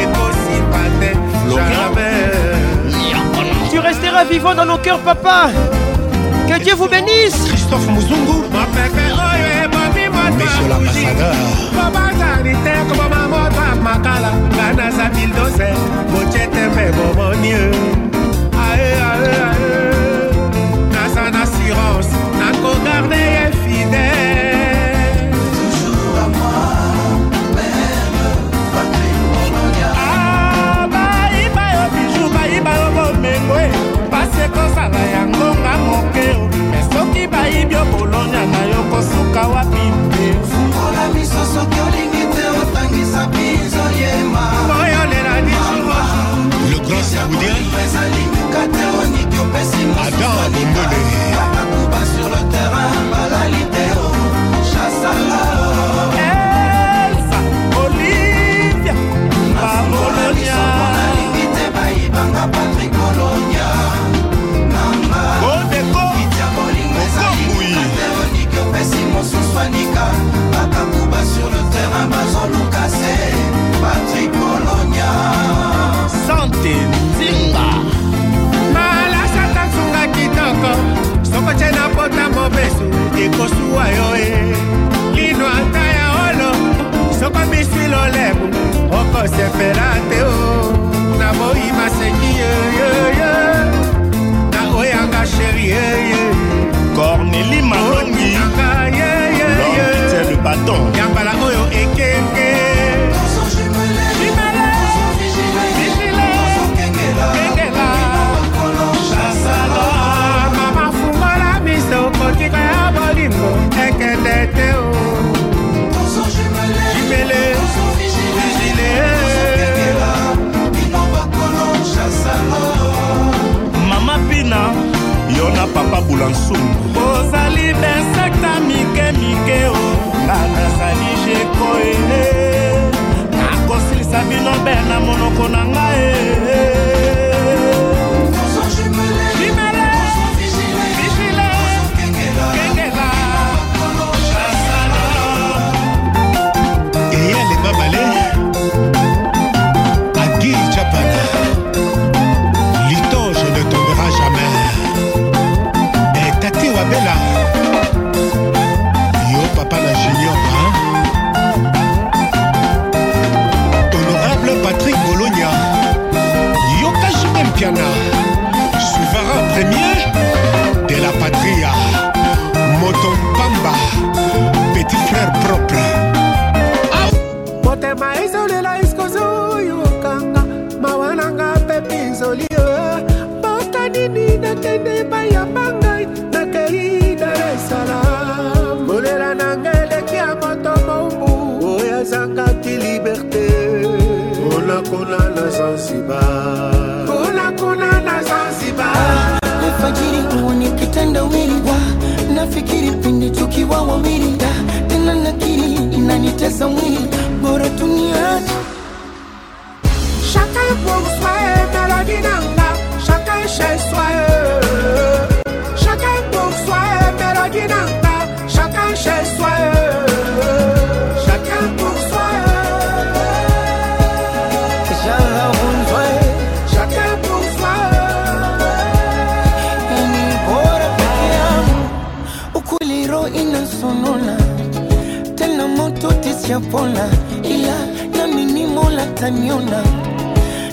S40: ekosimba te jamais tu resteras vivant dans nos cœurs papa que Dieu vous bénisse Christophe Muzungu mapeke oyo ebomi motoi kobazali te koboma moto makala nga naza bildose bocete mpe bomoni
S90: nayibi okolonia na yo kosuka wapi mpe fungola miso
S40: soki olingi te otangisa bizo yema oyolela disungo le grand saoudien ezalingika te oniki opesi adam bombone te nzimba malasata nsunga kitoko soko tye na pota mobesu
S90: ekosuwa yo e lino ata ya olo soko miswi lolemu okosepela te o na moi maseki yeyeye na oyanga sheri yeye
S40: corneli malongi yambala oyo ekenge tolabola nsungu ozali bensekta mike mike o nga nazali jekoele
S90: nakosilisa bino be na monoko na ngai Zanzibar, kona kona na Zanzibar. Alfajiri uone kitendawili wa nafikiri pindi tukiwa wawili da tena nakiri inanitesa mwili bora tuniache. Chacun pour soi, maladie n'a pas, chacun chez soi. sijapola, ila nami ni Mola taniona,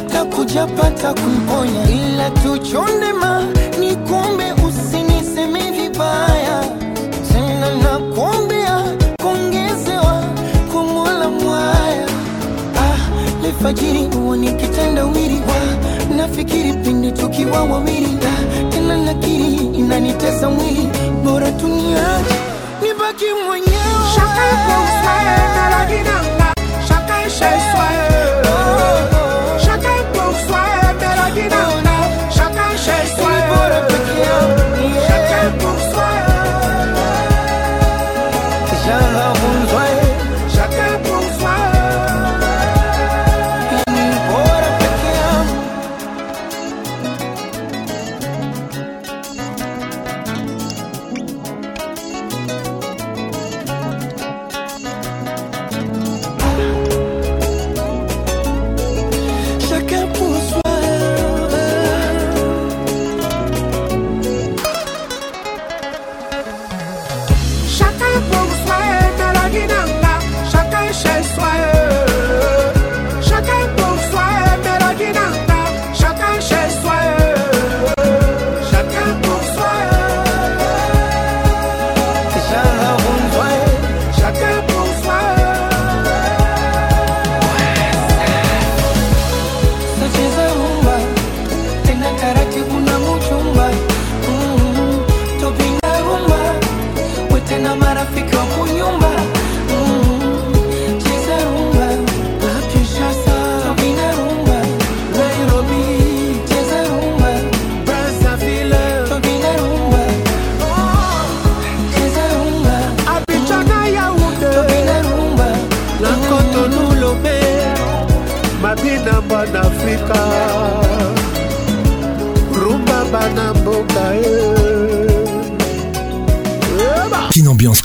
S90: takujapata kumponya, ila tuchondema, ni kuombe usiniseme vibaya tena, nakuombea kuongezewa kwa Mola mwaya. Ah, lefajiri huwa nikitenda wiri wa nafikiri pindi tukiwa wawiri ah, tena nakiri inanitesa mwili, bora tuniache nibaki mwenyewe. chacun prend soin de la vie nanga chacun chez soi chacun prend soin de la vie nanga chacun chez soi chacun prend soin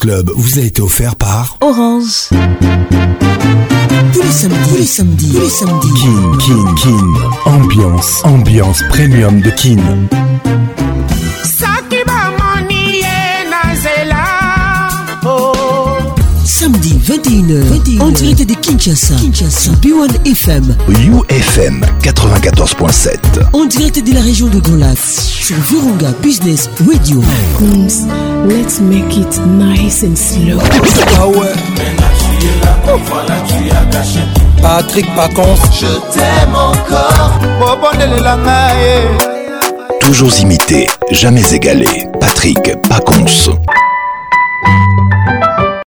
S40: Club vous a été offert par Orange. Tous les samedis, tous les samedis, Kin, Kin, Kin. Ambiance, ambiance premium de Kin. Oh. Samedi 21h, 21h, en direct de Kinshasa, Kinshasa, B1 FM, UFM 94.7, en direct de la région de Grand sur Virunga Business Radio. Let's make it nice and slow. Ah ouais. Patrick Pacons. Je t'aime encore. Toujours imité, jamais égalé. Patrick Pacons.